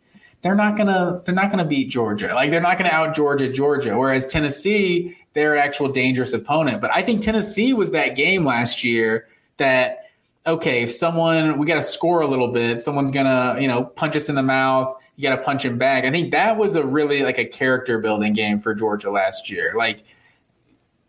they're not gonna they're not gonna beat Georgia. Like they're not gonna out Georgia Georgia. Whereas Tennessee, they're an actual dangerous opponent. But I think Tennessee was that game last year that okay, if someone we got to score a little bit, someone's gonna you know punch us in the mouth. You got to punch him back. I think that was a really like a character building game for Georgia last year. Like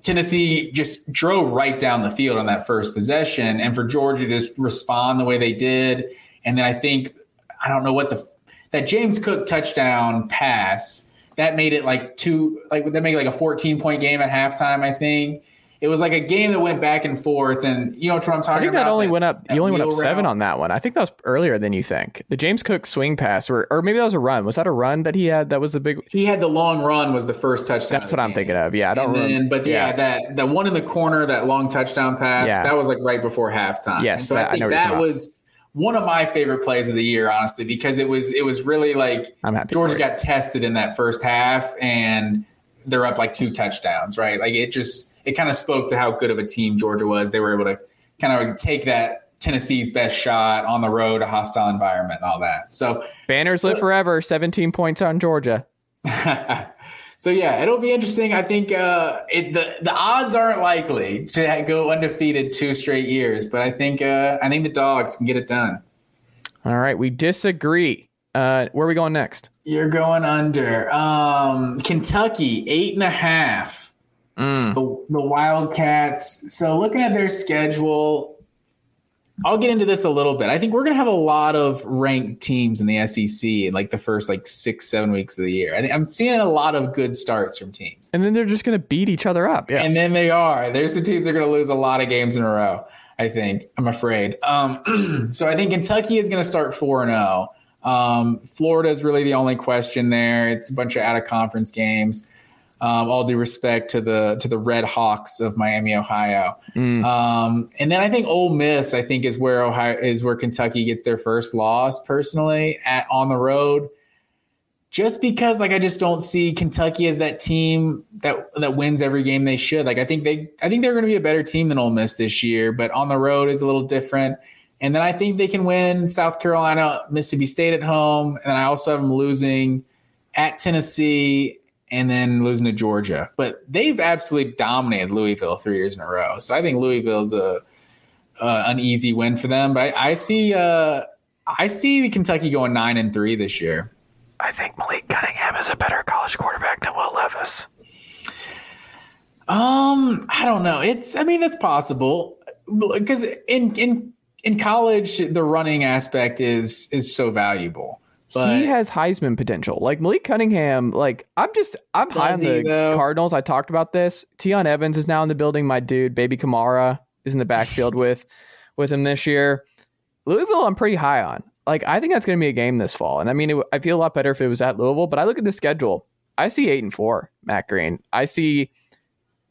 Tennessee just drove right down the field on that first possession, and for Georgia to just respond the way they did, and then I think I don't know what the that James Cook touchdown pass that made it like two like that made it like a 14 point game at halftime i think. It was like a game that went back and forth and you know what i'm talking about i think that only that, went up you only went up seven on that one. I think that was earlier than you think. The james cook swing pass or, or maybe that was a run. Was that a run that he had that was the big he had the long run was the first touchdown that's what i'm thinking of. Yeah i don't then, but yeah, yeah, that that one in the corner that long touchdown pass yeah. that was like right before halftime. Yes so that, i think I that was one of my favorite plays of the year, honestly, because it was it was really like Georgia got tested in that first half, and they're up like two touchdowns, right? Like it just it kind of spoke to how good of a team Georgia was. They were able to kind of take that Tennessee's best shot on the road, a hostile environment, and all that. So banners live forever. Seventeen points on Georgia. *laughs* so yeah, it'll be interesting. I think uh, it, the the odds aren't likely to go undefeated two straight years, but I think uh, I think the dogs can get it done. All right, we disagree. Uh, where are we going next? You're going under um, Kentucky eight and a half. Mm. The, the Wildcats. So looking at their schedule, I'll get into this a little bit. I think we're going to have a lot of ranked teams in the SEC in like the first like six, seven weeks of the year. I think I'm seeing a lot of good starts from teams. And then they're just going to beat each other up. Yeah. And then they are. There's the teams that are going to lose a lot of games in a row. I think. I'm afraid. Um, *clears throat* so I think Kentucky is going to start four and zero. Oh. Um, Florida is really the only question there. It's a bunch of out of conference games. Um, all due respect to the to the Red Hawks of Miami, Ohio. Mm. Um, and then I think Ole Miss, I think, is where Ohio is where Kentucky gets their first loss personally at on the road. Just because, like, I just don't see Kentucky as that team that that wins every game they should. Like, I think they, I think they're going to be a better team than Ole Miss this year, but on the road is a little different. And then I think they can win South Carolina, Mississippi State at home, and I also have them losing at Tennessee and then losing to Georgia. But they've absolutely dominated Louisville three years in a row. So I think Louisville's a uh, an easy win for them. But I, I see uh, I see Kentucky going nine and three this year. I think Malik Cunningham is a better college quarterback than Will Levis. Um, I don't know. It's I mean it's possible because in in in college the running aspect is is so valuable. But he has Heisman potential. Like Malik Cunningham, like I'm just I'm high on the though? Cardinals. I talked about this. Tiyon Evans is now in the building. My dude, baby Kamara, is in the backfield *laughs* with with him this year. Louisville, I'm pretty high on. Like I think that's going to be a game this fall. And I mean, it, I feel a lot better if it was at Louisville. But I look at the schedule. I see eight and four, Matt Green. I see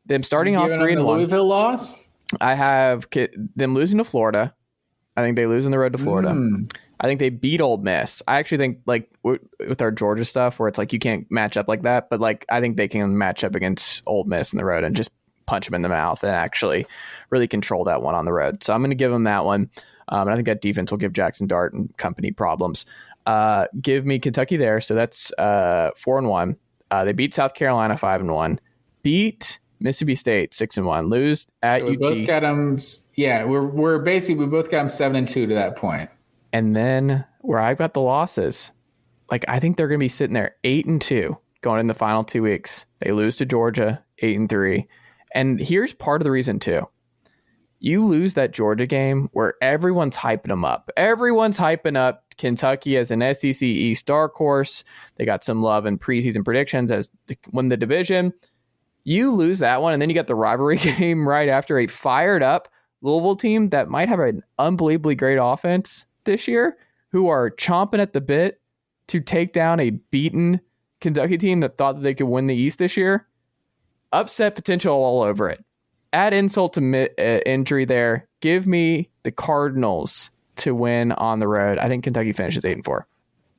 them starting off three and one. Louisville loss. I have them losing to Florida. I think they lose on the road to Florida. Mm. I think they beat Ole Miss. I actually think like w- with our Georgia stuff, where it's like you can't match up like that, but like I think they can match up against Ole Miss in the road and just punch them in the mouth and actually really control that one on the road. So I'm going to give them that one. Um, and I think that defense will give Jackson Dart and company problems. Uh, give me Kentucky there. So that's uh, four and one. Uh, they beat South Carolina five and one. Beat Mississippi State six and one. Lose at So we UT. both got them. Yeah, we're we're basically we both got them seven and two to that point. And then where I've got the losses, like I think they're going to be sitting there eight and two going in the final two weeks. They lose to Georgia eight and three. And here's part of the reason too. You lose that Georgia game where everyone's hyping them up. Everyone's hyping up Kentucky as an SEC East dark horse. They got some love in preseason predictions as the, win the division. You lose that one, and then you got the rivalry *laughs* game right after a fired up Louisville team that might have an unbelievably great offense this year, who are chomping at the bit to take down a beaten Kentucky team that thought that they could win the East this year. Upset potential all over it. Add insult to mi- uh, injury there. Give me the Cardinals to win on the road. I think Kentucky finishes eight and four.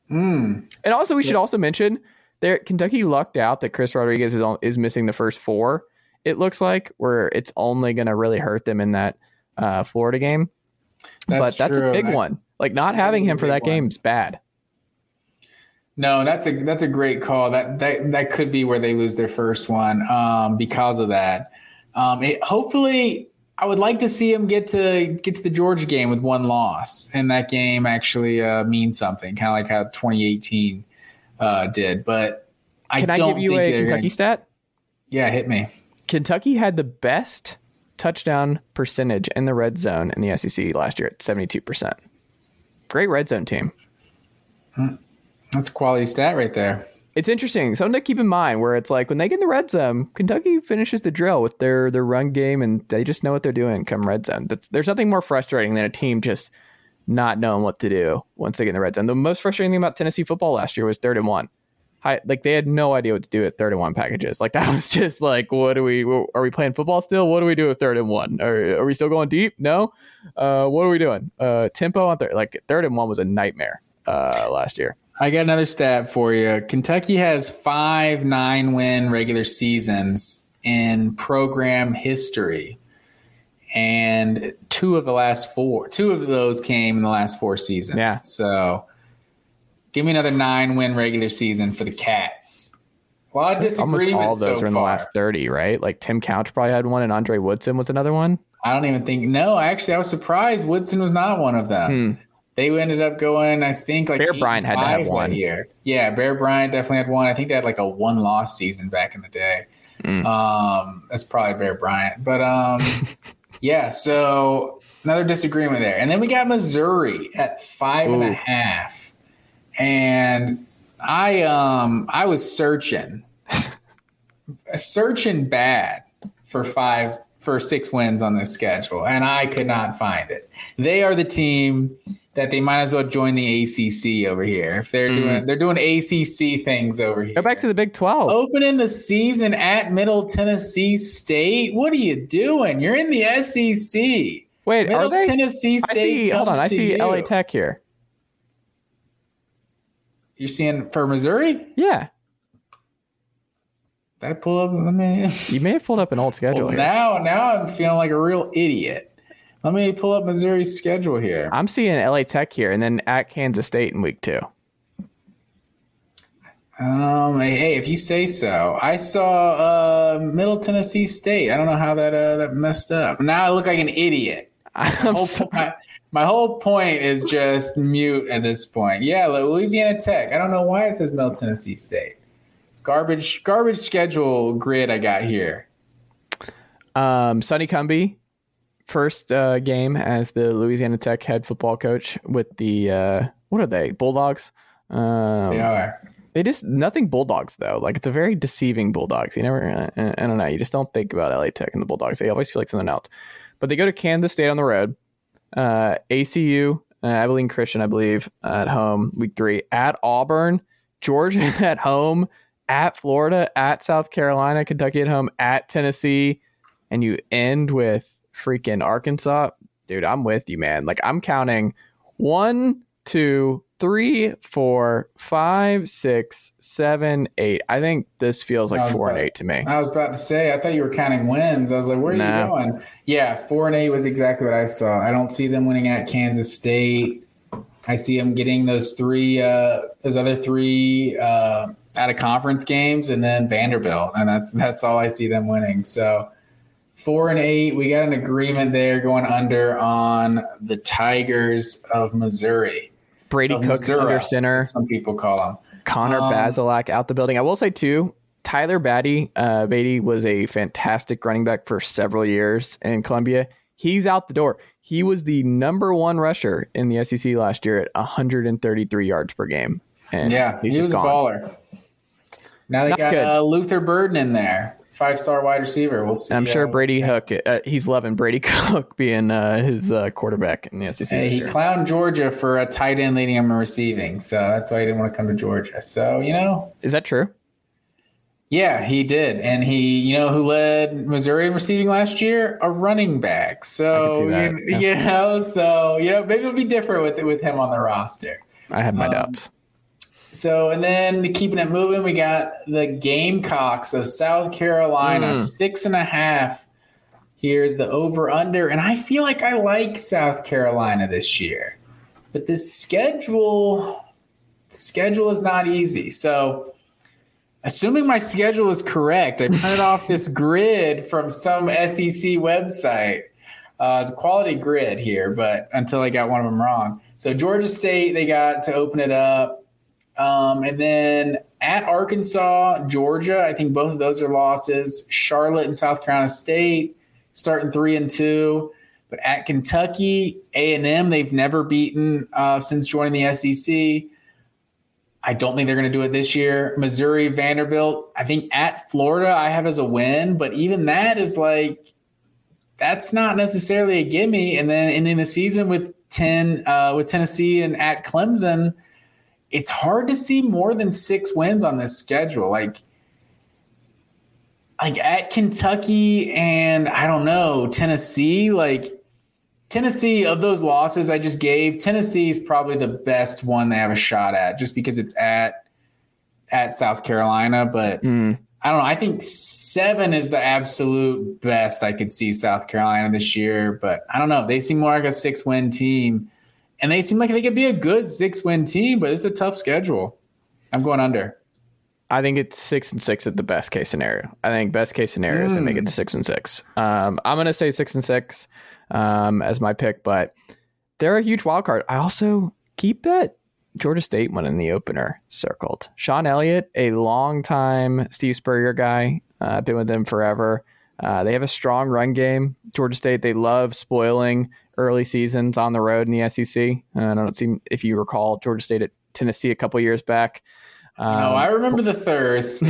Mm. And also, we should also mention there Kentucky lucked out that Chris Rodriguez is on, is missing the first four. It looks like where it's only going to really hurt them in that uh, Florida game. But that's true. a big one. Like not having him for that one. game is bad. No, that's a that's a great call. That that that could be where they lose their first one um, because of that. Um, it, hopefully, I would like to see him get to get to the Georgia game with one loss, and that game actually uh, means something, kind of like how 2018 uh, did. But I Can I, don't give you a Kentucky gonna- stat? yeah, hit me. Kentucky had the best touchdown percentage in the red zone in the SEC last year at 72%. Great red zone team. Hmm. That's a quality stat right there. It's interesting. Something to keep in mind where it's like when they get in the red zone, Kentucky finishes the drill with their their run game and they just know what they're doing come red zone. That's, there's nothing more frustrating than a team just not knowing what to do once they get in the red zone. The most frustrating thing about Tennessee football last year was third and one. Hi, like they had no idea what to do at third and one packages. Like that *laughs* was just like, what do we? Are we playing football still? What do we do with third and one? Are, are we still going deep? No. Uh, what are we doing? Uh, tempo on third. Like third and one was a nightmare uh, last year. I got another stat for you. Kentucky has five nine win regular seasons in program history. And two of the last four, two of those came in the last four seasons. Yeah. So give me another nine win regular season for the Cats. A lot of disagreements. Almost all those so are in the last 30, right? Like Tim Couch probably had one and Andre Woodson was another one. I don't even think. No, actually, I was surprised Woodson was not one of them. They ended up going, I think, like Hmm. Bear Bryant had to have one. year. Yeah, Bear Bryant definitely had one. I think they had like a one loss season back in the day. Mm. Um, that's probably Bear Bryant, but um, *laughs* yeah. So another disagreement there, and then we got Missouri at five and a half, and I um I was searching, searching bad for five for six wins on this schedule, and I could not find it. They are the team that they might as well join the ACC over here. If they're doing they're doing ACC things over here. Mm. Go back to the Big 12. opening the season at Middle Tennessee State. What are you doing? You're in the SEC. Wait, Middle are they? Tennessee I State. see. Hold on. I see you. LA Tech here. You're seeing for Missouri? Yeah. Did I pull up? Let me. You may have pulled up an old *laughs* schedule Well, now, now I'm feeling like a real idiot. Let me pull up Missouri's schedule here. I'm seeing LA Tech here and then at Kansas State in week two. Um, hey, if you say so. I saw uh, Middle Tennessee State. I don't know how that uh, that messed up. Now I look like an idiot. *laughs* I'm whole so- po- my, whole point is just mute at this point. Yeah, Louisiana Tech. I don't know why it says Middle Tennessee State. Garbage, garbage schedule grid I got here. um, Sonny Cumbie, first uh, game as the Louisiana Tech head football coach with the, uh, what are they? Bulldogs? Um, They are. They just nothing Bulldogs though. Like it's a very deceiving Bulldogs. You never, uh, I don't know. You just don't think about LA Tech and the Bulldogs. They always feel like something else. But they go to Kansas State on the road, uh, ACU, uh, Abilene Christian, I believe, at home week three at Auburn, Georgia *laughs* at home, at Florida, at South Carolina, Kentucky at home, at Tennessee, and you end with freaking Arkansas. Dude, I'm with you, man. Like I'm counting one, two, three, four, five, six, seven, eight. I think this feels like four about, and eight to me. I was about to say, I thought you were counting wins. I was like, where are nah. you going? Yeah, four and eight was exactly what I saw. I don't see them winning at Kansas State. I see them getting those three, uh, those other three uh, out of conference games, and then Vanderbilt, and that's that's all I see them winning. So four and eight, we got an agreement there going under on the Tigers of Missouri. Brady Cook Missouri, under center. Some people call him Connor um, out the building. I will say too, Tyler Batty, uh, Beatty was a fantastic running back for several years in Columbia. He's out the door. He was the number one rusher in the SEC last year at 133 yards per game. And yeah, he's he was gone. a baller. Now they Not got uh, Luther Burden in there, five star wide receiver. We'll see. I'm sure uh, Brady Hook. Uh, he's loving Brady *laughs* Cook being uh, his uh, quarterback in the SEC. Hey, he clowned Georgia for a tight end leading him in receiving, so that's why he didn't want to come to Georgia. So you know, is that true? Yeah, he did. And he, you know, who led Missouri in receiving last year? A running back. So, you, yeah. *laughs* you, know, so, you know, maybe it'll be different with, with him on the roster. I have my um, doubts. So, and then keeping it moving, we got the Gamecocks of South Carolina, mm. six and a half. Here's the over under. And I feel like I like South Carolina this year, but the schedule, schedule is not easy. So, assuming my schedule is correct, I printed *laughs* off this grid from some SEC website. Uh, it's a quality grid here, but until I got one of them wrong. So Georgia State, they got to open it up. Um, and then at Arkansas, Georgia, I think both of those are losses. Charlotte and South Carolina State starting three and two. But at Kentucky, A and M, they've never beaten uh, since joining the SEC. I don't think they're going to do it this year. Missouri, Vanderbilt. I think at Florida, I have as a win, but even that is like that's not necessarily a gimme. And then ending the season with ten uh, with Tennessee and at Clemson, it's hard to see more than six wins on this schedule. Like like at Kentucky and I don't know Tennessee, like Tennessee, of those losses I just gave, Tennessee is probably the best one they have a shot at, just because it's at at South Carolina. But mm. I don't know. I think seven is the absolute best I could see South Carolina this year. But I don't know. They seem more like a six win team, and they seem like they could be a good six win team. But it's a tough schedule. I'm going under. I think it's six and six at the best case scenario. I think best case scenario mm. is to make it to six and six. Um, I'm going to say six and six um, as my pick, but they're a huge wild card. I also keep that Georgia State one in the opener circled. Shawn Elliott, a long-time Steve Spurrier guy, uh, been with them forever. Uh, they have a strong run game. Georgia State, they love spoiling early seasons on the road in the SEC. Uh, I don't see if you recall Georgia State at Tennessee a couple years back. Um, oh, I remember the thirst. *laughs*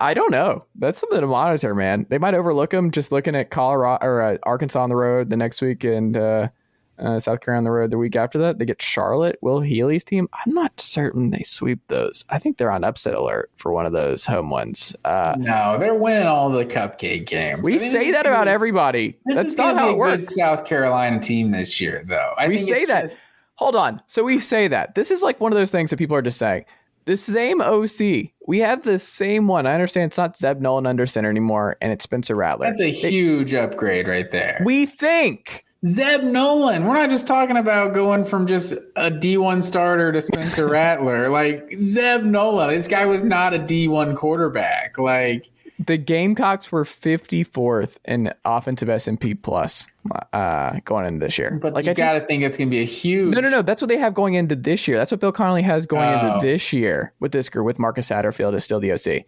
I don't know. That's something to monitor, man. They might overlook them just looking at Colorado or uh, Arkansas on the road the next week and uh, South Carolina on the road the week after that. They get Charlotte, Will Healy's team. I'm not certain they sweep those. I think they're on upset alert for one of those home ones. Uh, no, they're winning all the cupcake games. We say that about be, everybody. That's not how it works. South Carolina team this year, though. I we say that. Just... Hold on. So we say that. This is like one of those things that people are just saying the same OC. We have the same one. I understand it's not Zeb Noland under center anymore, and it's Spencer Rattler. That's a huge upgrade right there. We think. Zeb Noland. We're not just talking about going from just a D1 starter to Spencer *laughs* Rattler. Like Zeb Noland, this guy was not a D1 quarterback. Like the Gamecocks were 54th in offensive S&P plus uh, going into this year. But like you got to think it's going to be a huge. No, no, no. That's what they have going into this year. That's what Bill Connelly has going oh. into this year with this group with Marcus Satterfield is still the OC.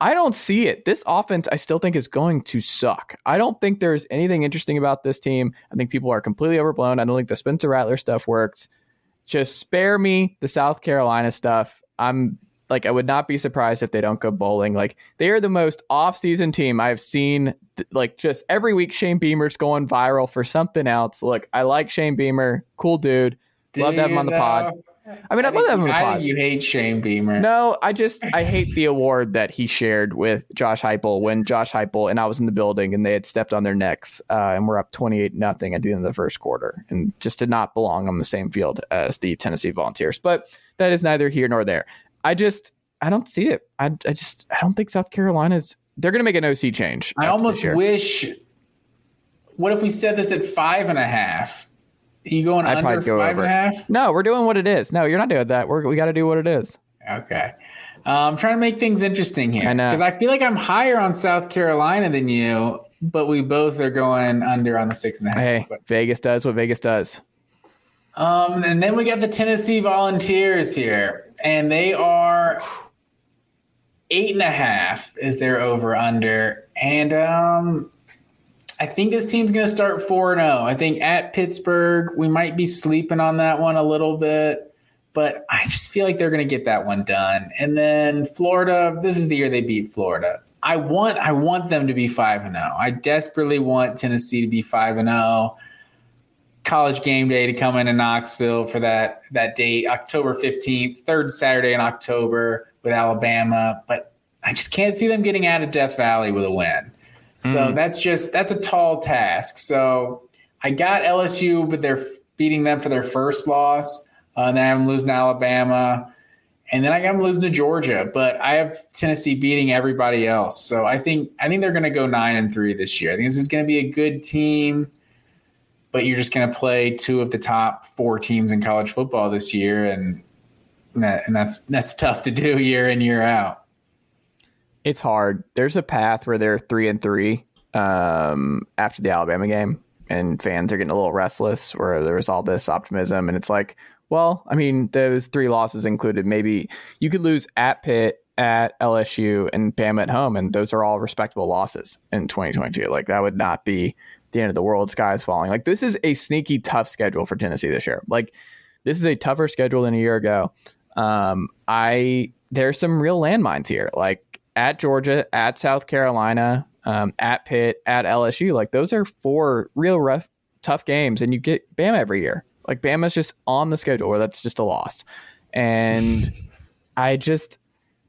I don't see it. This offense, I still think, is going to suck. I don't think there's anything interesting about this team. I think people are completely overblown. I don't think the Spencer Rattler stuff works. Just spare me the South Carolina stuff. I'm like I would not be surprised if they don't go bowling. Like they are the most off-season team I've seen. Like just every week, Shane Beamer's going viral for something else. Look, I like Shane Beamer, cool dude. Love to have him on the pod. I mean, I, I love having him I think you hate Shane Beamer. No, I just I hate the award that he shared with Josh Heupel when Josh Heupel and I was in the building and they had stepped on their necks uh, and we're up twenty eight nothing at the end of the first quarter and just did not belong on the same field as the Tennessee Volunteers. But that is neither here nor there. I just I don't see it. I I just I don't think South Carolina's they're going to make an OC change. I almost wish. What if we said this at five and a half? You going I'd under go five over. and a half? No, we're doing what it is. No, you're not doing that. We're, we got to do what it is. Okay. Uh, I'm trying to make things interesting here I know. because I feel like I'm higher on South Carolina than you, but we both are going under on the six and a half. Hey, But, Vegas does what Vegas does. um, and then we got the Tennessee Volunteers here, and they are eight and a half is their over under, and um, I think this team's going to start four and zero. I think at Pittsburgh we might be sleeping on that one a little bit, but I just feel like they're going to get that one done. And then Florida, this is the year they beat Florida. I want I want them to be five and zero. I desperately want Tennessee to be five and zero. College game day to come into Knoxville for that that date, October fifteenth, third Saturday in October with Alabama. But I just can't see them getting out of Death Valley with a win. So that's just that's a tall task. So I got LSU, but they're beating them for their first loss. Uh, and then I have them losing to Alabama, and then I got them losing to Georgia. But I have Tennessee beating everybody else. So I think I think they're going to go nine and three this year. I think this is going to be a good team, but you're just going to play two of the top four teams in college football this year, and that and that's that's tough to do year in year out. It's hard. There's a path where they're three and three um, after the Alabama game, and fans are getting a little restless. Where there's all this optimism, and it's like, well, I mean, those three losses included. Maybe you could lose at Pitt, at LSU, and Bama at home, and those are all respectable losses in 2022. Like that would not be the end of the world. Skies falling. Like this is a sneaky tough schedule for Tennessee this year. Like this is a tougher schedule than a year ago. Um, I there's some real landmines here. Like at Georgia, at South Carolina, um, at Pitt, at LSU. Like those are four real rough, tough games, and you get Bama every year. Like Bama's just on the schedule, or that's just a loss. And *laughs* I just,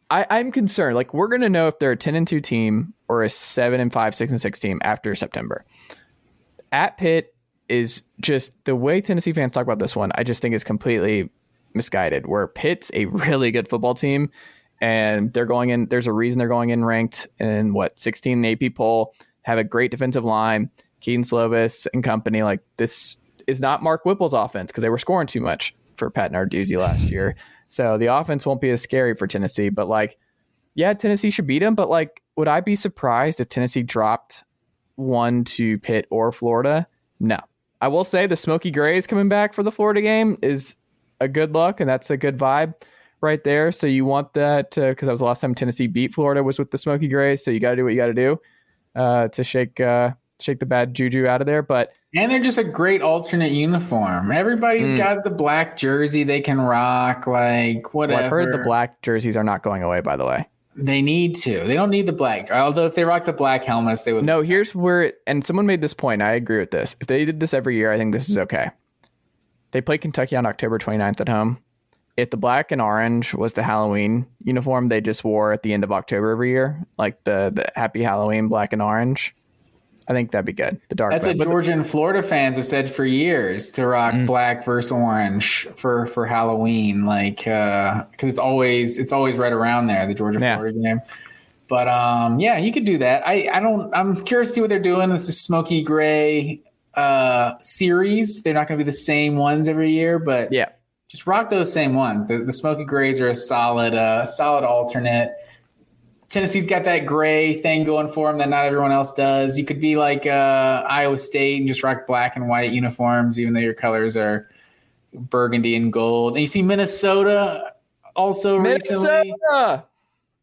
I, I'm concerned. Like we're gonna know if they're a ten and two team or a seven and five, six and six team after September. At Pitt is just the way Tennessee fans talk about this one. I just think is completely misguided. Where Pitt's a really good football team and they're going in. There's a reason they're going in ranked in what 16 AP poll. Have a great defensive line, Kedon Slovis and company. Like this is not Mark Whipple's offense because they were scoring too much for Pat Narduzzi last *laughs* year. So the offense won't be as scary for Tennessee. But like, yeah, Tennessee should beat them. But like, would I be surprised if Tennessee dropped one to Pitt or Florida? No. I will say the Smoky Grays coming back for the Florida game is a good look, and that's a good vibe right there. So you want that because that was the last time Tennessee beat Florida was with the Smoky Grays. So you got to do what you got to do uh, to shake uh, shake the bad juju out of there. But And they're just a great alternate uniform. Everybody's Mm. got the black jersey they can rock, like well, whatever. I've heard the black jerseys are not going away. By the way, They need to. They don't need the black. Although if they rock the black helmets, they would. no. Here's where it, and someone made this point. I agree with this. If they did this every year, I think this is okay. They play Kentucky on October 29th at home. If the black and orange was the Halloween uniform they just wore at the end of October every year, like the the Happy Halloween black and orange, I think that'd be good. The dark. That's what But the- Georgia and Florida fans have said for years to rock Mm. black versus orange for for Halloween, like because it's always it's always right around there the Georgia Yeah. Florida game. But um, yeah, you could do that. I I don't. I'm curious to see what they're doing. This is smoky gray uh series. They're not going to be the same ones every year, but yeah, just rock those same ones. The, the smoky grays are a solid, uh, solid alternate. Tennessee's got that gray thing going for them that not everyone else does. You could be like uh, Iowa State and just rock black and white uniforms, even though your colors are burgundy and gold. And you see Minnesota also recently Minnesota.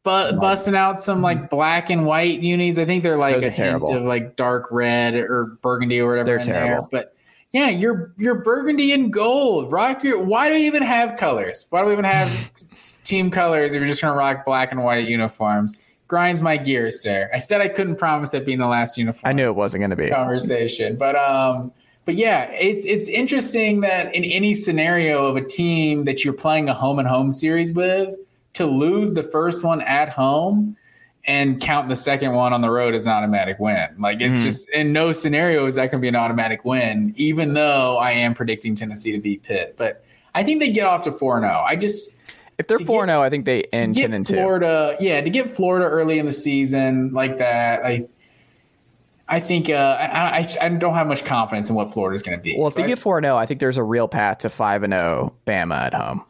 bu- busting out some like black and white unis. I think they're like Those a are terrible. hint of like dark red or burgundy or whatever They're in terrible. there. But yeah, you're you're burgundy and gold. Rock your. Why do we even have colors? Why do we even have *laughs* team colors if you're just gonna rock black and white uniforms? Grinds my gears, sir. I said I couldn't promise that being the last uniform I knew it wasn't going to be. conversation, but um, but yeah, it's it's interesting that in any scenario of a team that you're playing a home and home series with, to lose the first one at home and count the second one on the road as an automatic win. Like it's mm-hmm. just in no scenario is that going to be an automatic win, even though I am predicting Tennessee to beat Pitt. But I think they get off to 4 0. I just. If they're 4 0, I think they end 10 and 2. Florida, yeah, to get Florida early in the season like that, I I think uh, I, I, I, don't have much confidence in what Florida is going to be. Well, if so they I, get 4 0, I think there's a real path to 5 and 0 Bama at home.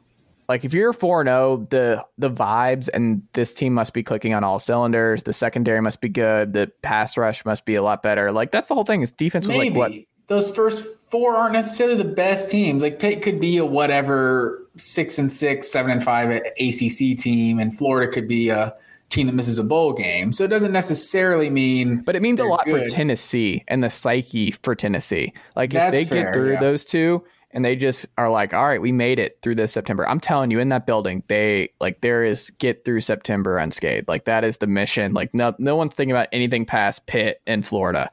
Like if you're 4 0, the the vibes and this team must be clicking on all cylinders. The secondary must be good. The pass rush must be a lot better. Like that's the whole thing. Is defense Maybe. like what those first four aren't necessarily the best teams. Like Pitt could be a whatever six and six, seven and five ACC team, and Florida could be a team that misses a bowl game. So it doesn't necessarily mean. But it means a lot good. for Tennessee and the psyche for Tennessee. Like That's if they fair, get through yeah. those two, and they just are like, all right, we made it through this September. I'm telling you, in that building, they like there is get through September unscathed. Like that is the mission. Like no no one's thinking about anything past Pitt and Florida.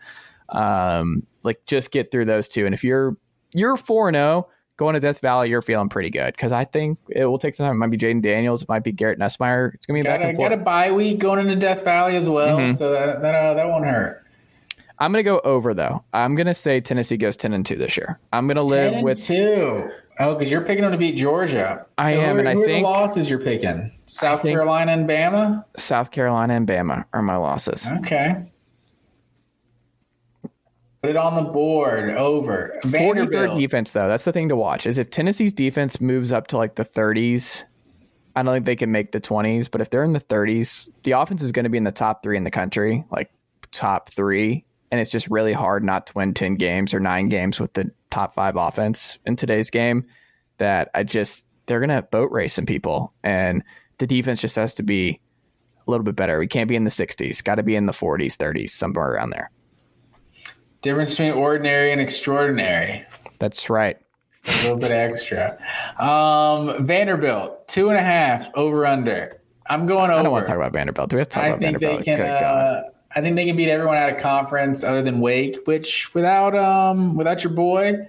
Um, like just get through those two. And if you're you're four and zero oh, going to Death Valley, you're feeling pretty good because I think it will take some time. It might be Jayden Daniels, it might be Garrett Nussmeier. It's gonna be got, a, got a bye week going into Death Valley as well, mm-hmm. so that that uh, that won't hurt. I'm gonna go over though. I'm gonna say Tennessee goes ten and two this year. I'm gonna live with two. Oh, because you're picking them to beat Georgia. I am, and I think losses you're picking South Carolina and Bama. South Carolina and Bama are my losses. Okay. Put it on the board. Over. 43rd defense, though. That's the thing to watch. Is if Tennessee's defense moves up to like the 30s, I don't think they can make the 20s. But if they're in the 30s, the offense is going to be in the top three in the country, like top three and it's just really hard not to win 10 games or nine games with the top five offense in today's game that I just, they're going to boat race some people. And the defense just has to be a little bit better. We can't be in the 60s, got to be in the 40s, 30s, somewhere around there. Difference between ordinary and extraordinary. That's right. Just a little bit extra. Um, Vanderbilt, two and a half over under. I'm going over. I don't want to talk about Vanderbilt. Do we have to talk I about Vanderbilt? Can, uh, I think they can beat everyone out of conference other than Wake, which without um without your boy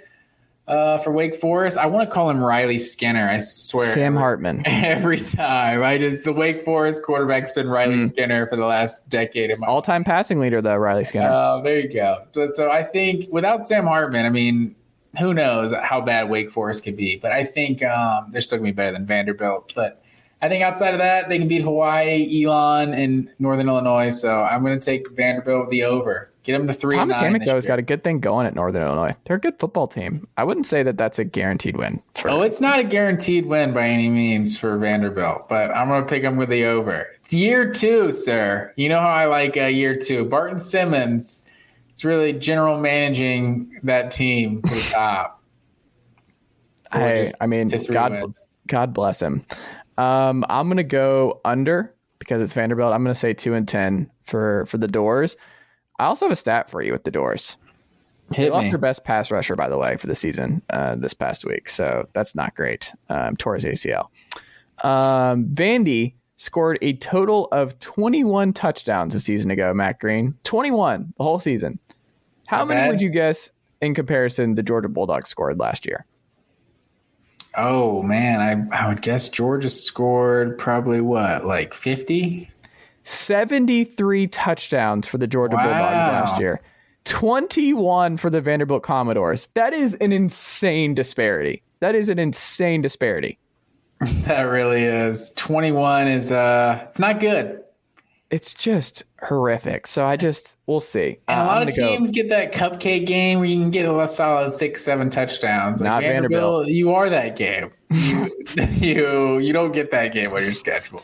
uh, for Wake Forest, I want to call him Riley Skinner. I swear, Sam Hartman. *laughs* Every time, right? Is the Wake Forest quarterback's been Riley mm. Skinner for the last decade of my all-time passing leader, though Riley Skinner. Oh, uh, there you go. So I think without Sam Hartman, I mean, who knows how bad Wake Forest could be? But I think um, they're still gonna be better than Vanderbilt. But I think outside of that, they can beat Hawaii, Elon, and Northern Illinois. So I'm going to take Vanderbilt the over. Get them to three. Thomas Hammock though has got a good thing going at Northern Illinois. They're a good football team. I wouldn't say that that's a guaranteed win. For, oh, it's not a guaranteed win by any means for Vanderbilt, but I'm going to pick them with the over. It's year two, sir. You know how I like uh, year two. Barton Simmons is really general managing that team to the *laughs* top. I, I mean, God, God bless him. Um, I'm gonna go under because it's Vanderbilt. I'm gonna say two and ten for for the doors. I also have a stat for you with the doors. Hit they lost their best pass rusher, by the way, for the season uh, this past week. So that's not great. Um, tore his ACL. Um, Vandy scored a total of 21 touchdowns a season ago, Matt Green. 21 the whole season. How not many bad. would you guess in comparison the Georgia Bulldogs scored last year? Oh man, I I would guess Georgia scored probably what, like 50? 73 touchdowns for the Georgia wow. Bulldogs last year. 21 for the Vanderbilt Commodores. That is an insane disparity. That is an insane disparity. *laughs* That really is. 21 is uh it's not good. It's just horrific. So I just we'll see. And uh, a lot of teams go. get that cupcake game where you can get a solid six, seven touchdowns. Like Not Vanderbilt, Vanderbilt, you are that game. You, *laughs* you you don't get that game on your schedule.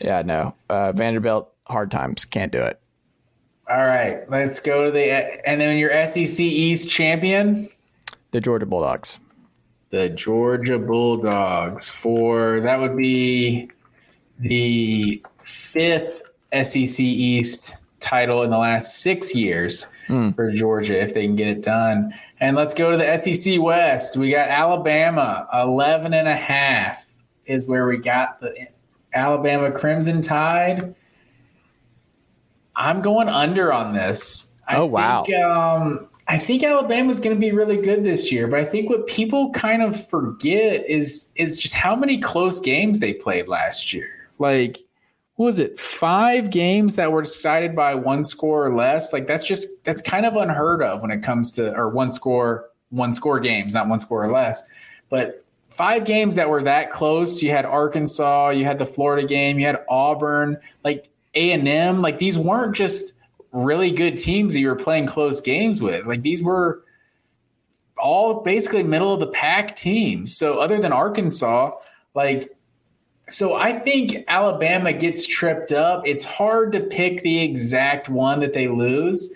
Yeah, no. Uh, Vanderbilt hard times can't do it. All right, let's go to the and then your SEC East champion, the Georgia Bulldogs. The Georgia Bulldogs for that would be the fifth SEC East title in the last six years mm. for Georgia if they can get it done. And let's go to the SEC West. We got Alabama, 11 and a half is where we got the Alabama Crimson Tide. I'm going under on this. I oh, wow. um, I think Alabama's going to be really good this year, but I think what people kind of forget is is just how many close games they played last year. Like, what was it? Five games that were decided by one score or less. Like that's just that's kind of unheard of when it comes to or one score one score games, not one score or less. But five games that were that close. You had Arkansas, you had the Florida game, you had Auburn, like A and M. Like these weren't just really good teams that you were playing close games with. Like these were all basically middle of the pack teams. So other than Arkansas, like so I think Alabama gets tripped up. It's hard to pick the exact one that they lose,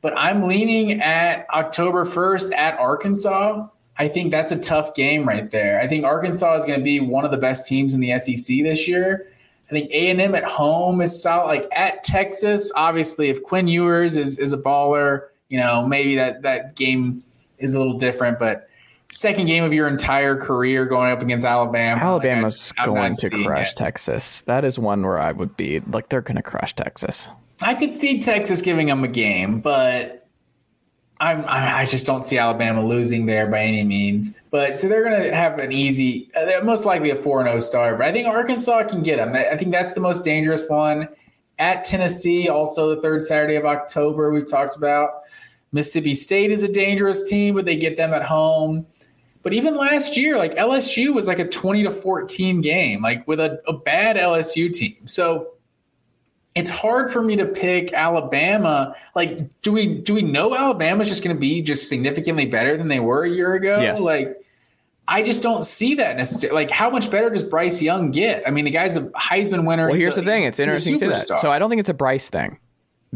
but I'm leaning at October 1st at Arkansas. I think that's a tough game right there. I think Arkansas is going to be one of the best teams in the SEC this year. I think A and M at home is solid. Like at Texas, obviously, if Quinn Ewers is is a baller, you know maybe that that game is a little different. But second game of your entire career going up against Alabama. Alabama's like going to crush it. Texas. That is one where I would be like they're going to crush Texas. I could see Texas giving them a game, but I'm, I just don't see Alabama losing there by any means. But so they're going to have an easy, uh, most likely a 4 0 start. But I think Arkansas can get them. I think that's the most dangerous one. At Tennessee, also the third Saturday of October, we talked about. Mississippi State is a dangerous team, but they get them at home. But even last year, like LSU was like a 20 to 14 game, like with a, a bad LSU team. So it's hard for me to pick Alabama. Like, do we do we know Alabama's just going to be just significantly better than they were a year ago? Yes. Like, I just don't see that necessarily. Like, how much better does Bryce Young get? I mean, the guy's a Heisman winner. Well, here's a, the thing. It's interesting to that. So I don't think it's a Bryce thing.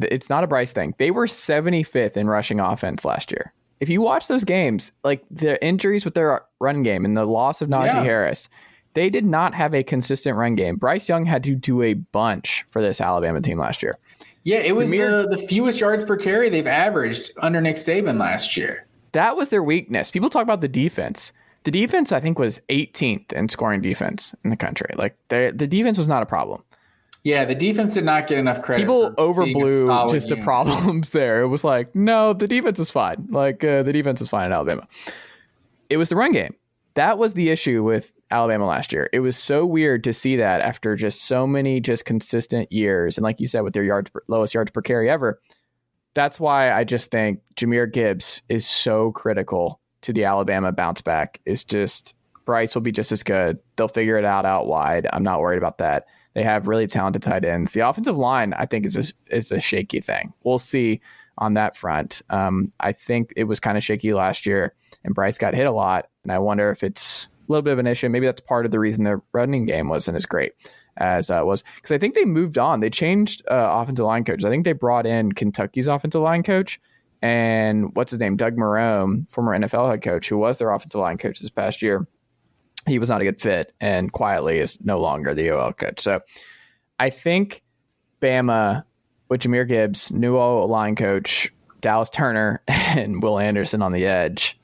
It's not a Bryce thing. They were 75th in rushing offense last year. If you watch those games, like the injuries with their run game and the loss of Najee yeah. Harris, they did not have a consistent run game. Bryce Young had to do a bunch for this Alabama team last year. Yeah, it was the, the fewest yards per carry they've averaged under Nick Saban last year. That was their weakness. People talk about the defense. The defense, I think, was 18th in scoring defense in the country. Like the the defense was not a problem. Yeah, the defense did not get enough credit. People overblew just unit. the problems *laughs* there. It was like, no, the defense is fine. Like uh, the defense is fine in Alabama. It was the run game. That was the issue with Alabama last year. It was so weird to see that after just so many just consistent years, and like you said, with their yards per, lowest yards per carry ever. That's why I just think Jahmyr Gibbs is so critical to the Alabama bounce back. Is just Bryce will be just as good. They'll figure it out out wide. I'm not worried about that. They have really talented tight ends. The offensive line, I think, is a, is a shaky thing. We'll see on that front. Um, I think it was kind of shaky last year, and Bryce got hit a lot. And I wonder if it's a little bit of an issue. Maybe that's part of the reason their running game wasn't as great as uh, was because I think they moved on. They changed uh, offensive line coaches. I think they brought in Kentucky's offensive line coach and what's his name, Doug Marrone, former NFL head coach, who was their offensive line coach this past year. He was not a good fit, and quietly is no longer the OL coach. So I think Bama with Jahmyr Gibbs, new O line coach, Dallas Turner, *laughs* and Will Anderson on the edge.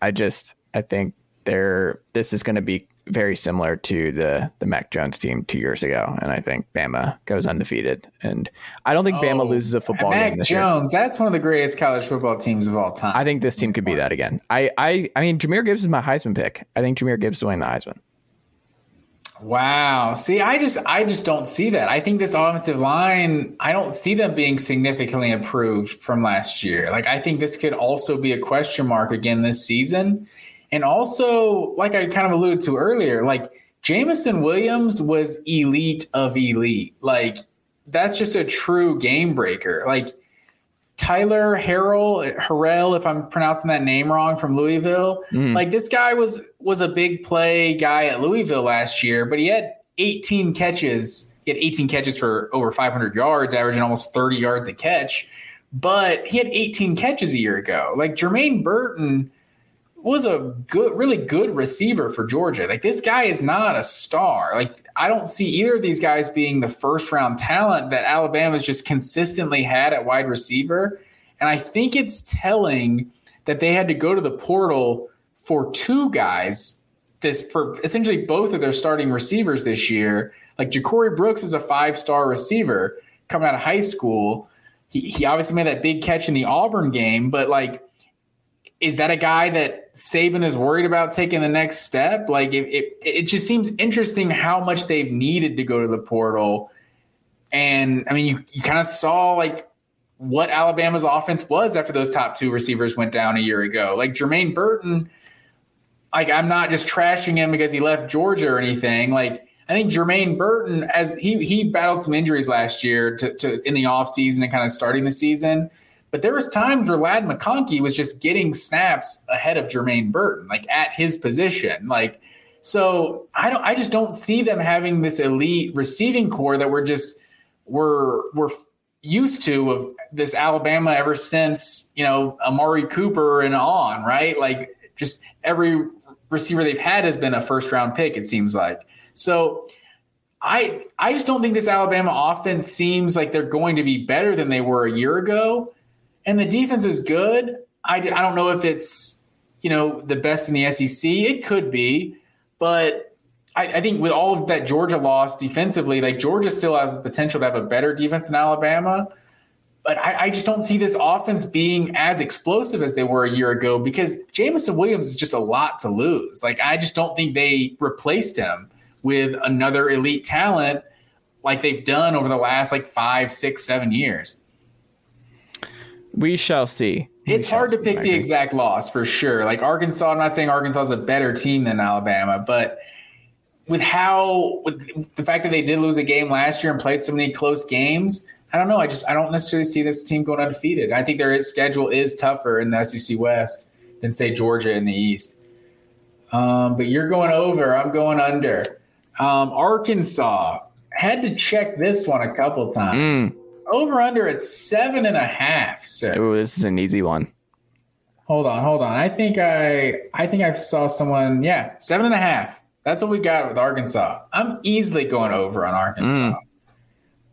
I just I think they're this is going to be very similar to the the Mac Jones team two years ago, and I think Bama goes undefeated. And I don't think oh, Bama loses a football Mac game this year. Mac Jones, year. that's one of the greatest college football teams of all time. I think this team could be that again. I I I mean, Jahmyr Gibbs is my Heisman pick. I think Jahmyr Gibbs is winning the Heisman. Wow. See, I just I just don't see that. I think this offensive line, I don't see them being significantly improved from last year. Like I think this could also be a question mark again this season. And also, like I kind of alluded to earlier, like Jameson Williams was elite of elite. Like that's just a true game breaker. Like Tyler Harrell, Harrell, if I'm pronouncing that name wrong, from Louisville. Mm. Like this guy was was a big play guy at Louisville last year, but he had 18 catches. He had 18 catches for over 500 yards, averaging almost 30 yards a catch. But he had 18 catches a year ago. Like Jermaine Burton was a good, really good receiver for Georgia. Like this guy is not a star. Like I don't see either of these guys being the first round talent that Alabama's just consistently had at wide receiver. And I think it's telling that they had to go to the portal for two guys. This for essentially both of their starting receivers this year. Like Ja'Corey Brooks is a five star receiver coming out of high school. he, he obviously made that big catch in the Auburn game, but like, is that a guy that Saban is worried about taking the next step? Like, it, it, it just seems interesting how much they've needed to go to the portal. And I mean, you, you kind of saw like what Alabama's offense was after those top two receivers went down a year ago. Like Jermaine Burton, like I'm not just trashing him because he left Georgia or anything. Like I think Jermaine Burton, as he he battled some injuries last year to, to in the offseason and kind of starting the season. But there was times where Ladd McConkey was just getting snaps ahead of Jermaine Burton, like at his position. Like, so I don't I just don't see them having this elite receiving core that we're just we're we're used to of this Alabama ever since, you know, Amari Cooper and on, right? Like just every receiver they've had has been a first round pick, it seems like. So I I just don't think this Alabama offense seems like they're going to be better than they were a year ago. And the defense is good. I, I don't know if it's, you know, the best in the SEC. It could be, but I, I think with all of that Georgia loss defensively, like Georgia still has the potential to have a better defense than Alabama but I, I, just don't see this offense being as explosive as they were a year ago because Jameson Williams is just a lot to lose. Like I just don't think they replaced him with another elite talent like they've done over the last like five, six, seven years. We shall see. It's shall hard to pick the exact loss for sure. Like Arkansas, I'm not saying Arkansas is a better team than Alabama, but with how with the fact that they did lose a game last year and played so many close games, I don't know. I just I don't necessarily see this team going undefeated. I think their schedule is tougher in the SEC West than say Georgia in the East. Um, but you're going over. I'm going under. Um, Arkansas had to check this one a couple times. Mm. Over under at seven and a half. So Ooh, this is an easy one. Hold on, hold on. I think I I think I saw someone. Yeah, seven and a half. That's what we got with Arkansas. I'm easily going over on Arkansas. Mm.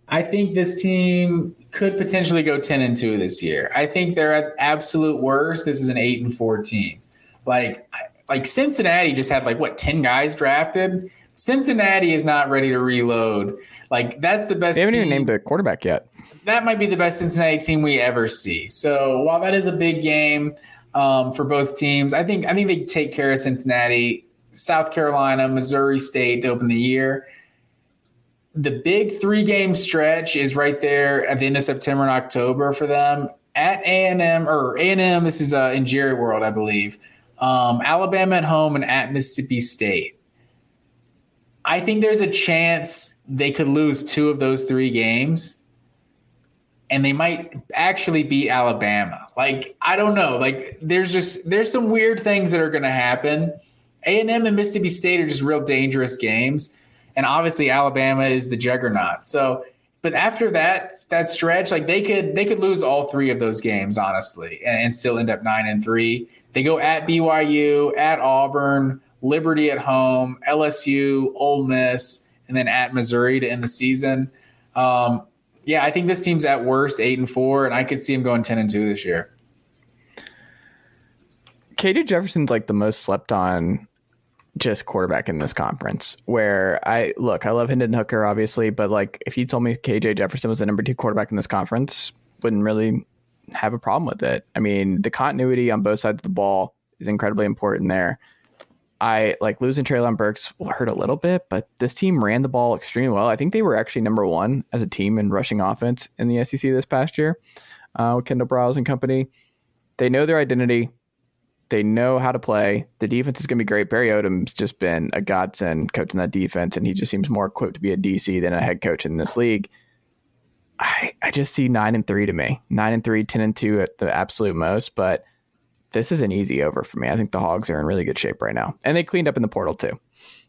I think this team could potentially go 10 and 2 this year. I think they're at absolute worst. This is an 8 and 4 team. Like like Cincinnati just had like what 10 guys drafted. Cincinnati is not ready to reload. Like that's the best. They haven't team. even named a quarterback yet. That might be the best Cincinnati team we ever see. So while that is a big game um, for both teams, I think I think they take care of Cincinnati, South Carolina, Missouri State to open the year the big three game stretch is right there at the end of September and October for them at A and M or A and M. This is uh, in Jerry World, I believe. Um, Alabama at home and at Mississippi State. I think there's a chance they could lose two of those three games, and they might actually beat Alabama. Like I don't know. Like there's just there's some weird things that are going to happen. A and M and Mississippi State are just real dangerous games and obviously Alabama is the juggernaut. So, but after that that stretch, like they could they could lose all three of those games honestly, and, and still end up nine and three. They go at BYU, at Auburn, Liberty at home, LSU, Ole Miss, and then at Missouri to end the season. Um, yeah, I think this team's at worst eight and four, and I could see him going ten and two this year. KJ Jefferson's like the most slept on just quarterback in this conference. Where I look, I love Hendon Hooker, obviously, but like if you told me KJ Jefferson was the number two quarterback in this conference, wouldn't really have a problem with it. I mean, the continuity on both sides of the ball is incredibly important there. I like losing Treylon Burks hurt a little bit, but this team ran the ball extremely well. I think they were actually number one as a team in rushing offense in the SEC this past year uh, with Kendall Briles and company. They know their identity. They know how to play. The defense is going to be great. Barry Odom's just been a godsend coaching that defense, and he just seems more equipped to be a DC than a head coach in this league. I, I just see nine and three to me. Nine and three, 10 and two at the absolute most, but this is an easy over for me. I think the Hogs are in really good shape right now. And they cleaned up in the portal too.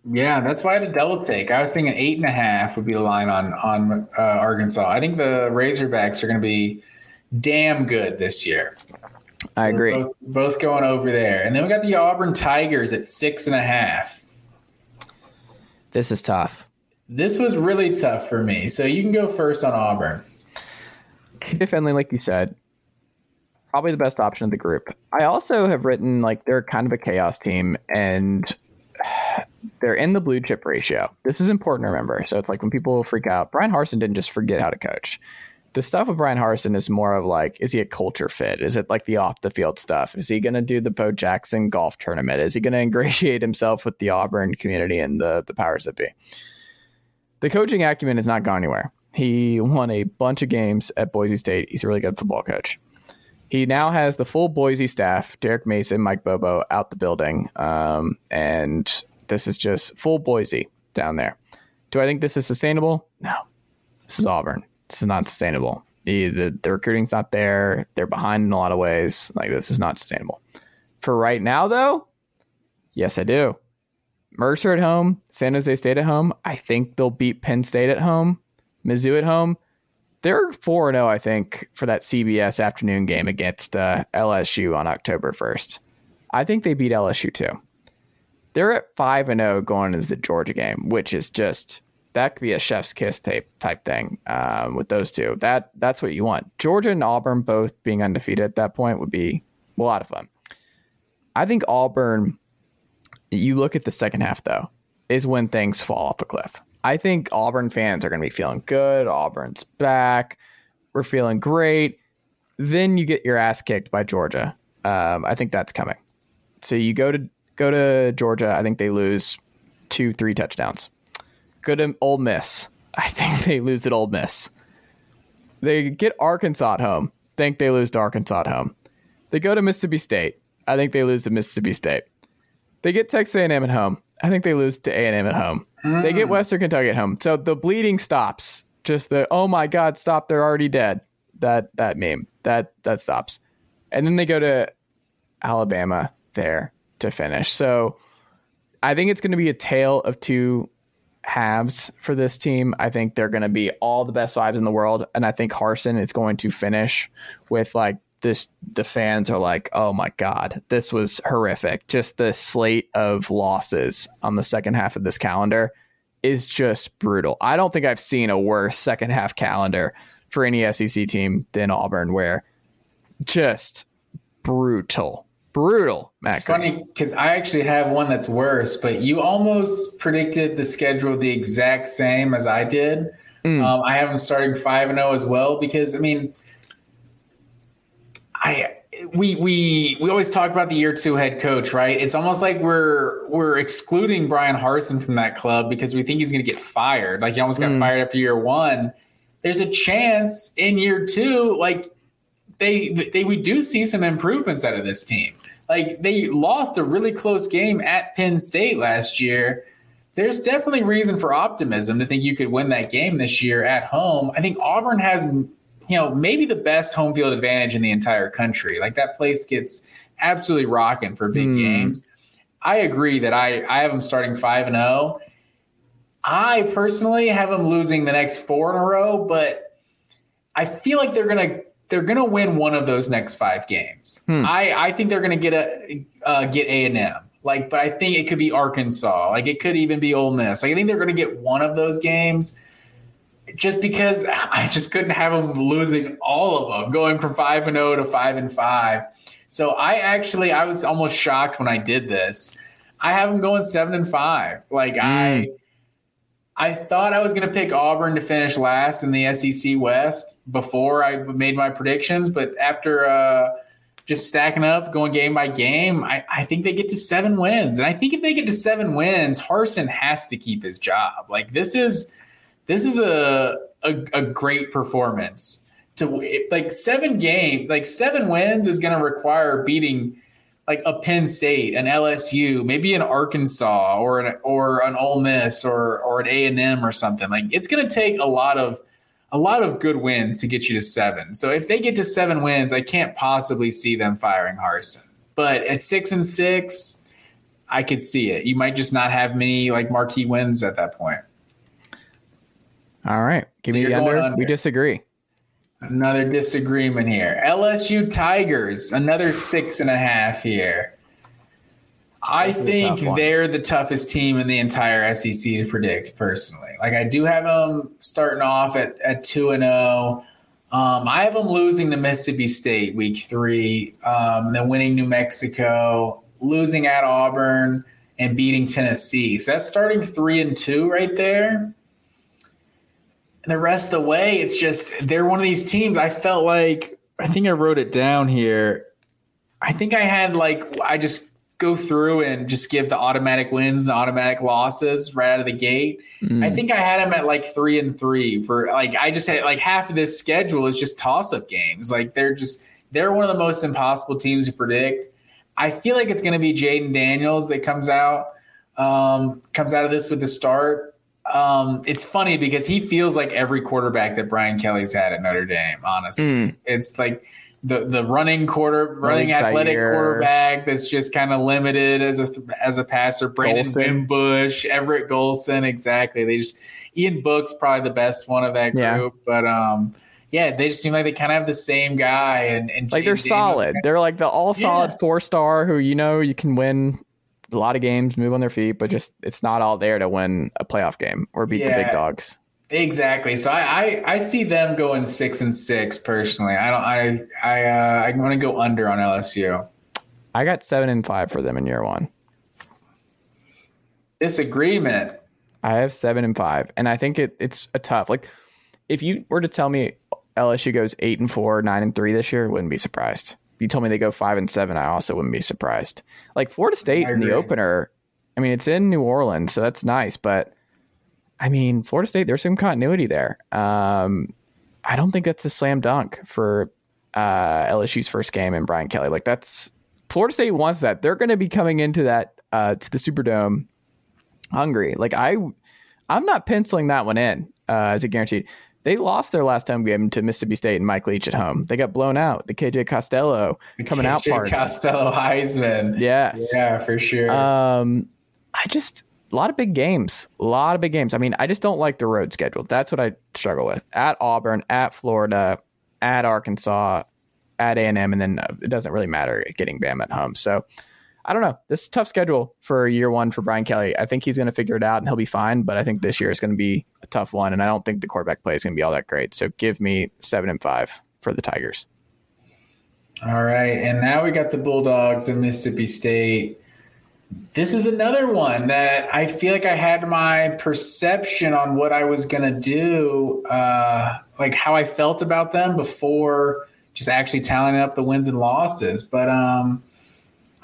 Yeah, that's why I had a double take. I was thinking eight and a half would be the line on on uh, Arkansas. I think the Razorbacks are going to be damn good this year. I agree. Both, both, going over there. And then we got the Auburn Tigers at six and a half. This is tough. This was really tough for me. So you can go first on Auburn. Finley, like you said, probably the best option of the group. I also have written like they're kind of a chaos team and *sighs* they're in the blue chip ratio. This is important to remember. So it's like when people freak out, Brian Harsin didn't just forget how to coach the stuff with Brian Harsin is more of like, is he a culture fit? Is it like the off the field stuff? Is he going to do the Bo Jackson golf tournament? Is he going to ingratiate himself with the Auburn community and the the powers that be? The coaching acumen has not gone anywhere. He won a bunch of games at Boise State. He's a really good football coach. He now has the full Boise staff, Derek Mason, Mike Bobo, out the building. Um, and this is just full Boise down there. Do I think this is sustainable? No. This is Auburn. This is not sustainable. The, the, the recruiting's not there. They're behind in a lot of ways. Like, this is not sustainable. For right now, though, yes, I do. Mercer at home, San Jose State at home. I think they'll beat Penn State at home, Mizzou at home. They're 4 0, I think, for that CBS afternoon game against uh, LSU on October 1st. I think they beat LSU too. They're at 5 and 0 going into the Georgia game, which is just that could be a chef's kiss type type thing um, with those two. That that's what you want. Georgia and Auburn both being undefeated at that point would be a lot of fun. I think Auburn. You look at the second half though, is when things fall off a cliff. I think Auburn fans are going to be feeling good. Auburn's back. We're feeling great. Then you get your ass kicked by Georgia. Um, I think that's coming. So you go to go to Georgia. I think they lose two, three touchdowns. Good to Ole Miss. *laughs* I think they lose at Ole Miss. They get Arkansas at home. Think they lose to Arkansas at home. They go to Mississippi State. I think they lose to Mississippi State. They get Texas A&M at home. I think they lose to A&M at home. Mm. They get Western Kentucky at home. So the bleeding stops. Just the oh my god, stop! They're already dead. That that meme that that stops. And then they go to Alabama there to finish. So I think it's going to be a tale of two halves for this team. I think they're going to be all the best vibes in the world, and I think Harsin is going to finish with like this. The fans are like, "Oh my god, this was horrific!" Just the slate of losses on the second half of this calendar is just brutal. I don't think I've seen a worse second half calendar for any SEC team than Auburn, where just brutal brutal. Matt it's Green. funny because I actually have one that's worse, but you almost predicted the schedule the exact same as I did. Mm. Um, I have them starting five and zero oh as well because I mean, I we we we always talk about the year two head coach, right? It's almost like we're we're excluding Brian Harsin from that club because we think he's going to get fired. Like he almost got mm. fired after year one. There's a chance in year two, like they they we do see some improvements out of this team. Like they lost a really close game at Penn State last year. There's definitely reason for optimism to think you could win that game this year at home. I think Auburn has, you know, maybe the best home field advantage in the entire country. Like that place gets absolutely rocking for big mm. games. I agree that I I have them starting five and zero. Oh. I personally have them losing the next four in a row, but I feel like they're gonna they're to win one of those next five games. Hmm. I, I think they're to get a uh, get A and M. Like, but I think it could be Arkansas. Like, it could even be Ole Miss. Like, I think they're going to get one of those games. Just because I just couldn't have them losing all of them, going from five and zero oh to five and five. So I actually I was almost shocked when I did this. I have them going seven and five. Like mm. I hmm. I thought I was going to pick Auburn to finish last in the SEC West before I made my predictions, but after uh, just stacking up, going game by game, I, I, think they get to seven wins. And I think if they get to seven wins, Harsin has to keep his job. Like this is this is a a, a great performance. To like seven game, like seven wins is going to require beating like a Penn State, an LSU, maybe an Arkansas or an or an Ole Miss or or an A and M or something. Like it's going to take a lot of a lot of good wins to get you to seven. So if they get to seven wins, I can't possibly see them firing Harsin. But at six and six, I could see it. You might just not have many like marquee wins at that point. All right, give so me the under. under. We disagree. Another disagreement here. LSU Tigers, another six and a half here. I think they're the toughest team in the entire SEC to predict personally. Like I do have them starting off at, at two and zero. Oh. Um, I have them losing to Mississippi State week three, um, then winning New Mexico, losing at Auburn, and beating Tennessee. So that's starting three and two right there And the rest of the way, it's just they're one of these teams. I felt like I think I wrote it down here. I think I had like I just go through and just give the automatic wins and automatic losses right out of the gate. Mm. I think I had them at like three and three for like I just had like half of this schedule is just toss up games. Like they're just they're one of the most impossible teams to predict. I feel like it's going to be Jayden Daniels that comes out um, comes out of this with the start. Um, it's funny because he feels like every quarterback that Brian Kelly's had at Notre Dame. Honestly, mm. it's like the the running quarter, running athletic Zaire. quarterback that's just kind of limited as a as a passer. Brandon Wimbush, Everett Golson, exactly. They just Ian Book's probably the best one of that group, yeah. but um, yeah, they just seem like they kind of have the same guy and, and like they're solid. They're like the all solid yeah. four star who you know you can win a lot of games, move on their feet, but just it's not all there to win a playoff game or beat yeah. the big dogs. Exactly. So I, I, I see them going six and six personally. I don't I I uh, I want to go under on LSU. I got seven and five for them in year one. Disagreement. I have seven and five, and I think it it's a tough. Like if you were to tell me LSU goes eight and four, nine and three this year, wouldn't be surprised. You told me they go five and seven, I also wouldn't be surprised. Like Florida State in the opener, I mean it's in New Orleans, so that's nice, but I mean, Florida State, there's some continuity there. Um, I don't think that's a slam dunk for uh, LSU's first game in Brian Kelly. Like that's Florida State wants that. They're going to be coming into that uh, to the Superdome hungry. Like I, I'm not penciling that one in uh, as a guaranteed. They lost their last home game to Mississippi State and Mike Leach at home. They got blown out. The KJ Costello the coming KJ out part. Costello Heisman. Yes. Yeah, for sure. Um, I just a lot of big games. A lot of big games. I mean, I just don't like the road schedule. That's what I struggle with. At Auburn, at Florida, at Arkansas, at A&M, and then uh, it doesn't really matter getting Bam at home. So I don't know. This is tough schedule for year one for Brian Kelly. I think he's going to figure it out and he'll be fine, but I think this year is going to be a tough one, and I don't think the quarterback play is going to be all that great. So give me seven and five for the Tigers. All right, and now we got the Bulldogs in Mississippi State this was another one that I feel like I had my perception on what I was going to do, uh, like how I felt about them before just actually tallying up the wins and losses. But um,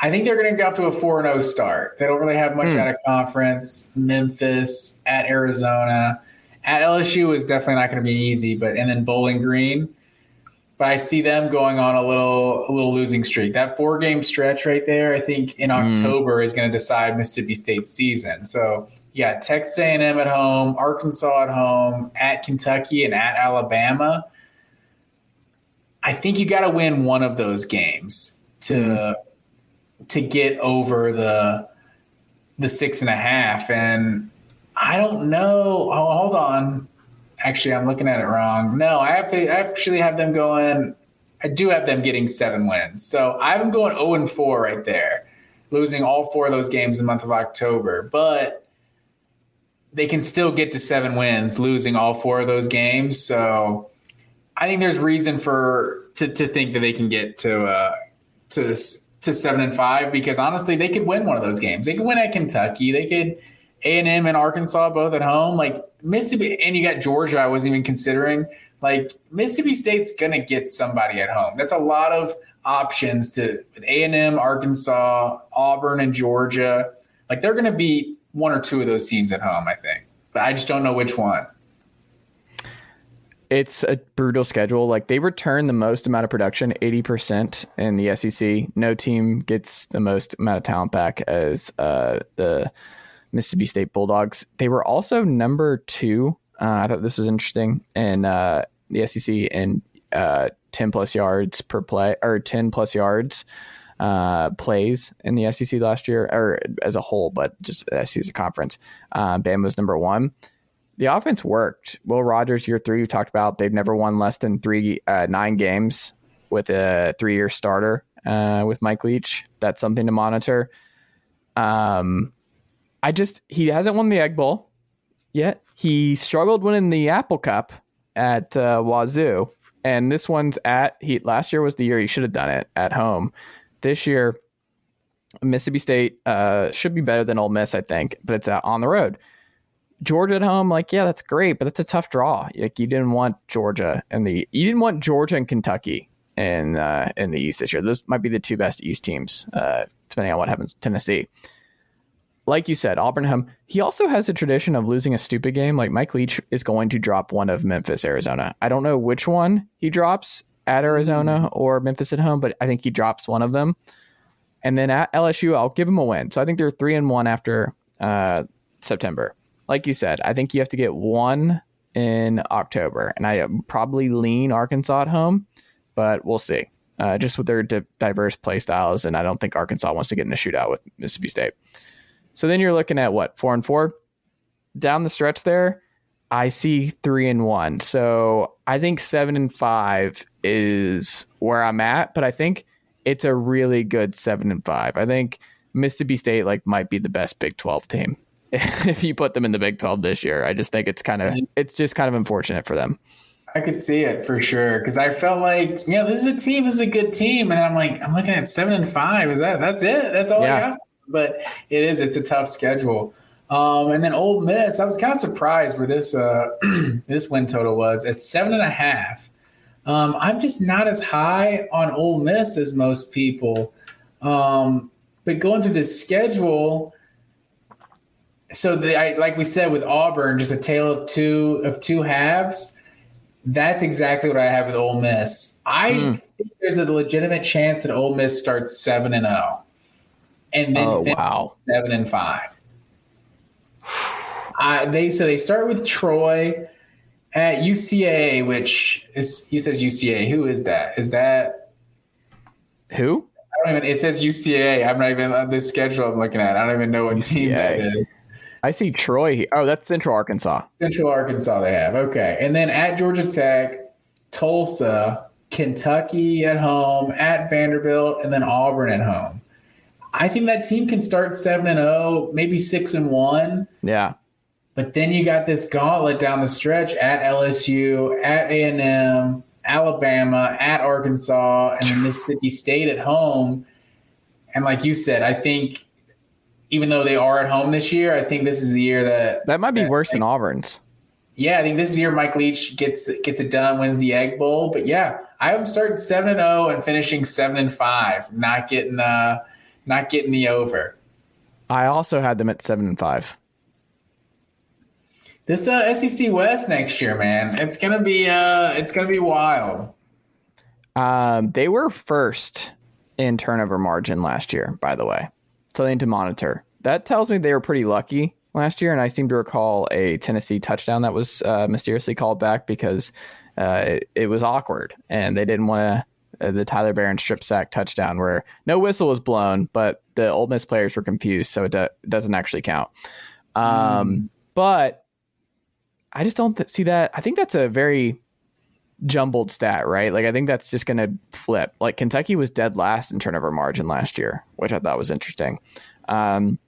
I think they're going to go off to a 4 0 start. They don't really have much mm. out of conference. Memphis, at Arizona. At LSU is definitely not going to be easy, but and then Bowling Green but I see them going on a little a little losing streak. That four game stretch right there, I think in mm. October mm. is going to decide Mississippi State's season. So yeah, Texas A&M at home, Arkansas at home, at Kentucky and at Alabama. I think you got to win one of those games to mm. To get over the the six and a half. And I don't know. Oh, hold on. Actually, I'm looking at it wrong. No, I have to, I actually have them going. I do have them getting seven wins. So I have them going 0 and 4 right there, losing all four of those games in the month of October. But they can still get to seven wins, losing all four of those games. So I think there's reason for to, to think that they can get to uh, to to seven and five because honestly, they could win one of those games. They could win at Kentucky. They could A and M and Arkansas both at home. Like Mississippi, and you got Georgia. I wasn't even considering. Like Mississippi State's gonna get somebody at home. That's a lot of options to A and M, Arkansas, Auburn, and Georgia. Like they're gonna beat one or two of those teams at home. I think, but I just don't know which one. It's a brutal schedule. Like they return the most amount of production, eighty percent in the SEC. No team gets the most amount of talent back as uh, the Mississippi State Bulldogs. They were also number two. Uh, I thought this was interesting in uh, the SEC in uh, 10 plus yards per play or 10 plus yards uh, plays in the SEC last year or as a whole, but just the SEC conference. Uh, Bama was number one. The offense worked. Will Rogers, year three, you talked about, they've never won less than three, uh, nine games with a three year starter with Mike Leach. That's something to monitor. Um, I just he hasn't won the Egg Bowl yet. He struggled winning the Apple Cup at uh, Wazoo, and this one's at he last year was the year he should have done it at home. This year, Mississippi State uh, should be better than Ole Miss, I think, but it's uh, on the road. Georgia at home, like yeah, that's great, but that's a tough draw. Like you didn't want Georgia and the you didn't want Georgia and Kentucky in uh, in the East this year. Those might be the two best East teams, uh, depending on what happens. Tennessee, like you said, Auburn home. He also has a tradition of losing a stupid game. Like Mike Leach is going to drop one of Memphis, Arizona. I don't know which one he drops at Arizona or Memphis at home, but I think he drops one of them. And then at LSU, I'll give him a win. So I think they're three and one after uh, September. Like you said, I think you have to get one in October, and I probably lean Arkansas at home, but we'll see. Uh, just with their di- diverse play styles, and I don't think Arkansas wants to get in a shootout with Mississippi State. So then you're looking at what four and four down the stretch there. I see three and one, so I think seven and five is where I'm at. But I think it's a really good seven and five. I think Mississippi State like might be the best Big Twelve team *laughs* if you put them in the Big Twelve this year. I just think it's kind of it's just kind of unfortunate for them. I could see it for sure because I felt like, yeah, this is a team, this is a good team, and I'm like, I'm looking at seven and five. Is that that's it? That's all yeah. I got. But it is. It's a tough schedule. Um, and then Ole Miss, I was kind of surprised where this uh, *clears throat* this win total was. at seven and a half. Um, I'm just not as high on Ole Miss as most people. Um, but going through this schedule, so the, I, like we said with Auburn, just a tale of two of two halves. That's exactly what I have with Ole Miss. I mm. think there's a legitimate chance that Ole Miss starts seven and zero, oh and then oh, wow. seven and five. Uh, they so they start with Troy at UCA, which is he says UCA. Who is that? Is that who? I don't even. It says UCA. I'm not even on this schedule. I'm looking at. I don't even know what UCA. team that is. I see Troy. Oh, that's Central Arkansas. Central Arkansas. They have okay, and then at Georgia Tech, Tulsa, Kentucky at home, at Vanderbilt, and then Auburn at home. I think that team can start seven and zero, oh, maybe six and one. Yeah. But then you got this gauntlet down the stretch at LSU, at A and M, Alabama, at Arkansas, and then Mississippi State at home. And like you said, I think even though they are at home this year, I think this is the year that that might be that, worse than Auburn's. Yeah, I think this is year Mike Leach gets gets it done, wins the Egg Bowl. But yeah, I'm starting seven and zero oh and finishing seven and five, not getting uh not getting the over. I also had them at seven and five. This uh, SEC West next year, man, it's gonna be uh, it's gonna be wild. Um, they were first in turnover margin last year, by the way. Something to monitor. That tells me they were pretty lucky last year, and I seem to recall a Tennessee touchdown that was uh, mysteriously called back because uh, it, it, was awkward, and they didn't want to. Uh, the Tyler Baron strip sack touchdown, where no whistle was blown, but the Ole Miss players were confused, so it, do, doesn't actually count. Um, mm. But I just don't th- see that. I think that's a very jumbled stat, right? Like I think that's just going to flip. Like Kentucky was dead last in turnover margin last year, which I thought was interesting. Um,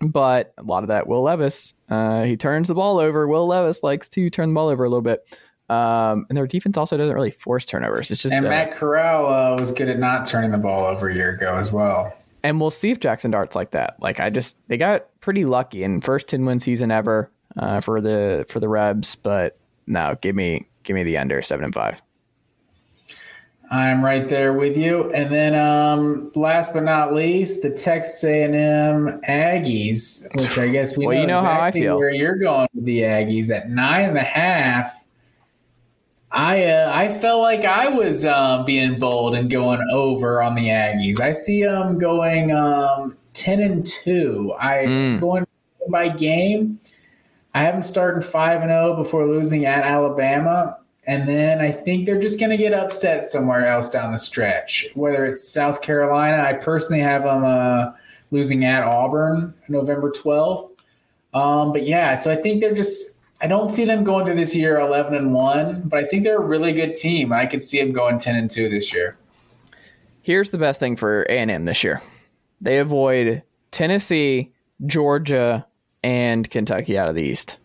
but a lot of that, Will Levis, uh, he turns the ball over. Will Levis likes to turn the ball over a little bit. Um, and their defense also doesn't really force turnovers. It's just and uh, Matt Corral uh, was good at not turning the ball over a year ago as well. And we'll see if Jackson Dart's like that. Like I just they got pretty lucky in first ten win season ever uh, for the for the Rebs, but no, give me give me the under seven and five. I'm right there with you. And then, um, last but not least, the Texas A&M Aggies, which I guess we well, know, you know exactly how I feel. where you're going with the Aggies at nine and a half. I uh, I felt like I was um, being bold and going over on the Aggies. I see them going um, ten and two. I mm. going by game. I have them starting five and zero oh before losing at Alabama, and then I think they're just going to get upset somewhere else down the stretch. Whether it's South Carolina, I personally have them uh, losing at Auburn November twelfth. Um, but yeah, so I think they're just. I don't see them going through this year eleven and one, but I think they're a really good team. I could see them going ten and two this year. Here's the best thing for A and M this year: they avoid Tennessee, Georgia, and Kentucky out of the East.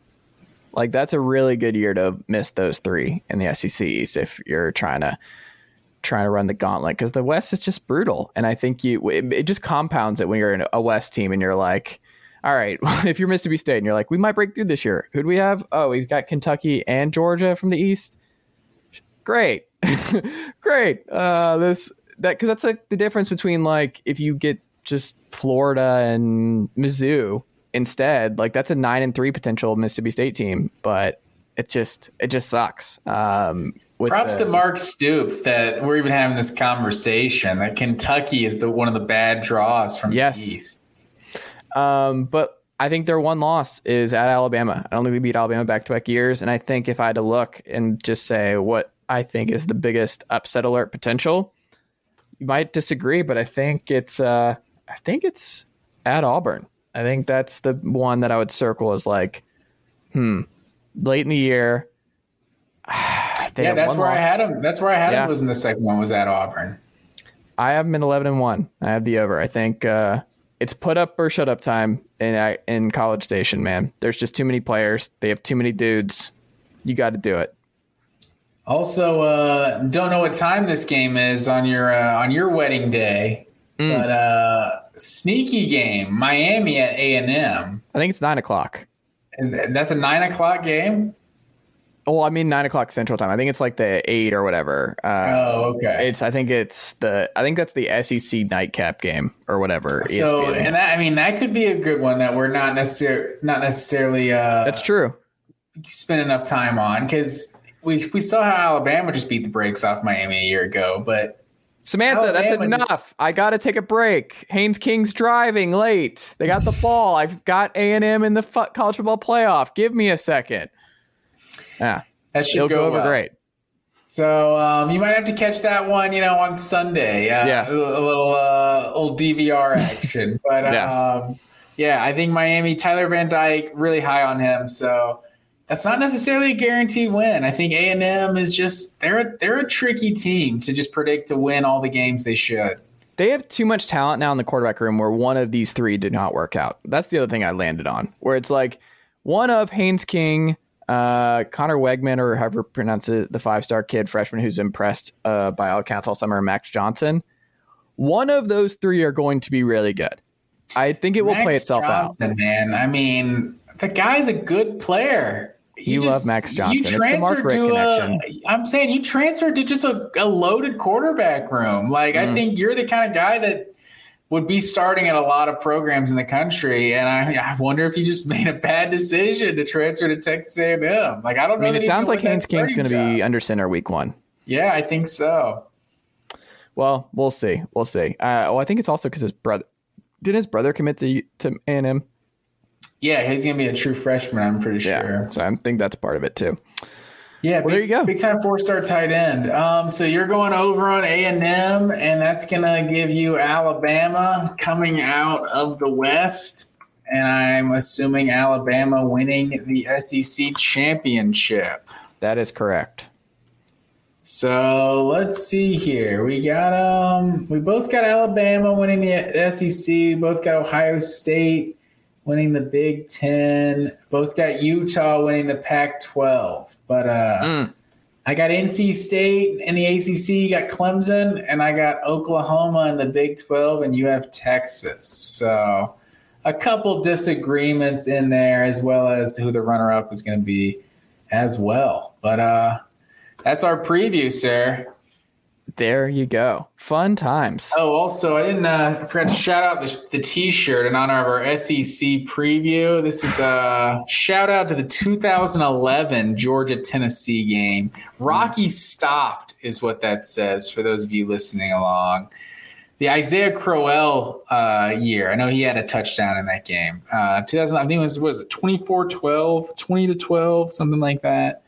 Like that's a really good year to miss those three in the SEC East if you're trying to trying to run the gauntlet because the West is just brutal, and I think you it, it, just compounds it when you're in a West team and you're like, all right, *laughs* if you're Mississippi State and you're like, we might break through this year, who do we have? Oh, we've got Kentucky and Georgia from the East. Great, *laughs* great. Uh, this that because that's like the difference between like if you get just Florida and Mizzou instead, like that's a nine and three potential Mississippi State team, but it just it just sucks. Um, Props the, to Mark Stoops that we're even having this conversation that Kentucky is the one of the bad draws from yes. the East. Um, but I think their one loss is at Alabama. I don't think we beat Alabama back to back years, and I think if I had to look and just say what I think is the biggest upset alert potential, you might disagree, but I think it's uh, I think it's at Auburn. I think that's the one that I would circle as like, hmm, late in the year. *sighs* yeah, that's where loss. I had him. That's where I had yeah. him. Was in the second one was at Auburn. I have him in eleven and one. I have the over. I think uh, it's put up or shut up time in in College Station. Man, there's just too many players. They have too many dudes. You got to do it. Also, uh, don't know what time this game is on your uh, on your wedding day, mm. but uh, sneaky game, Miami at A and M. I think it's nine o'clock. And that's a nine o'clock game. Well, I mean nine o'clock Central Time. I think it's like the eight or whatever. Uh, oh, okay. It's I think it's the I think that's the SEC nightcap game or whatever. So, ESPN. and that I mean that could be a good one that we're not necessarily not necessarily. Uh, that's true. Spend enough time on because we we saw how Alabama just beat the brakes off Miami a year ago, but. Samantha, Alabama that's enough. Just, I got to take a break. Haynes King's driving late. They got the ball. I've got A and M in the college football playoff. Give me a second. Yeah, that should go, go, over well. great. So um, you might have to catch that one, you know, on Sunday. Uh, yeah, a, a little uh, little DVR *laughs* action. but yeah. Um, yeah, I think Miami. Tyler Van Dyke really high on him. So that's not necessarily a guaranteed win. I think A and M is just they're a, they're a tricky team to just predict to win all the games they should. They have too much talent now in the quarterback room where one of these three did not work out. That's the other thing I landed on, where it's like one of Haynes King uh, Conner Weigman, or however pronounce it, the five star kid freshman who's impressed uh, by all accounts all summer, Max Johnson. One of those three are going to be really good. I think it will Max play itself Johnson, out. Man, I mean, the guy's a good player. You, love Max Johnson. You transferred to a. I'm saying you transferred to just a, a loaded quarterback room. Like mm. I think you're the kind of guy that would be starting at a lot of programs in the country, and I, I wonder if you just *laughs* made a bad decision to transfer to Texas A&M. Like I don't know. I mean, it sounds like Haynes King's going to be under center week one. Yeah, I think so. Well, we'll see. We'll see. Uh, oh, I think it's also because his brother didn't his brother commit to to A&M. Yeah, he's going to be a true freshman. I'm pretty sure. Yeah, so I think that's part of it too. Yeah, well, big, there you go. Big time four star tight end. Um, so you're going over on A and M, and that's gonna give you Alabama coming out of the West, and I'm assuming Alabama winning the SEC championship. That is correct. So let's see here. We got um, we both got Alabama winning the SEC. Both got Ohio State winning the Big Ten. Both got Utah winning the Pac 12. But uh, mm. I got NC State in the ACC, you got Clemson, and I got Oklahoma in the Big 12, and you have Texas. So a couple disagreements in there, as well as who the runner up is going to be as well. But uh, that's our preview, sir. There you go. Fun times. Oh, also, I didn't. Uh, I forgot to shout out the, the T-shirt in honor of our SEC preview. This is a shout out to the 2011 Georgia Tennessee game. Rocky stopped is what that says for those of you listening along. The Isaiah Crowell uh, year. I know he had a touchdown in that game. Uh, 2000. I think it was was it 24-12, 20 to 12, something like that.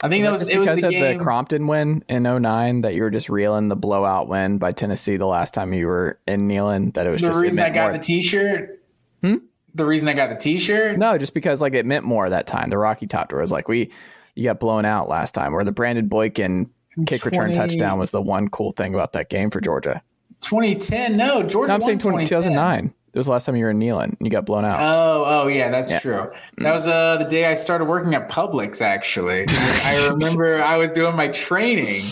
I think that was, it was because the of game. the Crompton win in 09 that you were just reeling the blowout win by Tennessee the last time you were in Neyland. That it was just the just reason I got more. the T-shirt. Hmm? The reason I got the T-shirt. No, just because like it meant more that time. The Rocky Top was like we you got blown out last time, or the Brandon Boykin kick 20, return touchdown was the one cool thing about that game for Georgia. 2010, no, Georgia. No, I'm saying 20, 2009. It was the last time you were in Neyland you got blown out. Oh, oh yeah, that's yeah. true. That was uh, the day I started working at Publix. Actually, I remember *laughs* I was doing my training,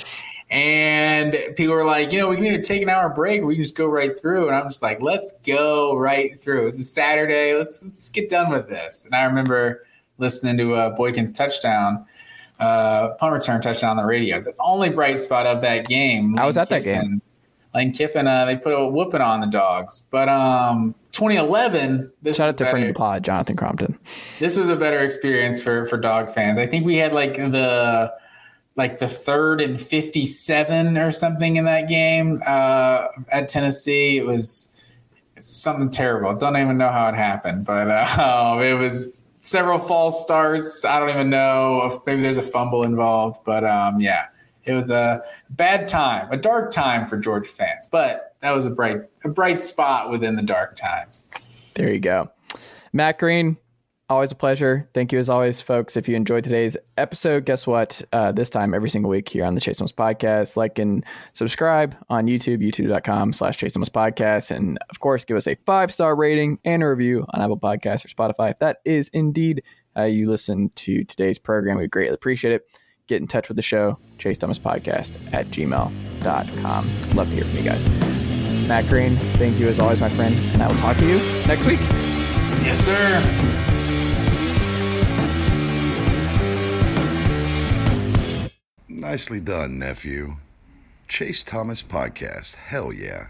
And people were like, you know, we need to take an hour break. We can just go right through. And I'm just like, let's go right through. It's a Saturday. Let's let's get done with this. And I remember listening to uh, Boykin's touchdown, uh, punt return touchdown on the radio. The only bright spot of that game. I was at that game. Lane Kiffin, uh, they put a whooping on the dogs. But um, 2011. This Shout out to friend of the pod, Jonathan Crompton. This was a better experience for for dog fans. I think we had like the like the third and 57 or something in that game uh, at Tennessee. It was something terrible. Don't even know how it happened, but uh, *laughs* it was several false starts. I don't even know if maybe there's a fumble involved, but um, yeah, it was a bad time, a dark time for Georgia fans. But that was a bright, a bright spot within the dark times. There you go, Matt Green. Always a pleasure. Thank you as always, folks. If you enjoyed today's episode, guess what? Uh, this time every single week here on the Chase Thomas Podcast, like and subscribe on YouTube, youtube.com slash Chase Thomas Podcast. And of course, give us a five star rating and a review on Apple Podcasts or Spotify. If that is indeed you listen to today's program, we greatly appreciate it. Get in touch with the show, Chase Thomas Podcast at gmail.com. Love to hear from you guys. Matt Green, thank you as always, my friend. And I will talk to you next week. Yes, sir. Nicely done, nephew. Chase Thomas Podcast. Hell yeah.